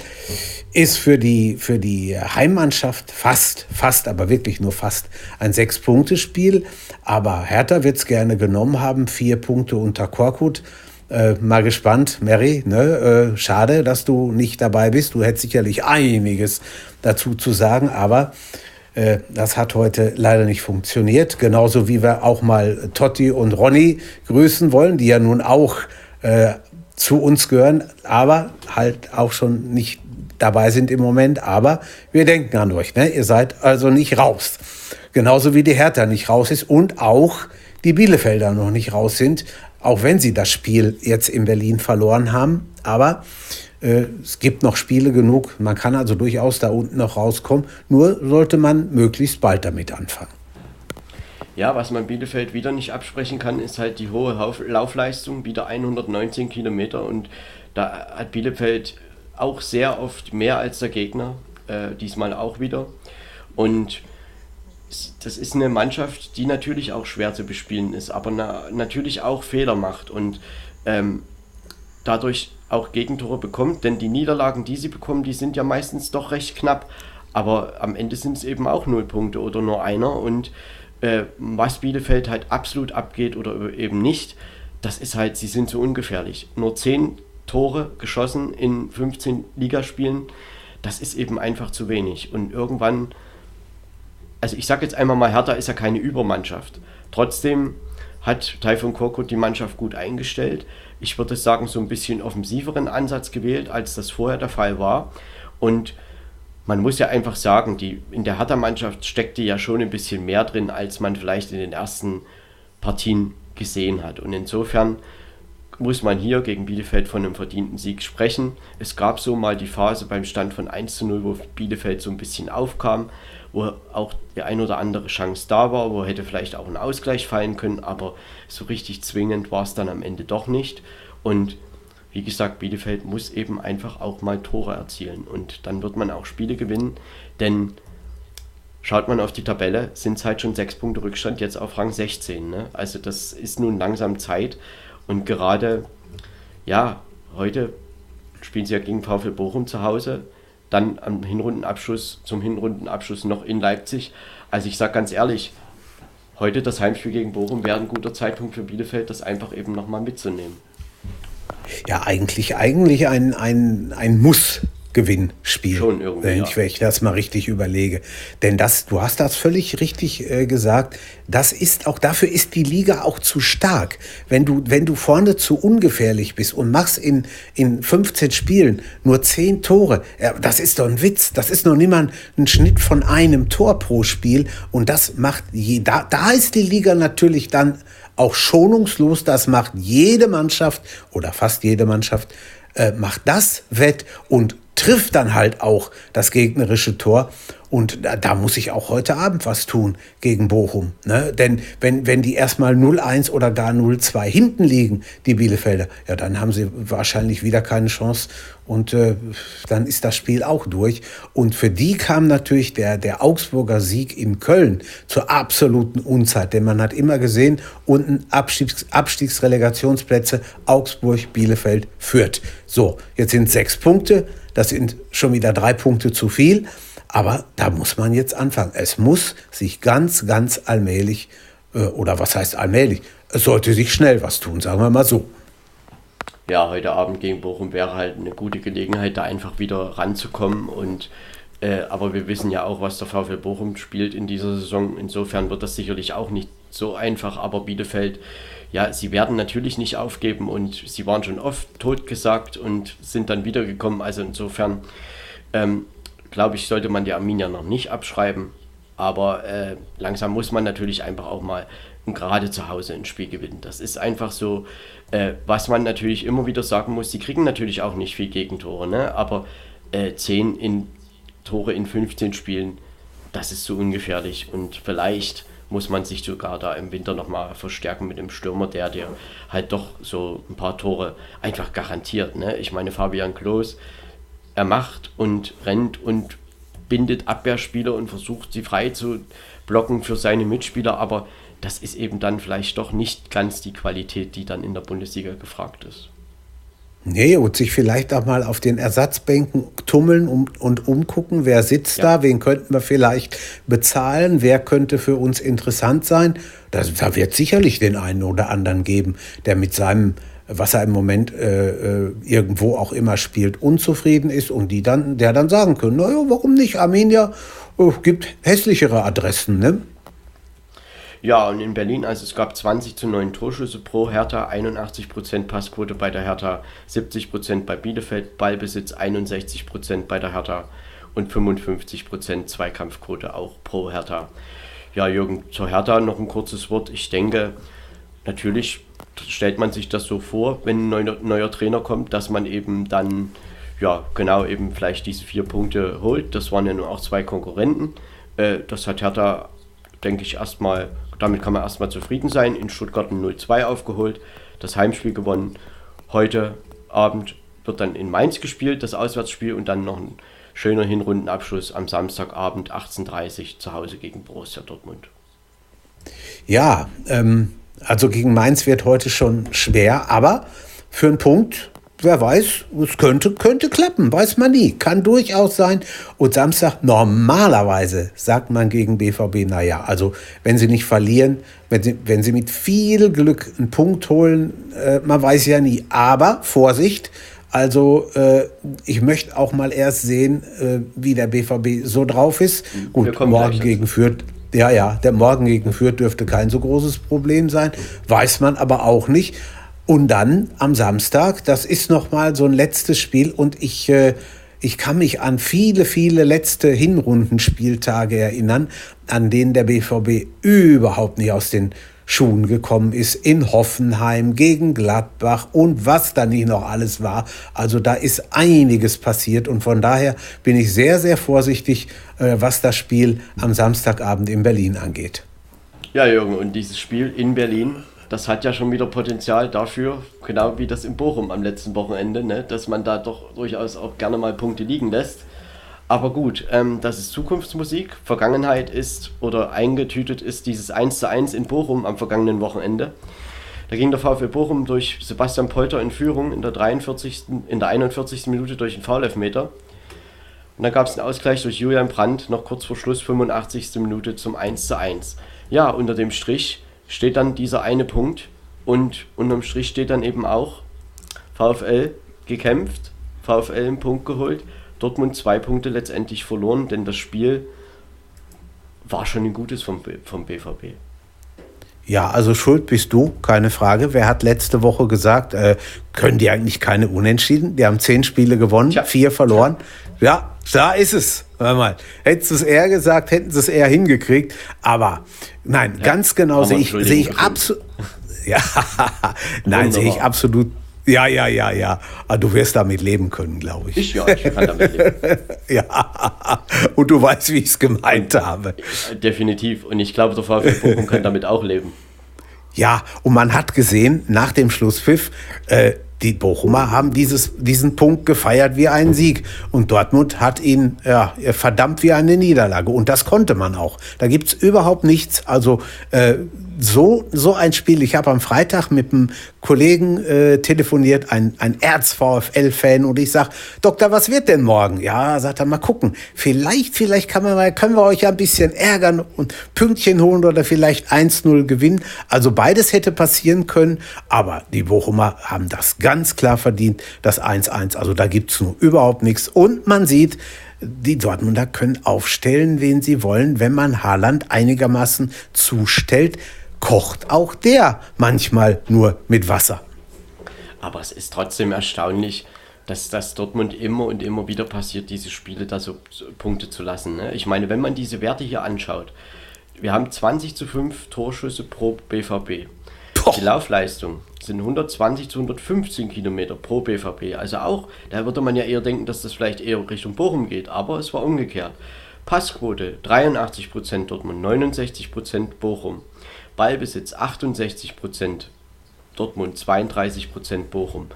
ist für die, für die Heimmannschaft fast, fast, aber wirklich nur fast ein Sechs-Punkte-Spiel. Aber Hertha wird es gerne genommen haben, vier Punkte unter Korkut. Äh, mal gespannt, Mary. Ne? Äh, schade, dass du nicht dabei bist. Du hättest sicherlich einiges dazu zu sagen, aber äh, das hat heute leider nicht funktioniert. Genauso wie wir auch mal Totti und Ronny grüßen wollen, die ja nun auch äh, zu uns gehören, aber halt auch schon nicht dabei sind im Moment. Aber wir denken an euch. Ne? Ihr seid also nicht raus. Genauso wie die Hertha nicht raus ist und auch die Bielefelder noch nicht raus sind auch wenn sie das Spiel jetzt in Berlin verloren haben. Aber äh, es gibt noch Spiele genug. Man kann also durchaus da unten noch rauskommen. Nur sollte man möglichst bald damit anfangen. Ja, was man Bielefeld wieder nicht absprechen kann, ist halt die hohe Laufleistung, wieder 119 Kilometer. Und da hat Bielefeld auch sehr oft mehr als der Gegner, äh, diesmal auch wieder. Und das ist eine Mannschaft, die natürlich auch schwer zu bespielen ist, aber na, natürlich auch Fehler macht und ähm, dadurch auch Gegentore bekommt, denn die Niederlagen, die sie bekommen, die sind ja meistens doch recht knapp, aber am Ende sind es eben auch null Punkte oder nur einer. Und äh, was Bielefeld halt absolut abgeht oder eben nicht, das ist halt, sie sind so ungefährlich. Nur 10 Tore geschossen in 15 Ligaspielen, das ist eben einfach zu wenig. Und irgendwann also ich sage jetzt einmal mal, Hertha ist ja keine Übermannschaft. Trotzdem hat Taifun Korkut die Mannschaft gut eingestellt. Ich würde sagen, so ein bisschen offensiveren Ansatz gewählt, als das vorher der Fall war. Und man muss ja einfach sagen, die, in der Hertha-Mannschaft steckte ja schon ein bisschen mehr drin, als man vielleicht in den ersten Partien gesehen hat. Und insofern muss man hier gegen Bielefeld von einem verdienten Sieg sprechen. Es gab so mal die Phase beim Stand von 1 zu 0, wo Bielefeld so ein bisschen aufkam wo auch die ein oder andere Chance da war, wo hätte vielleicht auch ein Ausgleich fallen können, aber so richtig zwingend war es dann am Ende doch nicht. Und wie gesagt, Bielefeld muss eben einfach auch mal Tore erzielen und dann wird man auch Spiele gewinnen, denn schaut man auf die Tabelle, sind es halt schon sechs Punkte Rückstand jetzt auf Rang 16. Ne? Also das ist nun langsam Zeit und gerade, ja, heute spielen sie ja gegen VfL Bochum zu Hause dann am Hinrundenabschluss, zum Hinrundenabschluss noch in Leipzig. Also ich sage ganz ehrlich, heute das Heimspiel gegen Bochum wäre ein guter Zeitpunkt für Bielefeld, das einfach eben nochmal mitzunehmen. Ja, eigentlich, eigentlich ein, ein, ein Muss Gewinnspiel, Schon irgendwie, wenn, ich, wenn ich das mal richtig überlege. Denn das, du hast das völlig richtig äh, gesagt, das ist auch, dafür ist die Liga auch zu stark. Wenn du, wenn du vorne zu ungefährlich bist und machst in, in 15 Spielen nur 10 Tore, ja, das ist doch ein Witz. Das ist noch nicht mal ein Schnitt von einem Tor pro Spiel. Und das macht, je, da, da ist die Liga natürlich dann auch schonungslos. Das macht jede Mannschaft oder fast jede Mannschaft äh, macht das wett und trifft dann halt auch das gegnerische Tor. Und da, da, muss ich auch heute Abend was tun gegen Bochum. Ne? Denn wenn, wenn die erstmal 0-1 oder gar 0-2 hinten liegen, die Bielefelder, ja, dann haben sie wahrscheinlich wieder keine Chance. und äh, dann ist das Spiel auch durch. Und für die kam natürlich der, der Augsburger Sieg in Köln zur absoluten Unzeit, denn man hat immer gesehen, unten Abstiegs, Abstiegsrelegationsplätze Augsburg, Bielefeld, Fürth. So, jetzt sind sechs Punkte, das sind schon wieder drei Punkte zu viel, aber da muss man jetzt anfangen. Es muss sich ganz, ganz allmählich, äh, oder was heißt allmählich, es sollte sich schnell was tun, sagen wir mal so ja, heute Abend gegen Bochum wäre halt eine gute Gelegenheit, da einfach wieder ranzukommen. Und äh, aber wir wissen ja auch, was der VfL Bochum spielt in dieser Saison. Insofern wird das sicherlich auch nicht so einfach. Aber Bielefeld, ja, sie werden natürlich nicht aufgeben und sie waren schon oft totgesagt und sind dann wiedergekommen. Also insofern ähm, glaube ich, sollte man die Arminia noch nicht abschreiben. Aber äh, langsam muss man natürlich einfach auch mal gerade zu Hause ein Spiel gewinnen. Das ist einfach so, äh, was man natürlich immer wieder sagen muss. Sie kriegen natürlich auch nicht viel Gegentore, ne? aber äh, 10 in, Tore in 15 Spielen, das ist so ungefährlich. Und vielleicht muss man sich sogar da im Winter nochmal verstärken mit dem Stürmer, der dir halt doch so ein paar Tore einfach garantiert. Ne? Ich meine, Fabian Klos, er macht und rennt und bindet Abwehrspieler und versucht sie frei zu blocken für seine Mitspieler, aber das ist eben dann vielleicht doch nicht ganz die Qualität, die dann in der Bundesliga gefragt ist. Nee, und sich vielleicht auch mal auf den Ersatzbänken tummeln und, und umgucken, wer sitzt ja. da, wen könnten wir vielleicht bezahlen, wer könnte für uns interessant sein. Da, da wird sicherlich den einen oder anderen geben, der mit seinem, was er im Moment äh, äh irgendwo auch immer spielt, unzufrieden ist und die dann, der dann sagen können, naja, warum nicht? Arminia äh, gibt hässlichere Adressen, ne? Ja, und in Berlin, also es gab 20 zu 9 Torschüsse pro Hertha, 81% Passquote bei der Hertha, 70% bei Bielefeld, Ballbesitz 61% bei der Hertha und 55% Zweikampfquote auch pro Hertha. Ja, Jürgen, zur Hertha noch ein kurzes Wort. Ich denke, natürlich stellt man sich das so vor, wenn ein neuer, neuer Trainer kommt, dass man eben dann, ja, genau eben vielleicht diese vier Punkte holt. Das waren ja nur auch zwei Konkurrenten. Äh, das hat Hertha, denke ich, erstmal damit kann man erstmal zufrieden sein. In Stuttgart ein 0-2 aufgeholt, das Heimspiel gewonnen. Heute Abend wird dann in Mainz gespielt, das Auswärtsspiel und dann noch ein schöner Hinrundenabschluss am Samstagabend 18.30 Uhr zu Hause gegen Borussia Dortmund. Ja, ähm, also gegen Mainz wird heute schon schwer, aber für einen Punkt wer weiß, es könnte, könnte klappen, weiß man nie, kann durchaus sein. Und Samstag, normalerweise sagt man gegen BVB, naja, also wenn sie nicht verlieren, wenn sie, wenn sie mit viel Glück einen Punkt holen, äh, man weiß ja nie. Aber Vorsicht, also äh, ich möchte auch mal erst sehen, äh, wie der BVB so drauf ist. Gut, morgen gegen Fürth. Ja, ja, der Morgen gegen Fürth dürfte kein so großes Problem sein, weiß man aber auch nicht. Und dann am Samstag, das ist noch mal so ein letztes Spiel und ich äh, ich kann mich an viele, viele letzte Hinrundenspieltage erinnern, an denen der BVB überhaupt nicht aus den Schuhen gekommen ist. In Hoffenheim, gegen Gladbach und was da nicht noch alles war. Also da ist einiges passiert und von daher bin ich sehr, sehr vorsichtig, äh, was das Spiel am Samstagabend in Berlin angeht. Ja, Jürgen, und dieses Spiel in Berlin, das hat ja schon wieder Potenzial dafür, genau wie das in Bochum am letzten Wochenende, ne, dass man da doch durchaus auch gerne mal Punkte liegen lässt. Aber gut, ähm, das ist Zukunftsmusik. Vergangenheit ist oder eingetütet ist dieses 1 zu 1 in Bochum am vergangenen Wochenende. Da ging der VfL Bochum durch Sebastian Polter in Führung in der 43. in der 41. Minute durch einen Foulelfmeter. Und dann gab es einen Ausgleich durch Julian Brandt noch kurz vor Schluss 85. Minute zum 1 zu 1. Ja, unter dem Strich steht dann dieser eine Punkt und unterm Strich steht dann eben auch VfL gekämpft, VfL einen Punkt geholt, Dortmund zwei Punkte letztendlich verloren, denn das Spiel war schon ein gutes vom, vom BVB. Ja, also schuld bist du, keine Frage. Wer hat letzte Woche gesagt, äh, können die eigentlich keine Unentschieden? Die haben zehn Spiele gewonnen, Tja. vier verloren. Ja, da ist es. Hör mal, hättest du es eher gesagt, hätten sie es eher hingekriegt. Aber nein, ja, ganz genau sehe ich, seh ich absolut. Ja, nein, sehe ich absolut. Ja, ja, ja, ja. Aber du wirst damit leben können, glaube ich. Ich, ja, ich kann damit leben. ja, und du weißt, wie ich es gemeint habe. Definitiv. Und ich glaube, der VfL Bochum kann damit auch leben. Ja, und man hat gesehen, nach dem Schlusspfiff, äh, die Bochumer haben dieses, diesen Punkt gefeiert wie einen Sieg. Und Dortmund hat ihn ja, verdammt wie eine Niederlage. Und das konnte man auch. Da gibt es überhaupt nichts. Also äh, so, so ein Spiel. Ich habe am Freitag mit einem Kollegen äh, telefoniert, ein, ein Erz-VfL-Fan, und ich sage, Doktor, was wird denn morgen? Ja, sagt er, mal gucken. Vielleicht, vielleicht kann man mal, können wir euch ja ein bisschen ärgern und Pünktchen holen oder vielleicht 1-0 gewinnen. Also beides hätte passieren können, aber die Bochumer haben das ganz klar verdient, das 1-1. Also da gibt es nur überhaupt nichts. Und man sieht, die Dortmunder können aufstellen, wen sie wollen, wenn man Haaland einigermaßen zustellt kocht auch der manchmal nur mit Wasser. Aber es ist trotzdem erstaunlich, dass das Dortmund immer und immer wieder passiert, diese Spiele da so, Punkte zu lassen. Ne? Ich meine, wenn man diese Werte hier anschaut, wir haben 20 zu 5 Torschüsse pro BVB. Boah. Die Laufleistung sind 120 zu 115 Kilometer pro BVB. Also auch, da würde man ja eher denken, dass das vielleicht eher Richtung Bochum geht, aber es war umgekehrt. Passquote 83% Dortmund, 69% Bochum. Ballbesitz 68% Dortmund 32% Bochum.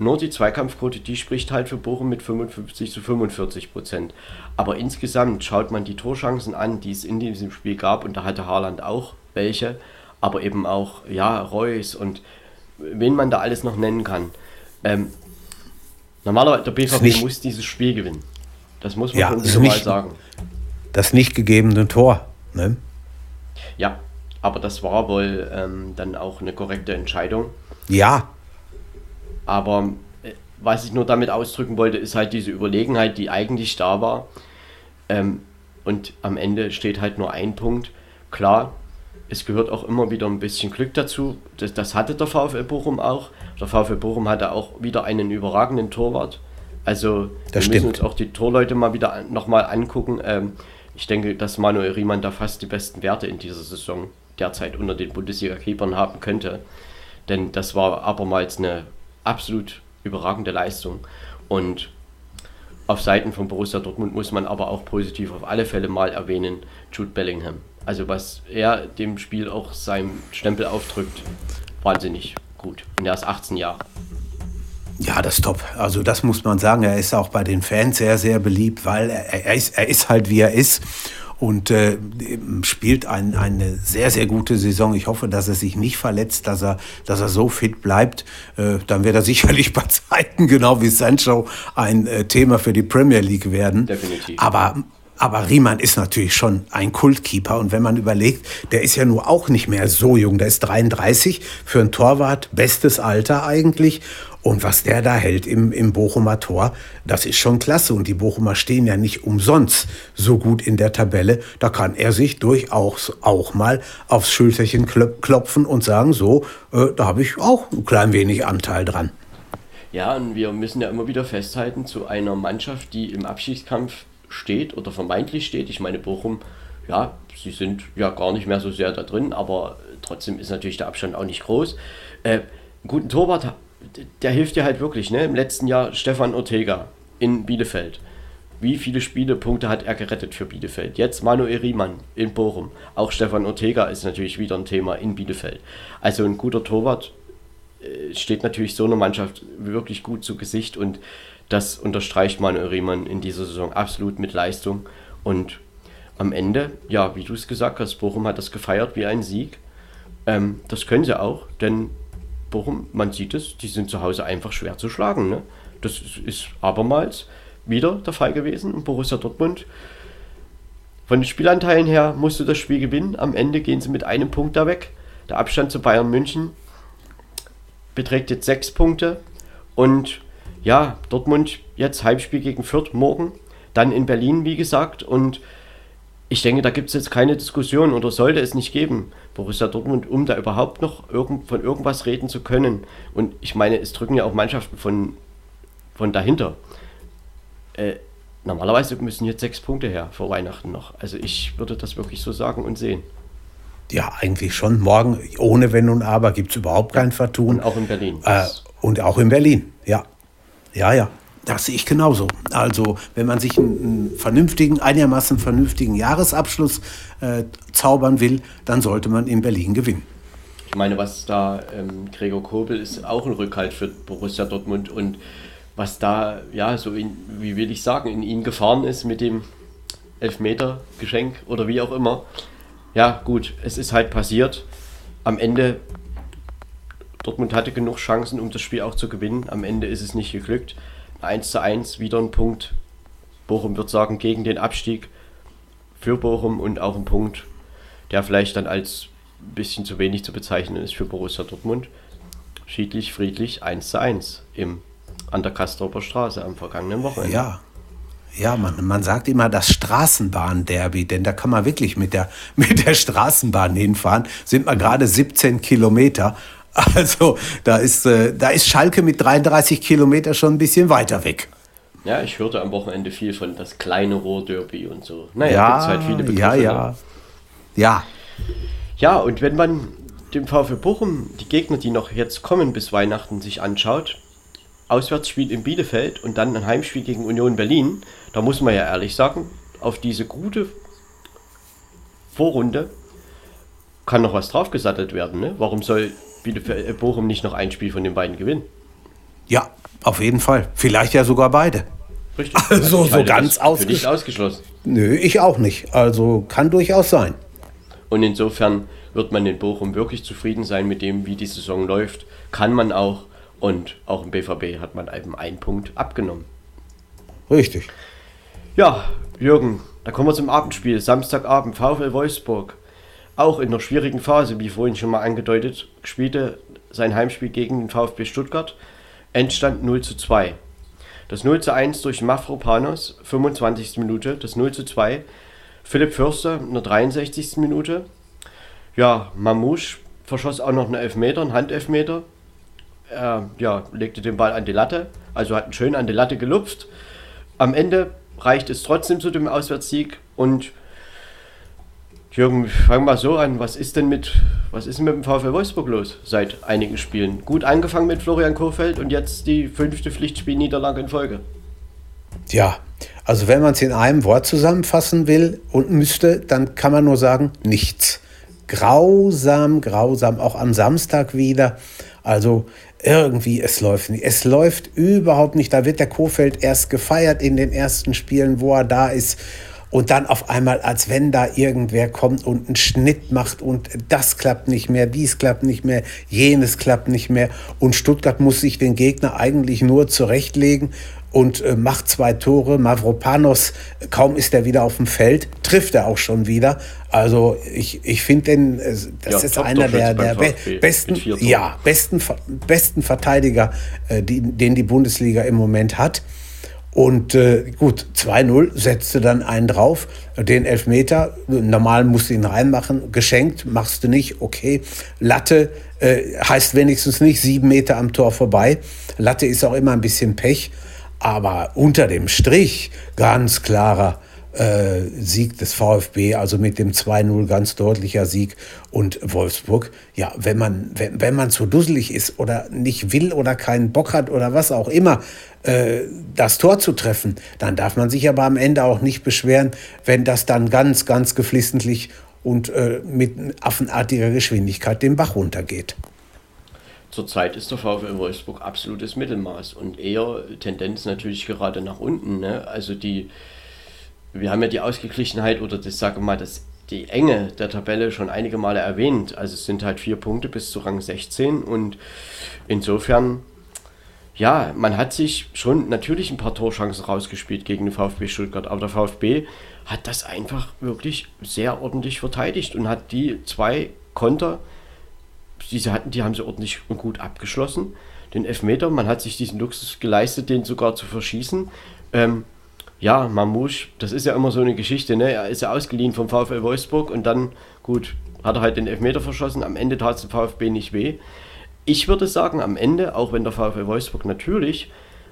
Nur die Zweikampfquote, die spricht halt für Bochum mit 55 zu 45% Aber insgesamt schaut man die Torchancen an, die es in diesem Spiel gab, und da hatte Haaland auch welche, aber eben auch, ja, Reus und wen man da alles noch nennen kann. Ähm, normalerweise, der BVB muss dieses Spiel gewinnen. Das muss man ja, schon mal sagen. Das nicht gegebene Tor, ne? Ja, aber das war wohl ähm, dann auch eine korrekte Entscheidung. Ja. Aber äh, was ich nur damit ausdrücken wollte, ist halt diese Überlegenheit, die eigentlich da war. Ähm, und am Ende steht halt nur ein Punkt. Klar, es gehört auch immer wieder ein bisschen Glück dazu. Das, das hatte der VfL Bochum auch. Der VfL Bochum hatte auch wieder einen überragenden Torwart. Also das wir müssen uns auch die Torleute mal wieder nochmal angucken. Ähm, ich denke, dass Manuel Riemann da fast die besten Werte in dieser Saison derzeit unter den Bundesliga-Keepern haben könnte. Denn das war abermals eine absolut überragende Leistung. Und auf Seiten von Borussia Dortmund muss man aber auch positiv auf alle Fälle mal erwähnen, Jude Bellingham. Also was er dem Spiel auch seinem Stempel aufdrückt, wahnsinnig gut. Und er ist 18 Jahre. Ja, das ist top. Also das muss man sagen. Er ist auch bei den Fans sehr, sehr beliebt, weil er, er, ist, er ist halt wie er ist und äh, spielt ein, eine sehr, sehr gute Saison. Ich hoffe, dass er sich nicht verletzt, dass er, dass er so fit bleibt. Äh, dann wird er sicherlich bei Zeiten, genau wie Sancho, ein äh, Thema für die Premier League werden. Definitiv. Aber aber Riemann ist natürlich schon ein Kultkeeper. Und wenn man überlegt, der ist ja nur auch nicht mehr so jung. Der ist 33 für einen Torwart, bestes Alter eigentlich. Und was der da hält im, im Bochumer Tor, das ist schon klasse. Und die Bochumer stehen ja nicht umsonst so gut in der Tabelle. Da kann er sich durchaus auch mal aufs Schulterchen klopfen und sagen, so, äh, da habe ich auch ein klein wenig Anteil dran. Ja, und wir müssen ja immer wieder festhalten, zu einer Mannschaft, die im Abschiedskampf steht oder vermeintlich steht. Ich meine, Bochum, ja, sie sind ja gar nicht mehr so sehr da drin, aber trotzdem ist natürlich der Abstand auch nicht groß. Äh, einen guten Torwart der hilft dir halt wirklich. Ne? Im letzten Jahr Stefan Ortega in Bielefeld. Wie viele Spielepunkte hat er gerettet für Bielefeld? Jetzt Manuel Riemann in Bochum. Auch Stefan Ortega ist natürlich wieder ein Thema in Bielefeld. Also ein guter Torwart äh, steht natürlich so einer Mannschaft wirklich gut zu Gesicht und das unterstreicht Manuel Riemann in dieser Saison absolut mit Leistung. Und am Ende, ja, wie du es gesagt hast, Bochum hat das gefeiert wie ein Sieg. Ähm, das können sie auch, denn Bochum, man sieht es, die sind zu Hause einfach schwer zu schlagen. Ne? Das ist abermals wieder der Fall gewesen. Und Borussia Dortmund, von den Spielanteilen her, musste das Spiel gewinnen. Am Ende gehen sie mit einem Punkt da weg. Der Abstand zu Bayern München beträgt jetzt sechs Punkte. Und ja, Dortmund jetzt Halbspiel gegen Fürth morgen. Dann in Berlin, wie gesagt. Und ich denke, da gibt es jetzt keine Diskussion oder sollte es nicht geben. Borussia Dortmund, um da überhaupt noch irgend, von irgendwas reden zu können. Und ich meine, es drücken ja auch Mannschaften von, von dahinter. Äh, normalerweise müssen jetzt sechs Punkte her vor Weihnachten noch. Also ich würde das wirklich so sagen und sehen. Ja, eigentlich schon. Morgen, ohne Wenn und Aber, gibt es überhaupt kein Vertun. Und auch in Berlin. Äh, und auch in Berlin, ja. Ja, ja. Das sehe ich genauso. Also, wenn man sich einen, vernünftigen, einigermaßen vernünftigen Jahresabschluss äh, zaubern will, dann sollte man in Berlin gewinnen. Ich meine, was da ähm, Gregor Kobel ist auch ein Rückhalt für Borussia Dortmund und was da, ja, so in, wie will ich sagen, in ihn gefahren ist mit dem Elfmeter-Geschenk oder wie auch immer. Ja, gut, es ist halt passiert. Am Ende, Dortmund hatte genug Chancen, um das Spiel auch zu gewinnen. Am Ende ist es nicht geglückt. 1 zu 1, wieder ein Punkt. Bochum wird sagen, gegen den Abstieg für Bochum und auch ein Punkt, der vielleicht dann als ein bisschen zu wenig zu bezeichnen ist für Borussia Dortmund. Schiedlich, friedlich 1 zu 1 im, an der Kastroper Straße am vergangenen Wochenende. Ja, ja, man, man sagt immer das Straßenbahnderby, denn da kann man wirklich mit der, mit der Straßenbahn hinfahren. Sind wir gerade 17 Kilometer. Also da ist, äh, da ist Schalke mit 33 Kilometer schon ein bisschen weiter weg. Ja, ich hörte am Wochenende viel von das kleine Rohrderby und so. Naja, ja, gibt's halt viele Begriffe. Ja, ja. Ne? Ja. Ja, und wenn man dem VfB Bochum die Gegner, die noch jetzt kommen bis Weihnachten, sich anschaut, Auswärtsspiel in Bielefeld und dann ein Heimspiel gegen Union Berlin, da muss man ja ehrlich sagen, auf diese gute Vorrunde kann noch was draufgesattelt werden. Ne? Warum soll Bielefeld, äh, Bochum nicht noch ein Spiel von den beiden gewinnen? Ja, auf jeden Fall. Vielleicht ja sogar beide. Richtig. Also so ganz ausgeschlossen. ausgeschlossen. Nö, ich auch nicht. Also kann durchaus sein. Und insofern wird man in Bochum wirklich zufrieden sein mit dem, wie die Saison läuft. Kann man auch. Und auch im BVB hat man eben einen Punkt abgenommen. Richtig. Ja, Jürgen, da kommen wir zum Abendspiel. Samstagabend, VfL Wolfsburg. Auch in einer schwierigen Phase, wie vorhin schon mal angedeutet, spielte sein Heimspiel gegen den VfB Stuttgart. Endstand 0 zu 2. Das 0 zu 1 durch Mafropanos, 25. Minute. Das 0 zu 2 Philipp Förster in der 63. Minute. Ja, Mamouche verschoss auch noch einen Elfmeter, einen Handelfmeter er ja, legte den Ball an die Latte, also hat ihn schön an die Latte gelupft. Am Ende reicht es trotzdem zu dem Auswärtssieg und Jürgen, wir mal so an. Was ist denn mit, was ist mit dem VfL Wolfsburg los seit einigen Spielen? Gut angefangen mit Florian Kohfeldt und jetzt die fünfte Pflichtspielniederlage in Folge. Ja, also wenn man es in einem Wort zusammenfassen will und müsste, dann kann man nur sagen, nichts. Grausam, grausam, auch am Samstag wieder. Also irgendwie, es läuft nicht. Es läuft überhaupt nicht. Da wird der Kofeld erst gefeiert in den ersten Spielen, wo er da ist. Und dann auf einmal, als wenn da irgendwer kommt und einen Schnitt macht und das klappt nicht mehr, dies klappt nicht mehr, jenes klappt nicht mehr. Und Stuttgart muss sich den Gegner eigentlich nur zurechtlegen und äh, macht zwei Tore. Mavropanos, kaum ist er wieder auf dem Feld, trifft er auch schon wieder. Also ich, ich finde den, äh, das ja, ist einer der, der be besten, ja, besten, besten Verteidiger, äh, die, den die Bundesliga im Moment hat. Und äh, gut, 2-0 setzte dann einen drauf, den Elfmeter, normal musst du ihn reinmachen, geschenkt, machst du nicht, okay. Latte äh, heißt wenigstens nicht sieben Meter am Tor vorbei. Latte ist auch immer ein bisschen Pech. Aber unter dem Strich ganz klarer äh, Sieg des VfB, also mit dem 2-0 ganz deutlicher Sieg. Und Wolfsburg, ja, wenn man, wenn, wenn man zu dusselig ist oder nicht will oder keinen Bock hat oder was auch immer, äh, das Tor zu treffen, dann darf man sich aber am Ende auch nicht beschweren, wenn das dann ganz, ganz geflissentlich und äh, mit affenartiger Geschwindigkeit den Bach runtergeht. Zurzeit ist der VfL Wolfsburg absolutes Mittelmaß und eher Tendenz natürlich gerade nach unten. Ne? Also die, wir haben ja die Ausgeglichenheit oder das sage mal, das, die Enge der Tabelle schon einige Male erwähnt. Also es sind halt vier Punkte bis zu Rang 16 und insofern, ja, man hat sich schon natürlich ein paar Torchancen rausgespielt gegen den VfB Stuttgart, aber der VfB hat das einfach wirklich sehr ordentlich verteidigt und hat die zwei Konter diese hatten, die haben sie ordentlich und gut abgeschlossen. Den Elfmeter, man hat sich diesen Luxus geleistet, den sogar zu verschießen. Ähm, ja, Mamouche, das ist ja immer so eine Geschichte, ne? Er ist ja ausgeliehen vom VfL Wolfsburg und dann, gut, hat er halt den Elfmeter verschossen. Am Ende tat es dem VfB nicht weh. Ich würde sagen, am Ende, auch wenn der VfL Wolfsburg natürlich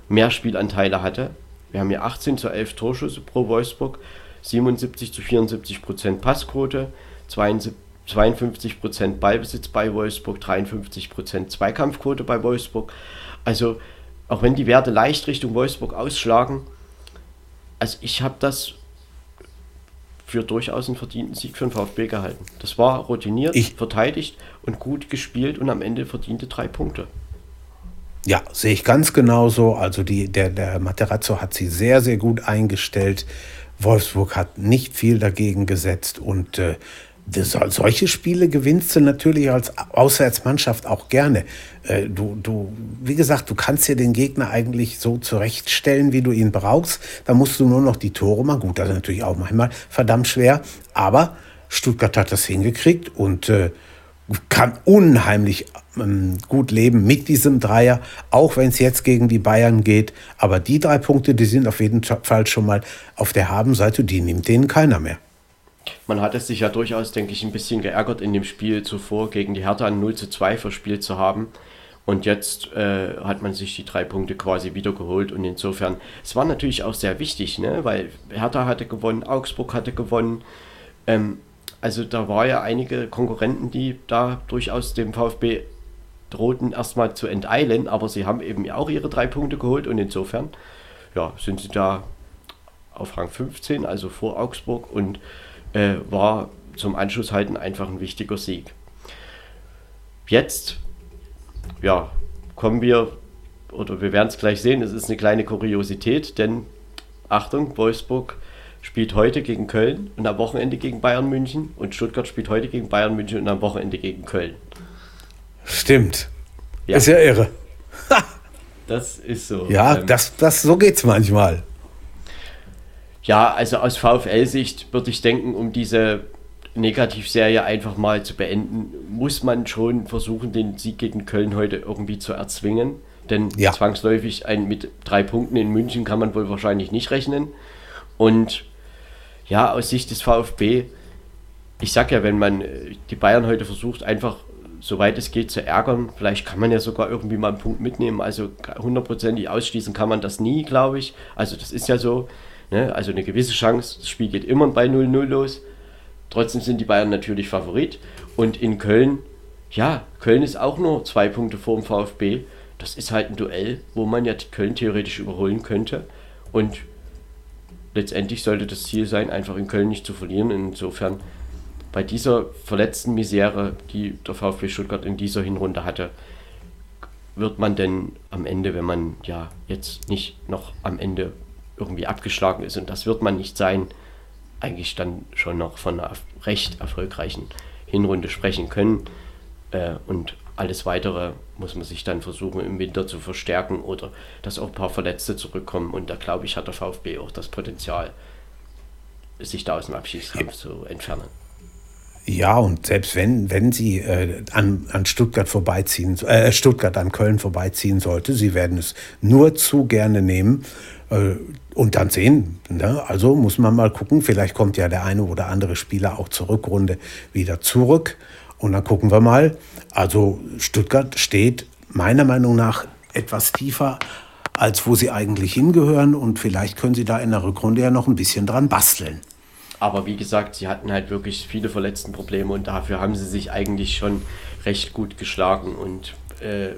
mehr Spielanteile hatte, wir haben hier 18 zu 11 Torschüsse pro Wolfsburg, 77 zu 74 Prozent Passquote, 72 52% Ballbesitz bei Wolfsburg, 53% Zweikampfquote bei Wolfsburg. Also auch wenn die Werte leicht Richtung Wolfsburg ausschlagen, also ich habe das für durchaus einen verdienten Sieg für den VfB gehalten. Das war routiniert, ich, verteidigt und gut gespielt und am Ende verdiente drei Punkte. Ja, sehe ich ganz genauso. Also die, der, der Materazzo hat sie sehr, sehr gut eingestellt. Wolfsburg hat nicht viel dagegen gesetzt und äh, solche Spiele gewinnst du natürlich als Auswärtsmannschaft auch gerne. Äh, du, du, wie gesagt, du kannst dir den Gegner eigentlich so zurechtstellen, wie du ihn brauchst. Da musst du nur noch die Tore machen. Gut, das ist natürlich auch manchmal verdammt schwer. Aber Stuttgart hat das hingekriegt und äh, kann unheimlich ähm, gut leben mit diesem Dreier, auch wenn es jetzt gegen die Bayern geht. Aber die drei Punkte, die sind auf jeden Fall schon mal auf der Habenseite, die nimmt denen keiner mehr. Man hat es sich ja durchaus, denke ich, ein bisschen geärgert in dem Spiel zuvor gegen die Hertha ein 0 zu 2 verspielt zu haben. Und jetzt äh, hat man sich die drei Punkte quasi wiedergeholt. Und insofern, es war natürlich auch sehr wichtig, ne? weil Hertha hatte gewonnen, Augsburg hatte gewonnen. Ähm, also da war ja einige Konkurrenten, die da durchaus dem VfB drohten erstmal zu enteilen, aber sie haben eben auch ihre drei Punkte geholt und insofern ja, sind sie da auf Rang 15, also vor Augsburg und äh, war zum Anschlusshalten einfach ein wichtiger Sieg. Jetzt, ja, kommen wir, oder wir werden es gleich sehen, es ist eine kleine Kuriosität, denn Achtung, Wolfsburg spielt heute gegen Köln und am Wochenende gegen Bayern München und Stuttgart spielt heute gegen Bayern München und am Wochenende gegen Köln. Stimmt. Ja. Ist ja irre. das ist so. Ja, ähm, das, das, so geht's manchmal. Ja, also aus VfL-Sicht würde ich denken, um diese Negativserie einfach mal zu beenden, muss man schon versuchen, den Sieg gegen Köln heute irgendwie zu erzwingen. Denn ja. zwangsläufig ein, mit drei Punkten in München kann man wohl wahrscheinlich nicht rechnen. Und ja, aus Sicht des VfB, ich sag ja, wenn man äh, die Bayern heute versucht, einfach soweit es geht zu ärgern, vielleicht kann man ja sogar irgendwie mal einen Punkt mitnehmen. Also hundertprozentig ausschließen kann man das nie, glaube ich. Also das ist ja so. Ne? Also eine gewisse Chance, das Spiel geht immer bei 0-0 los. Trotzdem sind die Bayern natürlich Favorit. Und in Köln, ja, Köln ist auch nur zwei Punkte vor dem VfB. Das ist halt ein Duell, wo man ja Köln theoretisch überholen könnte. Und letztendlich sollte das Ziel sein, einfach in Köln nicht zu verlieren. Insofern bei dieser verletzten Misere, die der VfB Stuttgart in dieser Hinrunde hatte, wird man denn am Ende, wenn man ja jetzt nicht noch am Ende irgendwie abgeschlagen ist, und das wird man nicht sein, eigentlich dann schon noch von einer recht erfolgreichen Hinrunde sprechen können. Äh, und alles weitere muss man sich dann versuchen im Winter zu verstärken oder dass auch ein paar Verletzte zurückkommen. Und da glaube ich, hat der VfB auch das Potenzial, sich da aus dem Abschiedskampf zu entfernen. Ja, und selbst wenn, wenn sie äh, an, an Stuttgart vorbeiziehen, äh, Stuttgart an Köln vorbeiziehen sollte, sie werden es nur zu gerne nehmen und dann sehen. Ne? Also muss man mal gucken, vielleicht kommt ja der eine oder andere Spieler auch zur Rückrunde wieder zurück. Und dann gucken wir mal. Also Stuttgart steht meiner Meinung nach etwas tiefer, als wo sie eigentlich hingehören. Und vielleicht können sie da in der Rückrunde ja noch ein bisschen dran basteln. Aber wie gesagt, sie hatten halt wirklich viele Verletztenprobleme und dafür haben sie sich eigentlich schon recht gut geschlagen und äh,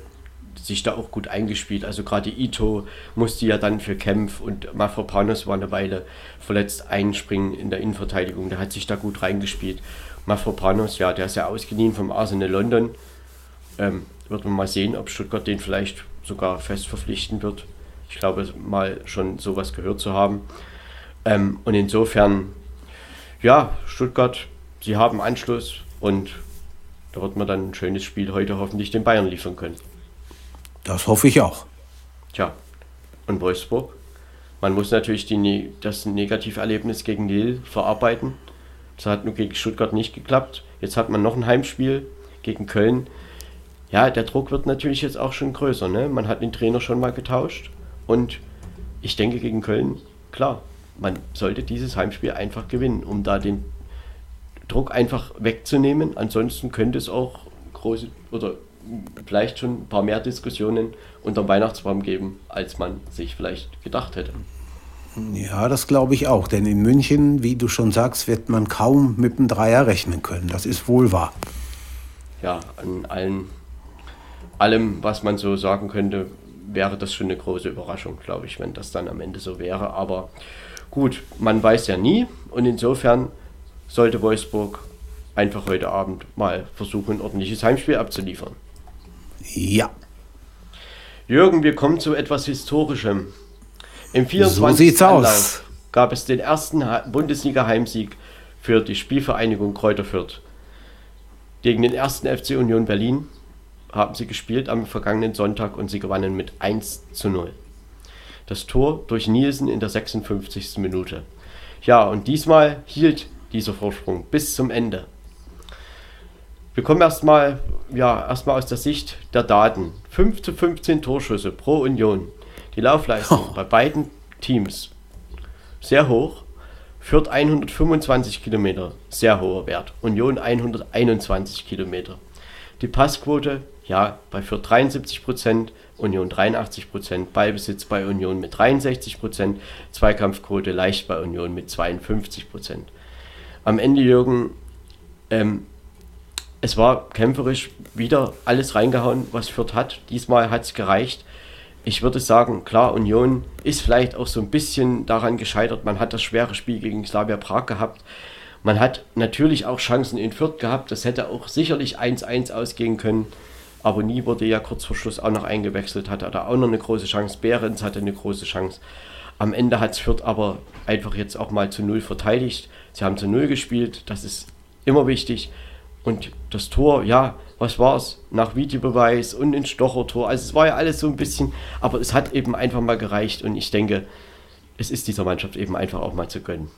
sich da auch gut eingespielt. Also gerade Ito musste ja dann für Kempf und Mafropanos war eine Weile verletzt einspringen in der Innenverteidigung. Der hat sich da gut reingespielt. Mafropanos, ja, der ist ja ausgeliehen vom Arsenal London. Ähm, wird man mal sehen, ob Stuttgart den vielleicht sogar fest verpflichten wird. Ich glaube, mal schon sowas gehört zu haben. Ähm, und insofern, ja, Stuttgart, sie haben Anschluss und da wird man dann ein schönes Spiel heute hoffentlich den Bayern liefern können. Das hoffe ich auch. Tja, und Wolfsburg? Man muss natürlich die, das Negativerlebnis gegen Lille verarbeiten. Das hat nur gegen Stuttgart nicht geklappt. Jetzt hat man noch ein Heimspiel gegen Köln. Ja, der Druck wird natürlich jetzt auch schon größer. Ne? Man hat den Trainer schon mal getauscht. Und ich denke gegen Köln, klar, man sollte dieses Heimspiel einfach gewinnen, um da den Druck einfach wegzunehmen. Ansonsten könnte es auch große oder vielleicht schon ein paar mehr Diskussionen unter dem Weihnachtsbaum geben, als man sich vielleicht gedacht hätte. Ja, das glaube ich auch. Denn in München, wie du schon sagst, wird man kaum mit dem Dreier rechnen können. Das ist wohl wahr. Ja, an allen, allem, was man so sagen könnte, wäre das schon eine große Überraschung, glaube ich, wenn das dann am Ende so wäre. Aber gut, man weiß ja nie. Und insofern sollte Wolfsburg einfach heute Abend mal versuchen, ein ordentliches Heimspiel abzuliefern. Ja. Jürgen, wir kommen zu etwas Historischem. Im 24. So Anlauf gab es den ersten Bundesliga-Heimsieg für die Spielvereinigung Kräuter Fürth. Gegen den ersten FC Union Berlin haben sie gespielt am vergangenen Sonntag und sie gewannen mit 1 zu 0. Das Tor durch Nielsen in der 56. Minute. Ja, und diesmal hielt dieser Vorsprung bis zum Ende. Wir kommen erstmal ja, erstmal aus der Sicht der Daten. 5 zu 15 Torschüsse pro Union. Die Laufleistung oh. bei beiden Teams sehr hoch. Fürth 125 Kilometer, sehr hoher Wert. Union 121 Kilometer. Die Passquote, ja, bei Fürth 73 Prozent, Union 83 Prozent, Ballbesitz bei Union mit 63 Prozent, Zweikampfquote leicht bei Union mit 52 Prozent. Am Ende, Jürgen, ähm, es war kämpferisch wieder alles reingehauen, was Fürth hat. Diesmal hat es gereicht. Ich würde sagen, klar, Union ist vielleicht auch so ein bisschen daran gescheitert. Man hat das schwere Spiel gegen Slavia Prag gehabt. Man hat natürlich auch Chancen in Fürth gehabt. Das hätte auch sicherlich 1-1 ausgehen können. Aber nie wurde ja kurz vor Schluss auch noch eingewechselt, hatte da auch noch eine große Chance. Behrens hatte eine große Chance. Am Ende hat es Fürth aber einfach jetzt auch mal zu Null verteidigt. Sie haben zu Null gespielt, das ist immer wichtig. Und das Tor, ja, was war es? Nach Videobeweis und ein Stochertor. Also es war ja alles so ein bisschen, aber es hat eben einfach mal gereicht und ich denke, es ist dieser Mannschaft eben einfach auch mal zu gönnen.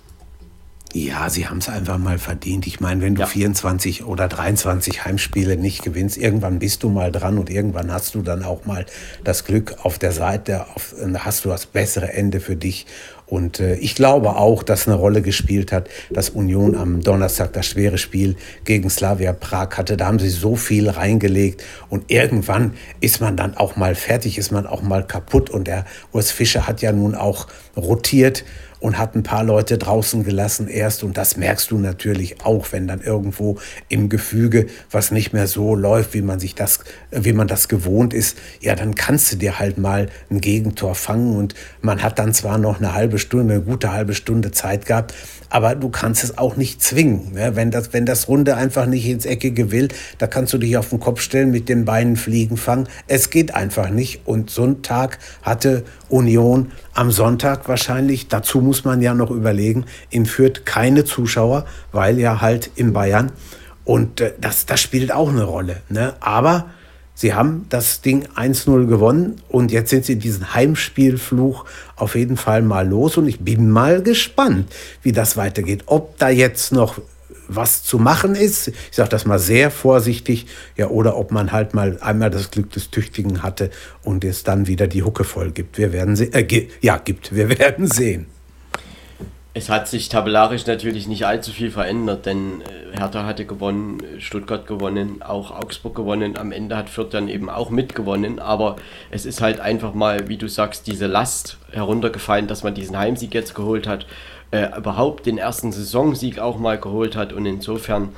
Ja, sie haben es einfach mal verdient. Ich meine, wenn du ja. 24 oder 23 Heimspiele nicht gewinnst, irgendwann bist du mal dran und irgendwann hast du dann auch mal das Glück auf der Seite, auf, hast du das bessere Ende für dich. Und äh, ich glaube auch, dass eine Rolle gespielt hat, dass Union am Donnerstag das schwere Spiel gegen Slavia Prag hatte. Da haben sie so viel reingelegt und irgendwann ist man dann auch mal fertig, ist man auch mal kaputt. Und der Urs Fischer hat ja nun auch rotiert und hat ein paar Leute draußen gelassen erst. Und das merkst du natürlich auch, wenn dann irgendwo im Gefüge was nicht mehr so läuft, wie man sich das, wie man das gewohnt ist. Ja, dann kannst du dir halt mal ein Gegentor fangen und man hat dann zwar noch eine halbe Stunde, eine gute halbe Stunde Zeit gehabt, aber du kannst es auch nicht zwingen. Ne? Wenn, das, wenn das Runde einfach nicht ins Eckige will, da kannst du dich auf den Kopf stellen, mit den Beinen fliegen fangen. Es geht einfach nicht. Und so einen Tag hatte Union am Sonntag wahrscheinlich. Dazu muss man ja noch überlegen, in Fürth keine Zuschauer, weil ja halt in Bayern. Und äh, das, das spielt auch eine Rolle. Ne? Aber Sie haben das Ding 1-0 gewonnen und jetzt sind sie diesen Heimspielfluch auf jeden Fall mal los und ich bin mal gespannt, wie das weitergeht. Ob da jetzt noch was zu machen ist, ich sage das mal sehr vorsichtig, ja, oder ob man halt mal einmal das Glück des Tüchtigen hatte und es dann wieder die Hucke voll gibt. Wir werden sehen, äh, ja, gibt, wir werden sehen. Es hat sich tabellarisch natürlich nicht allzu viel verändert, denn äh, Hertha hatte gewonnen, Stuttgart gewonnen, auch Augsburg gewonnen. Am Ende hat Fürth dann eben auch mitgewonnen, aber es ist halt einfach mal, wie du sagst, diese Last heruntergefallen, dass man diesen Heimsieg jetzt geholt hat, äh, überhaupt den ersten Saisonsieg auch mal geholt hat. Und insofern,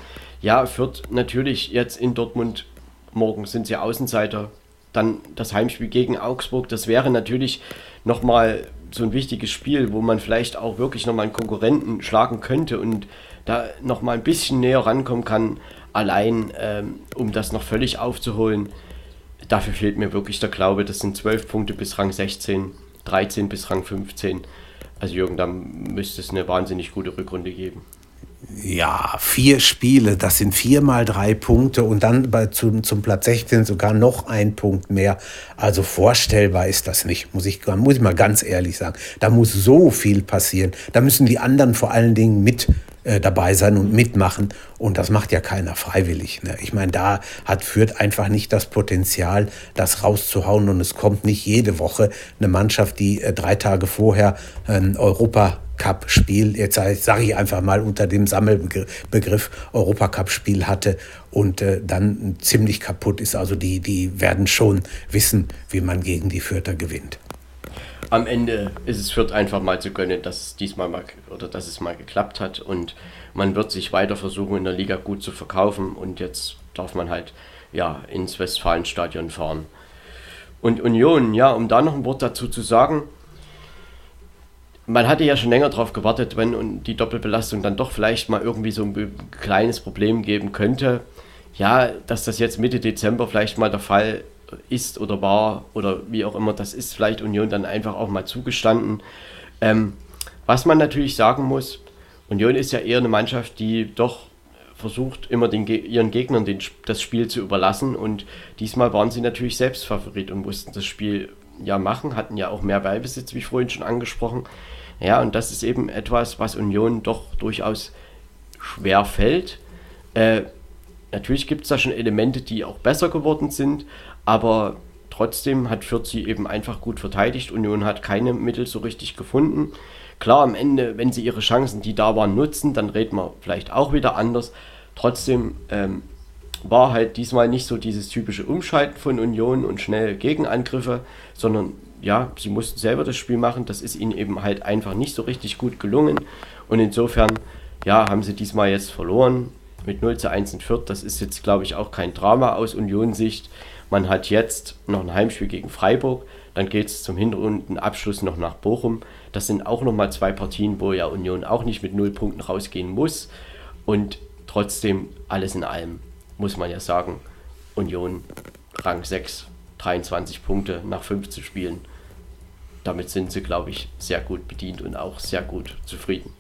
ja, Fürth natürlich jetzt in Dortmund, morgen sind sie Außenseiter, dann das Heimspiel gegen Augsburg, das wäre natürlich nochmal so ein wichtiges Spiel, wo man vielleicht auch wirklich nochmal einen Konkurrenten schlagen könnte und da nochmal ein bisschen näher rankommen kann, allein ähm, um das noch völlig aufzuholen. Dafür fehlt mir wirklich der Glaube, das sind 12 Punkte bis Rang 16, 13 bis Rang 15. Also Jürgen, da müsste es eine wahnsinnig gute Rückrunde geben. Ja, vier Spiele, das sind viermal drei Punkte und dann bei, zum, zum Platz 16 sogar noch ein Punkt mehr. Also vorstellbar ist das nicht, muss ich, muss ich mal ganz ehrlich sagen. Da muss so viel passieren. Da müssen die anderen vor allen Dingen mit äh, dabei sein und mitmachen. Und das macht ja keiner freiwillig. Ne? Ich meine, da hat Fürth einfach nicht das Potenzial, das rauszuhauen. Und es kommt nicht jede Woche eine Mannschaft, die äh, drei Tage vorher äh, Europa Cup-Spiel, jetzt sage ich einfach mal unter dem Sammelbegriff Europacup-Spiel hatte und äh, dann ziemlich kaputt ist. Also die, die werden schon wissen, wie man gegen die Fürther gewinnt. Am Ende ist es Fürth einfach mal zu gönnen, dass es diesmal mal oder dass es mal geklappt hat und man wird sich weiter versuchen in der Liga gut zu verkaufen und jetzt darf man halt ja ins Westfalenstadion fahren. Und Union, ja, um da noch ein Wort dazu zu sagen, man hatte ja schon länger darauf gewartet, wenn die Doppelbelastung dann doch vielleicht mal irgendwie so ein kleines Problem geben könnte. Ja, dass das jetzt Mitte Dezember vielleicht mal der Fall ist oder war oder wie auch immer, das ist vielleicht Union dann einfach auch mal zugestanden. Ähm, was man natürlich sagen muss, Union ist ja eher eine Mannschaft, die doch versucht, immer den, ihren Gegnern den, das Spiel zu überlassen. Und diesmal waren sie natürlich selbst Favorit und mussten das Spiel ja machen, hatten ja auch mehr Ballbesitz, wie vorhin schon angesprochen. Ja, und das ist eben etwas, was Union doch durchaus schwer fällt. Äh, natürlich gibt es da schon Elemente, die auch besser geworden sind, aber trotzdem hat Fürth sie eben einfach gut verteidigt. Union hat keine Mittel so richtig gefunden. Klar, am Ende, wenn sie ihre Chancen, die da waren, nutzen, dann reden wir vielleicht auch wieder anders. Trotzdem ähm, war halt diesmal nicht so dieses typische Umschalten von Union und schnelle Gegenangriffe, sondern ja, sie mussten selber das Spiel machen. Das ist ihnen eben halt einfach nicht so richtig gut gelungen. Und insofern, ja, haben sie diesmal jetzt verloren mit 0 zu 1 in Fürth. Das ist jetzt, glaube ich, auch kein Drama aus Union-Sicht. Man hat jetzt noch ein Heimspiel gegen Freiburg. Dann geht es zum Hinrundenabschluss noch nach Bochum. Das sind auch nochmal zwei Partien, wo ja Union auch nicht mit null Punkten rausgehen muss. Und trotzdem, alles in allem, muss man ja sagen, Union Rang 6, 23 Punkte nach 15 Spielen. Damit sind sie, glaube ich, sehr gut bedient und auch sehr gut zufrieden.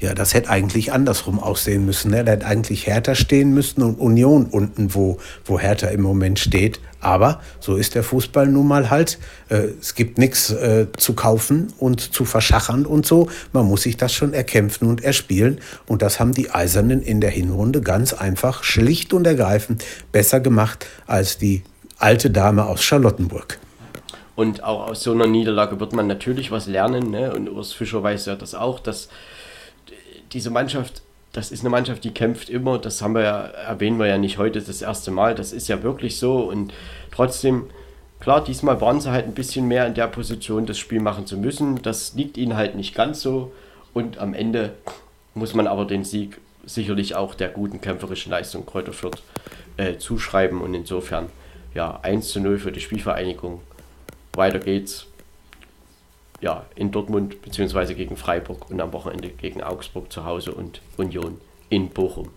Ja, das hätte eigentlich andersrum aussehen müssen. Ne? Da hätte eigentlich Hertha stehen müssen und Union unten, wo, wo Hertha im Moment steht. Aber so ist der Fußball nun mal halt. Äh, es gibt nichts äh, zu kaufen und zu verschachern und so. Man muss sich das schon erkämpfen und erspielen. Und das haben die Eisernen in der Hinrunde ganz einfach, schlicht und ergreifend besser gemacht als die alte Dame aus Charlottenburg. Und auch aus so einer Niederlage wird man natürlich was lernen. Ne? Und Urs Fischer weiß ja das auch, dass diese Mannschaft, das ist eine Mannschaft, die kämpft immer. Das haben wir ja, erwähnen wir ja nicht heute das erste Mal. Das ist ja wirklich so. Und trotzdem, klar, diesmal waren sie halt ein bisschen mehr in der Position, das Spiel machen zu müssen. Das liegt ihnen halt nicht ganz so. Und am Ende muss man aber den Sieg sicherlich auch der guten kämpferischen Leistung Kräuter Fürth äh, zuschreiben. Und insofern, ja, 1 zu 0 für die Spielvereinigung. Weiter geht's ja, in Dortmund bzw. gegen Freiburg und am Wochenende gegen Augsburg zu Hause und Union in Bochum.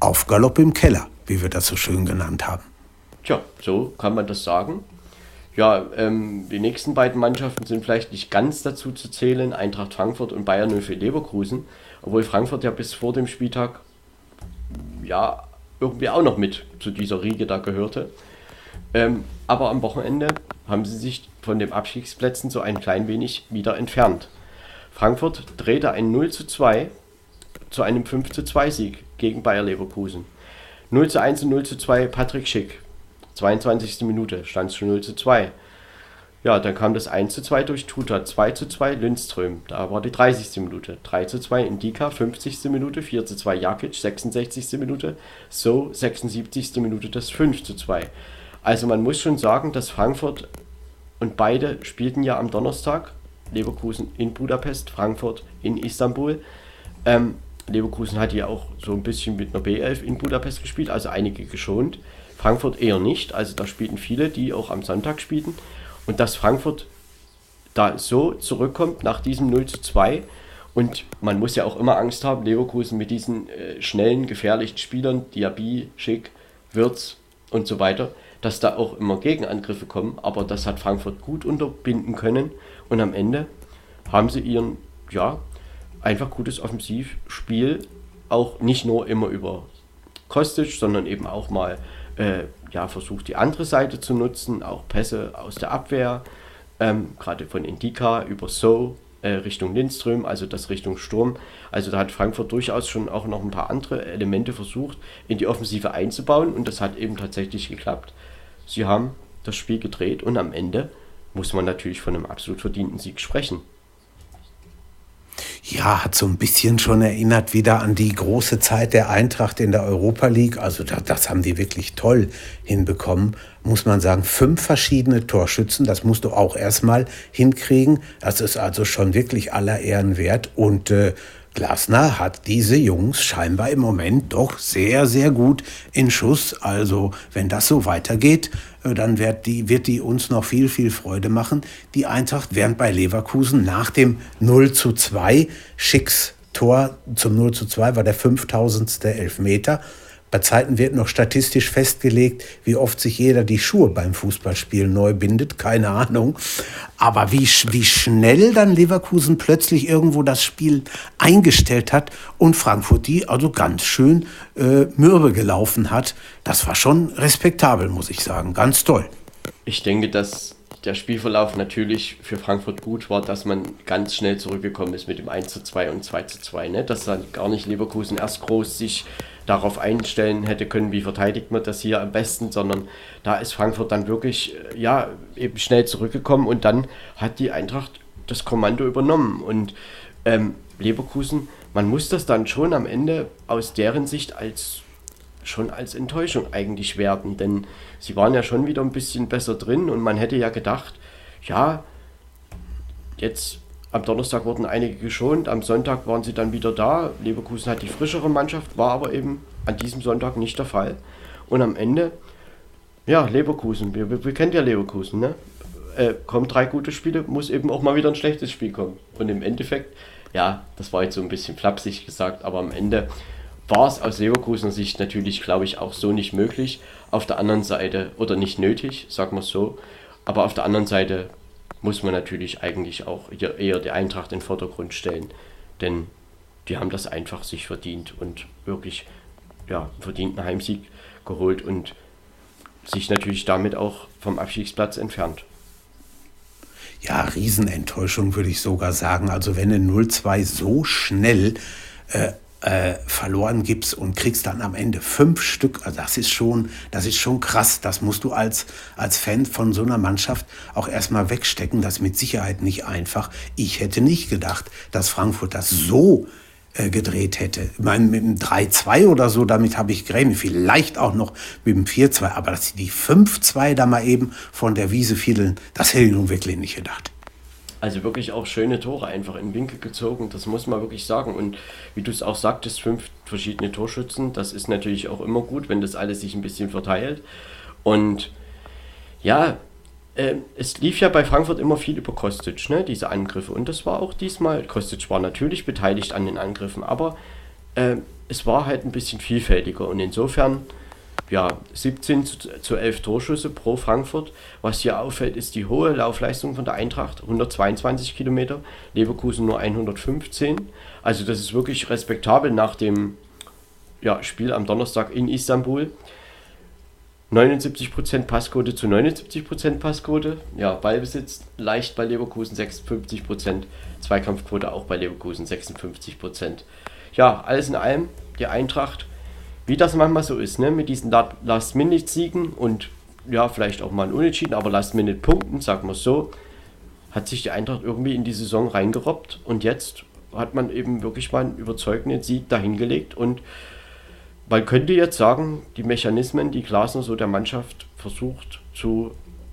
Auf Galopp im Keller, wie wir das so schön genannt haben. Tja, so kann man das sagen. Ja, ähm, die nächsten beiden Mannschaften sind vielleicht nicht ganz dazu zu zählen, Eintracht Frankfurt und Bayern 0 für Leverkusen, obwohl Frankfurt ja bis vor dem Spieltag ja irgendwie auch noch mit zu dieser Riege da gehörte. Ähm, aber am Wochenende haben sie sich von den Abstiegsplätzen so ein klein wenig wieder entfernt. Frankfurt drehte ein 0 zu 2 zu einem 5 zu 2 Sieg gegen Bayer Leverkusen. 0 zu 1 und 0 zu 2 Patrick Schick. 22. Minute stand es schon 0 zu 2. Ja, dann kam das 1 zu 2 durch Tuta, 2 zu 2 Lindström, da war die 30. Minute, 3 zu 2 Indika, 50. Minute, 4 zu 2 Jakic, 66. Minute, so 76. Minute das 5 zu 2. Also man muss schon sagen, dass Frankfurt und beide spielten ja am Donnerstag. Leverkusen in Budapest, Frankfurt in Istanbul. Ähm, Leverkusen hat ja auch so ein bisschen mit einer B11 in Budapest gespielt, also einige geschont. Frankfurt eher nicht, also da spielten viele, die auch am Sonntag spielten. Und dass Frankfurt da so zurückkommt nach diesem 0 zu 2 und man muss ja auch immer Angst haben, Leverkusen mit diesen äh, schnellen, gefährlichen Spielern, Diaby, Schick, Wirtz und so weiter, dass da auch immer Gegenangriffe kommen, aber das hat Frankfurt gut unterbinden können und am Ende haben sie ihren, ja, einfach gutes Offensivspiel auch nicht nur immer über Kostic, sondern eben auch mal äh, ja, versucht, die andere Seite zu nutzen, auch Pässe aus der Abwehr, ähm, gerade von Indika über So äh, Richtung Lindström, also das Richtung Sturm. Also da hat Frankfurt durchaus schon auch noch ein paar andere Elemente versucht, in die Offensive einzubauen und das hat eben tatsächlich geklappt. Sie haben das Spiel gedreht und am Ende muss man natürlich von einem absolut verdienten Sieg sprechen. Ja, hat so ein bisschen schon erinnert wieder an die große Zeit der Eintracht in der Europa League. Also das, das haben die wirklich toll hinbekommen, muss man sagen. Fünf verschiedene Torschützen, das musst du auch erstmal hinkriegen. Das ist also schon wirklich aller Ehren wert. Und äh, Glasner hat diese Jungs scheinbar im Moment doch sehr, sehr gut in Schuss. Also wenn das so weitergeht, äh, dann wird die, wird die uns noch viel, viel Freude machen. Die Eintracht, während bei Leverkusen nach dem 0 zu 2 Schicks Tor zum 0 zu 2 war der 5000. Elfmeter. Bei Zeiten wird noch statistisch festgelegt, wie oft sich jeder die Schuhe beim Fußballspielen neu bindet, keine Ahnung. Aber wie, wie schnell dann Leverkusen plötzlich irgendwo das Spiel eingestellt hat und Frankfurt die also ganz schön äh, mürbe gelaufen hat, das war schon respektabel, muss ich sagen. Ganz toll. Ich denke, dass der Spielverlauf natürlich für Frankfurt gut war, dass man ganz schnell zurückgekommen ist mit dem 1 zu 2 und 2 zu 2. Ne? Dass dann gar nicht Leverkusen erst groß sich darauf einstellen hätte können, wie verteidigt man das hier am besten, sondern da ist Frankfurt dann wirklich äh, ja eben schnell zurückgekommen und dann hat die Eintracht das Kommando übernommen. Und ähm, Leverkusen, man muss das dann schon am Ende aus deren Sicht als schon als Enttäuschung eigentlich werten, denn sie waren ja schon wieder ein bisschen besser drin und man hätte ja gedacht, ja, jetzt am Donnerstag wurden einige geschont, am Sonntag waren sie dann wieder da. Leverkusen hat die frischere Mannschaft, war aber eben an diesem Sonntag nicht der Fall. Und am Ende, ja, Leverkusen, wir, wir, wir kennen ja Leverkusen, ne? Äh, kommen drei gute Spiele, muss eben auch mal wieder ein schlechtes Spiel kommen. Und im Endeffekt, ja, das war jetzt so ein bisschen flapsig gesagt, aber am Ende war es aus Leverkusener Sicht natürlich, glaube ich, auch so nicht möglich. Auf der anderen Seite, oder nicht nötig, sagen wir es so, aber auf der anderen Seite muss man natürlich eigentlich auch eher die Eintracht in den Vordergrund stellen. Denn die haben das einfach sich verdient und wirklich ja, verdienten Heimsieg geholt und sich natürlich damit auch vom Abstiegsplatz entfernt. Ja, Riesenenttäuschung würde ich sogar sagen. Also wenn ein 0-2 so schnell äh, äh, verloren gibst und kriegst dann am Ende fünf Stück. Also das ist schon, das ist schon krass. Das musst du als, als Fan von so einer Mannschaft auch erstmal wegstecken. Das ist mit Sicherheit nicht einfach. Ich hätte nicht gedacht, dass Frankfurt das so äh, gedreht hätte. Ich meine, mit dem 3-2 oder so, damit habe ich gerechnet. Vielleicht auch noch mit dem 4-2. Aber dass sie die 5-2 da mal eben von der Wiese fiedeln, das hätte ich nun wirklich nicht gedacht. Also wirklich auch schöne Tore einfach in Winkel gezogen, das muss man wirklich sagen. Und wie du es auch sagtest, fünf verschiedene Torschützen, das ist natürlich auch immer gut, wenn das alles sich ein bisschen verteilt. Und ja, äh, es lief ja bei Frankfurt immer viel über Kostic, ne, diese Angriffe. Und das war auch diesmal, Kostic war natürlich beteiligt an den Angriffen, aber äh, es war halt ein bisschen vielfältiger. Und insofern ja, 17 zu, zu 11 Torschüsse pro Frankfurt. Was hier auffällt, ist die hohe Laufleistung von der Eintracht, 122 Kilometer, Leverkusen nur 115. Also das ist wirklich respektabel nach dem ja, Spiel am Donnerstag in Istanbul. 79% Passquote zu 79% Passquote. Ja, Ballbesitz leicht bei Leverkusen 56%, Zweikampfquote auch bei Leverkusen 56%. Ja, alles in allem, die Eintracht wie das manchmal so ist, ne? mit diesen Last-Minute-Siegen und ja, vielleicht auch mal ein Unentschieden, aber Last-Minute-Punkten, sagen wir so, hat sich die Eintracht irgendwie in die Saison reingerobbt und jetzt hat man eben wirklich mal einen überzeugenden Sieg dahingelegt und man könnte jetzt sagen, die Mechanismen, die Glasner so der Mannschaft versucht zu,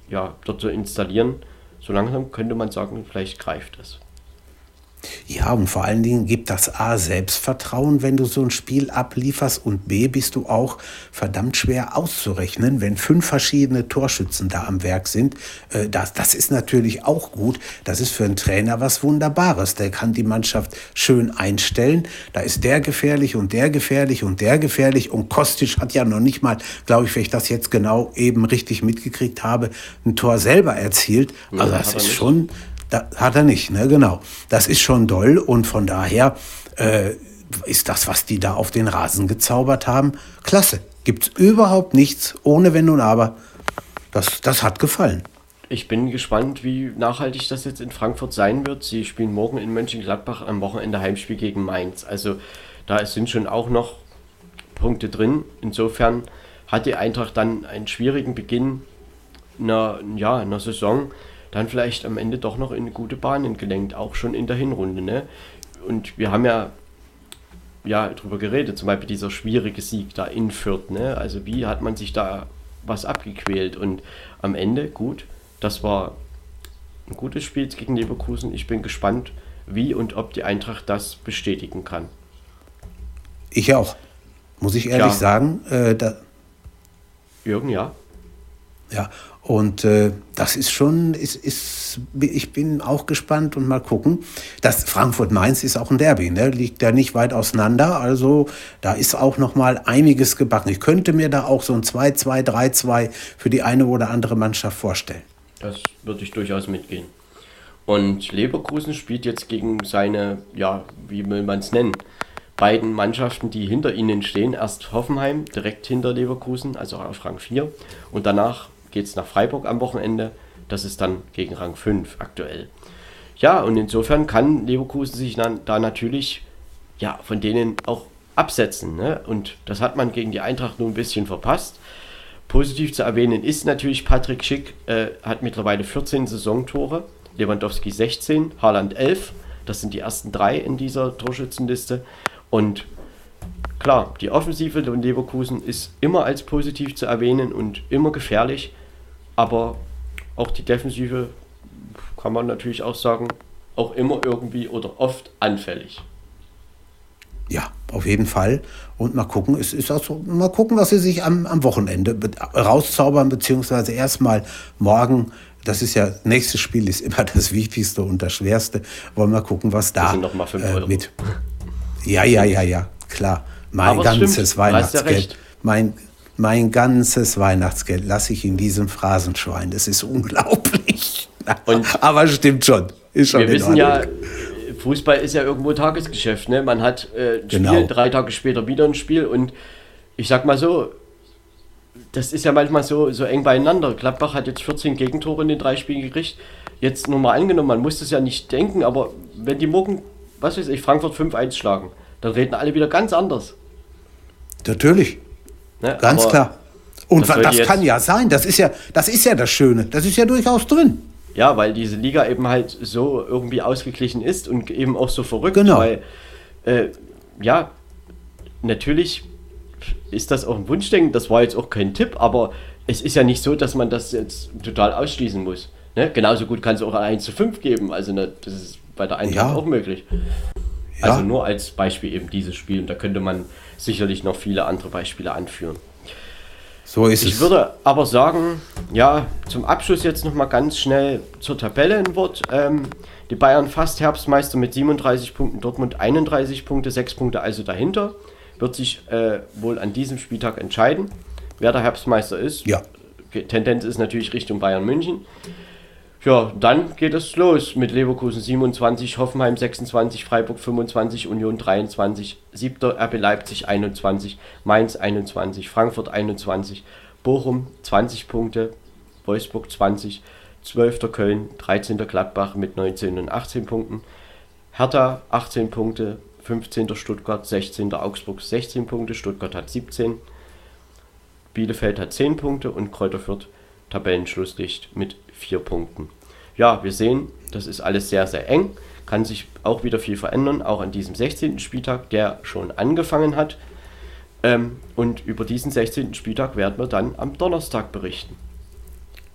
ja, dort zu installieren, so langsam könnte man sagen, vielleicht greift es. Ja, und vor allen Dingen gibt das A Selbstvertrauen, wenn du so ein Spiel ablieferst und B bist du auch verdammt schwer auszurechnen, wenn fünf verschiedene Torschützen da am Werk sind. Äh, das, das ist natürlich auch gut. Das ist für einen Trainer was Wunderbares. Der kann die Mannschaft schön einstellen. Da ist der gefährlich und der gefährlich und der gefährlich. Und Kostic hat ja noch nicht mal, glaube ich, wenn ich das jetzt genau eben richtig mitgekriegt habe, ein Tor selber erzielt. Also das ist schon da hat er nicht, ne? Genau. Das ist schon doll und von daher äh, ist das, was die da auf den Rasen gezaubert haben, klasse. Gibt es überhaupt nichts ohne Wenn und Aber. Das, das hat gefallen. Ich bin gespannt, wie nachhaltig das jetzt in Frankfurt sein wird. Sie spielen morgen in Mönchengladbach am Wochenende Heimspiel gegen Mainz. Also da sind schon auch noch Punkte drin. Insofern hat die Eintracht dann einen schwierigen Beginn einer, ja, einer Saison dann vielleicht am Ende doch noch in gute Bahnen gelenkt, auch schon in der Hinrunde. Ne? Und wir haben ja, ja drüber geredet, zum Beispiel dieser schwierige Sieg da in Fürth. Ne? Also wie hat man sich da was abgequält und am Ende, gut, das war ein gutes Spiel gegen Leverkusen. Ich bin gespannt, wie und ob die Eintracht das bestätigen kann. Ich auch. Muss ich ehrlich ja. sagen. Äh, Jürgen, ja. Ja, und äh, das ist schon, ist, ist, ich bin auch gespannt und mal gucken. Das Frankfurt-Mainz ist auch ein Derby, ne? liegt ja nicht weit auseinander. Also da ist auch noch mal einiges gebacken. Ich könnte mir da auch so ein 2-2, 3-2 für die eine oder andere Mannschaft vorstellen. Das würde ich durchaus mitgehen. Und Leverkusen spielt jetzt gegen seine, ja, wie will man es nennen, beiden Mannschaften, die hinter ihnen stehen. Erst Hoffenheim, direkt hinter Leverkusen, also auf Rang 4. Und danach geht es nach Freiburg am Wochenende. Das ist dann gegen Rang 5 aktuell. Ja, und insofern kann Leverkusen sich dann da natürlich ja, von denen auch absetzen. Ne? Und das hat man gegen die Eintracht nur ein bisschen verpasst. Positiv zu erwähnen ist natürlich, Patrick Schick äh, hat mittlerweile 14 Saisontore, Lewandowski 16, Haaland 11. Das sind die ersten drei in dieser Torschützenliste. Und klar, die Offensive von Leverkusen ist immer als positiv zu erwähnen und immer gefährlich. Aber auch die Defensive kann man natürlich auch sagen, auch immer irgendwie oder oft anfällig. Ja, auf jeden Fall. Und mal gucken, es ist also, mal gucken, was sie sich am, am Wochenende rauszaubern, beziehungsweise erstmal morgen. Das ist ja, nächstes Spiel ist immer das Wichtigste und das Schwerste. Wollen wir mal gucken, was da sind noch mal 5 Euro. Äh, mit. Ja, ja, ja, ja, klar. Mein ganzes stimmt. Weihnachtsgeld. Ja mein, mein ganzes Weihnachtsgeld lasse ich in diesem Phrasenschwein. Das ist unglaublich. Und Aber stimmt schon. Ist schon wir wissen ja, Fußball ist ja irgendwo Tagesgeschäft. Ne? Man hat äh, ein genau. Spiel, drei Tage später wieder ein Spiel und ich sag mal so, das ist ja manchmal so, so eng beieinander. Gladbach hat jetzt 14 Gegentore in den drei Spielen gekriegt. Jetzt nur mal angenommen, man muss das ja nicht denken, aber wenn die morgen, was weiß ich, Frankfurt 5-1 schlagen, dann reden alle wieder ganz anders. Natürlich. Ne? Ganz Aber klar. Und das, das kann ja sein. Das ist ja, das ist ja das Schöne. Das ist ja durchaus drin. Ja, weil diese Liga eben halt so irgendwie ausgeglichen ist und eben auch so verrückt. Genau. Weil, äh, ja, natürlich ist das auch ein Wunschdenken. Das war jetzt auch kein Tipp, aber es ist ja nicht so, dass man das jetzt total ausschließen muss. Ne? Genauso gut kann es auch ein 1 zu 5 geben. Also ne, das ist bei der Eintracht ja. auch möglich. Ja. Also nur als Beispiel eben dieses Spiel. Und da könnte man sicherlich noch viele andere Beispiele anführen. So ist ich es. Ich würde aber sagen, ja, zum Abschluss jetzt noch mal ganz schnell zur Tabelle ein Wort. Ähm, die Bayern fast Herbstmeister mit 37 Punkten, Dortmund 31 Punkte, 6 Punkte also dahinter. Wird sich äh, wohl an diesem Spieltag entscheiden, wer der Herbstmeister ist. Ja. Tendenz ist natürlich Richtung Bayern München. Ja, dann geht es los mit Leverkusen 27, Hoffenheim 26, Freiburg 25, Union 23, 7. RB Leipzig 21, Mainz 21, Frankfurt 21, Bochum 20 Punkte, Wolfsburg 20, 12. Köln, 13. Gladbach mit 19 und 18 Punkten, Hertha 18 Punkte, 15. Stuttgart, 16. Augsburg 16 Punkte, Stuttgart hat 17, Bielefeld hat 10 Punkte und Kräuter Fürth Tabellenschlusslicht mit 4 Punkten ja, wir sehen, das ist alles sehr, sehr eng. Kann sich auch wieder viel verändern, auch an diesem 16. Spieltag, der schon angefangen hat. Ähm, und über diesen 16. Spieltag werden wir dann am Donnerstag berichten.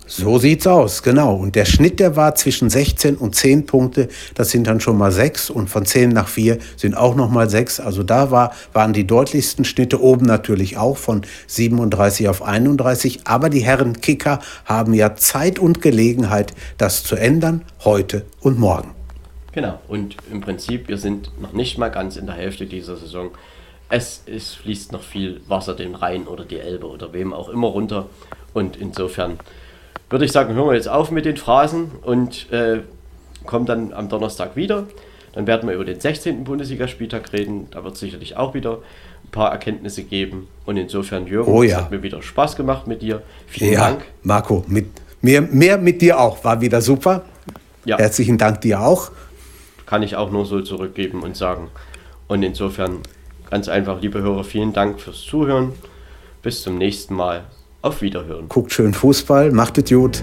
So sieht's aus, genau. Und der Schnitt, der war zwischen 16 und 10 Punkte. Das sind dann schon mal 6 und von 10 nach 4 sind auch noch mal 6. Also da war, waren die deutlichsten Schnitte oben natürlich auch von 37 auf 31. Aber die Herren Kicker haben ja Zeit und Gelegenheit, das zu ändern, heute und morgen. Genau. Und im Prinzip, wir sind noch nicht mal ganz in der Hälfte dieser Saison. Es, es fließt noch viel Wasser den Rhein oder die Elbe oder wem auch immer runter. Und insofern würde ich sagen, hören wir jetzt auf mit den Phrasen und äh, kommen dann am Donnerstag wieder. Dann werden wir über den 16. Bundesligaspieltag reden. Da wird es sicherlich auch wieder ein paar Erkenntnisse geben. Und insofern, Jürgen, oh, ja. es hat mir wieder Spaß gemacht mit dir. Vielen ja, Dank. Marco, mit mir, mehr mit dir auch. War wieder super. Ja. Herzlichen Dank dir auch. Kann ich auch nur so zurückgeben und sagen. Und insofern ganz einfach, liebe Hörer, vielen Dank fürs Zuhören. Bis zum nächsten Mal. Auf Wiederhören. Guckt schön Fußball, macht es gut.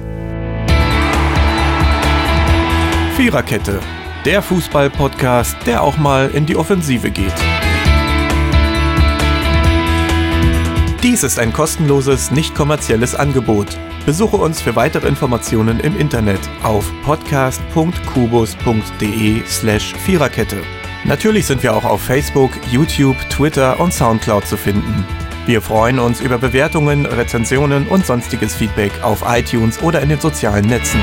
Viererkette, der Fußball-Podcast, der auch mal in die Offensive geht. Dies ist ein kostenloses, nicht kommerzielles Angebot. Besuche uns für weitere Informationen im Internet auf podcast.kubus.de slash Viererkette. Natürlich sind wir auch auf Facebook, YouTube, Twitter und Soundcloud zu finden. Wir freuen uns über Bewertungen, Rezensionen und sonstiges Feedback auf iTunes oder in den sozialen Netzen.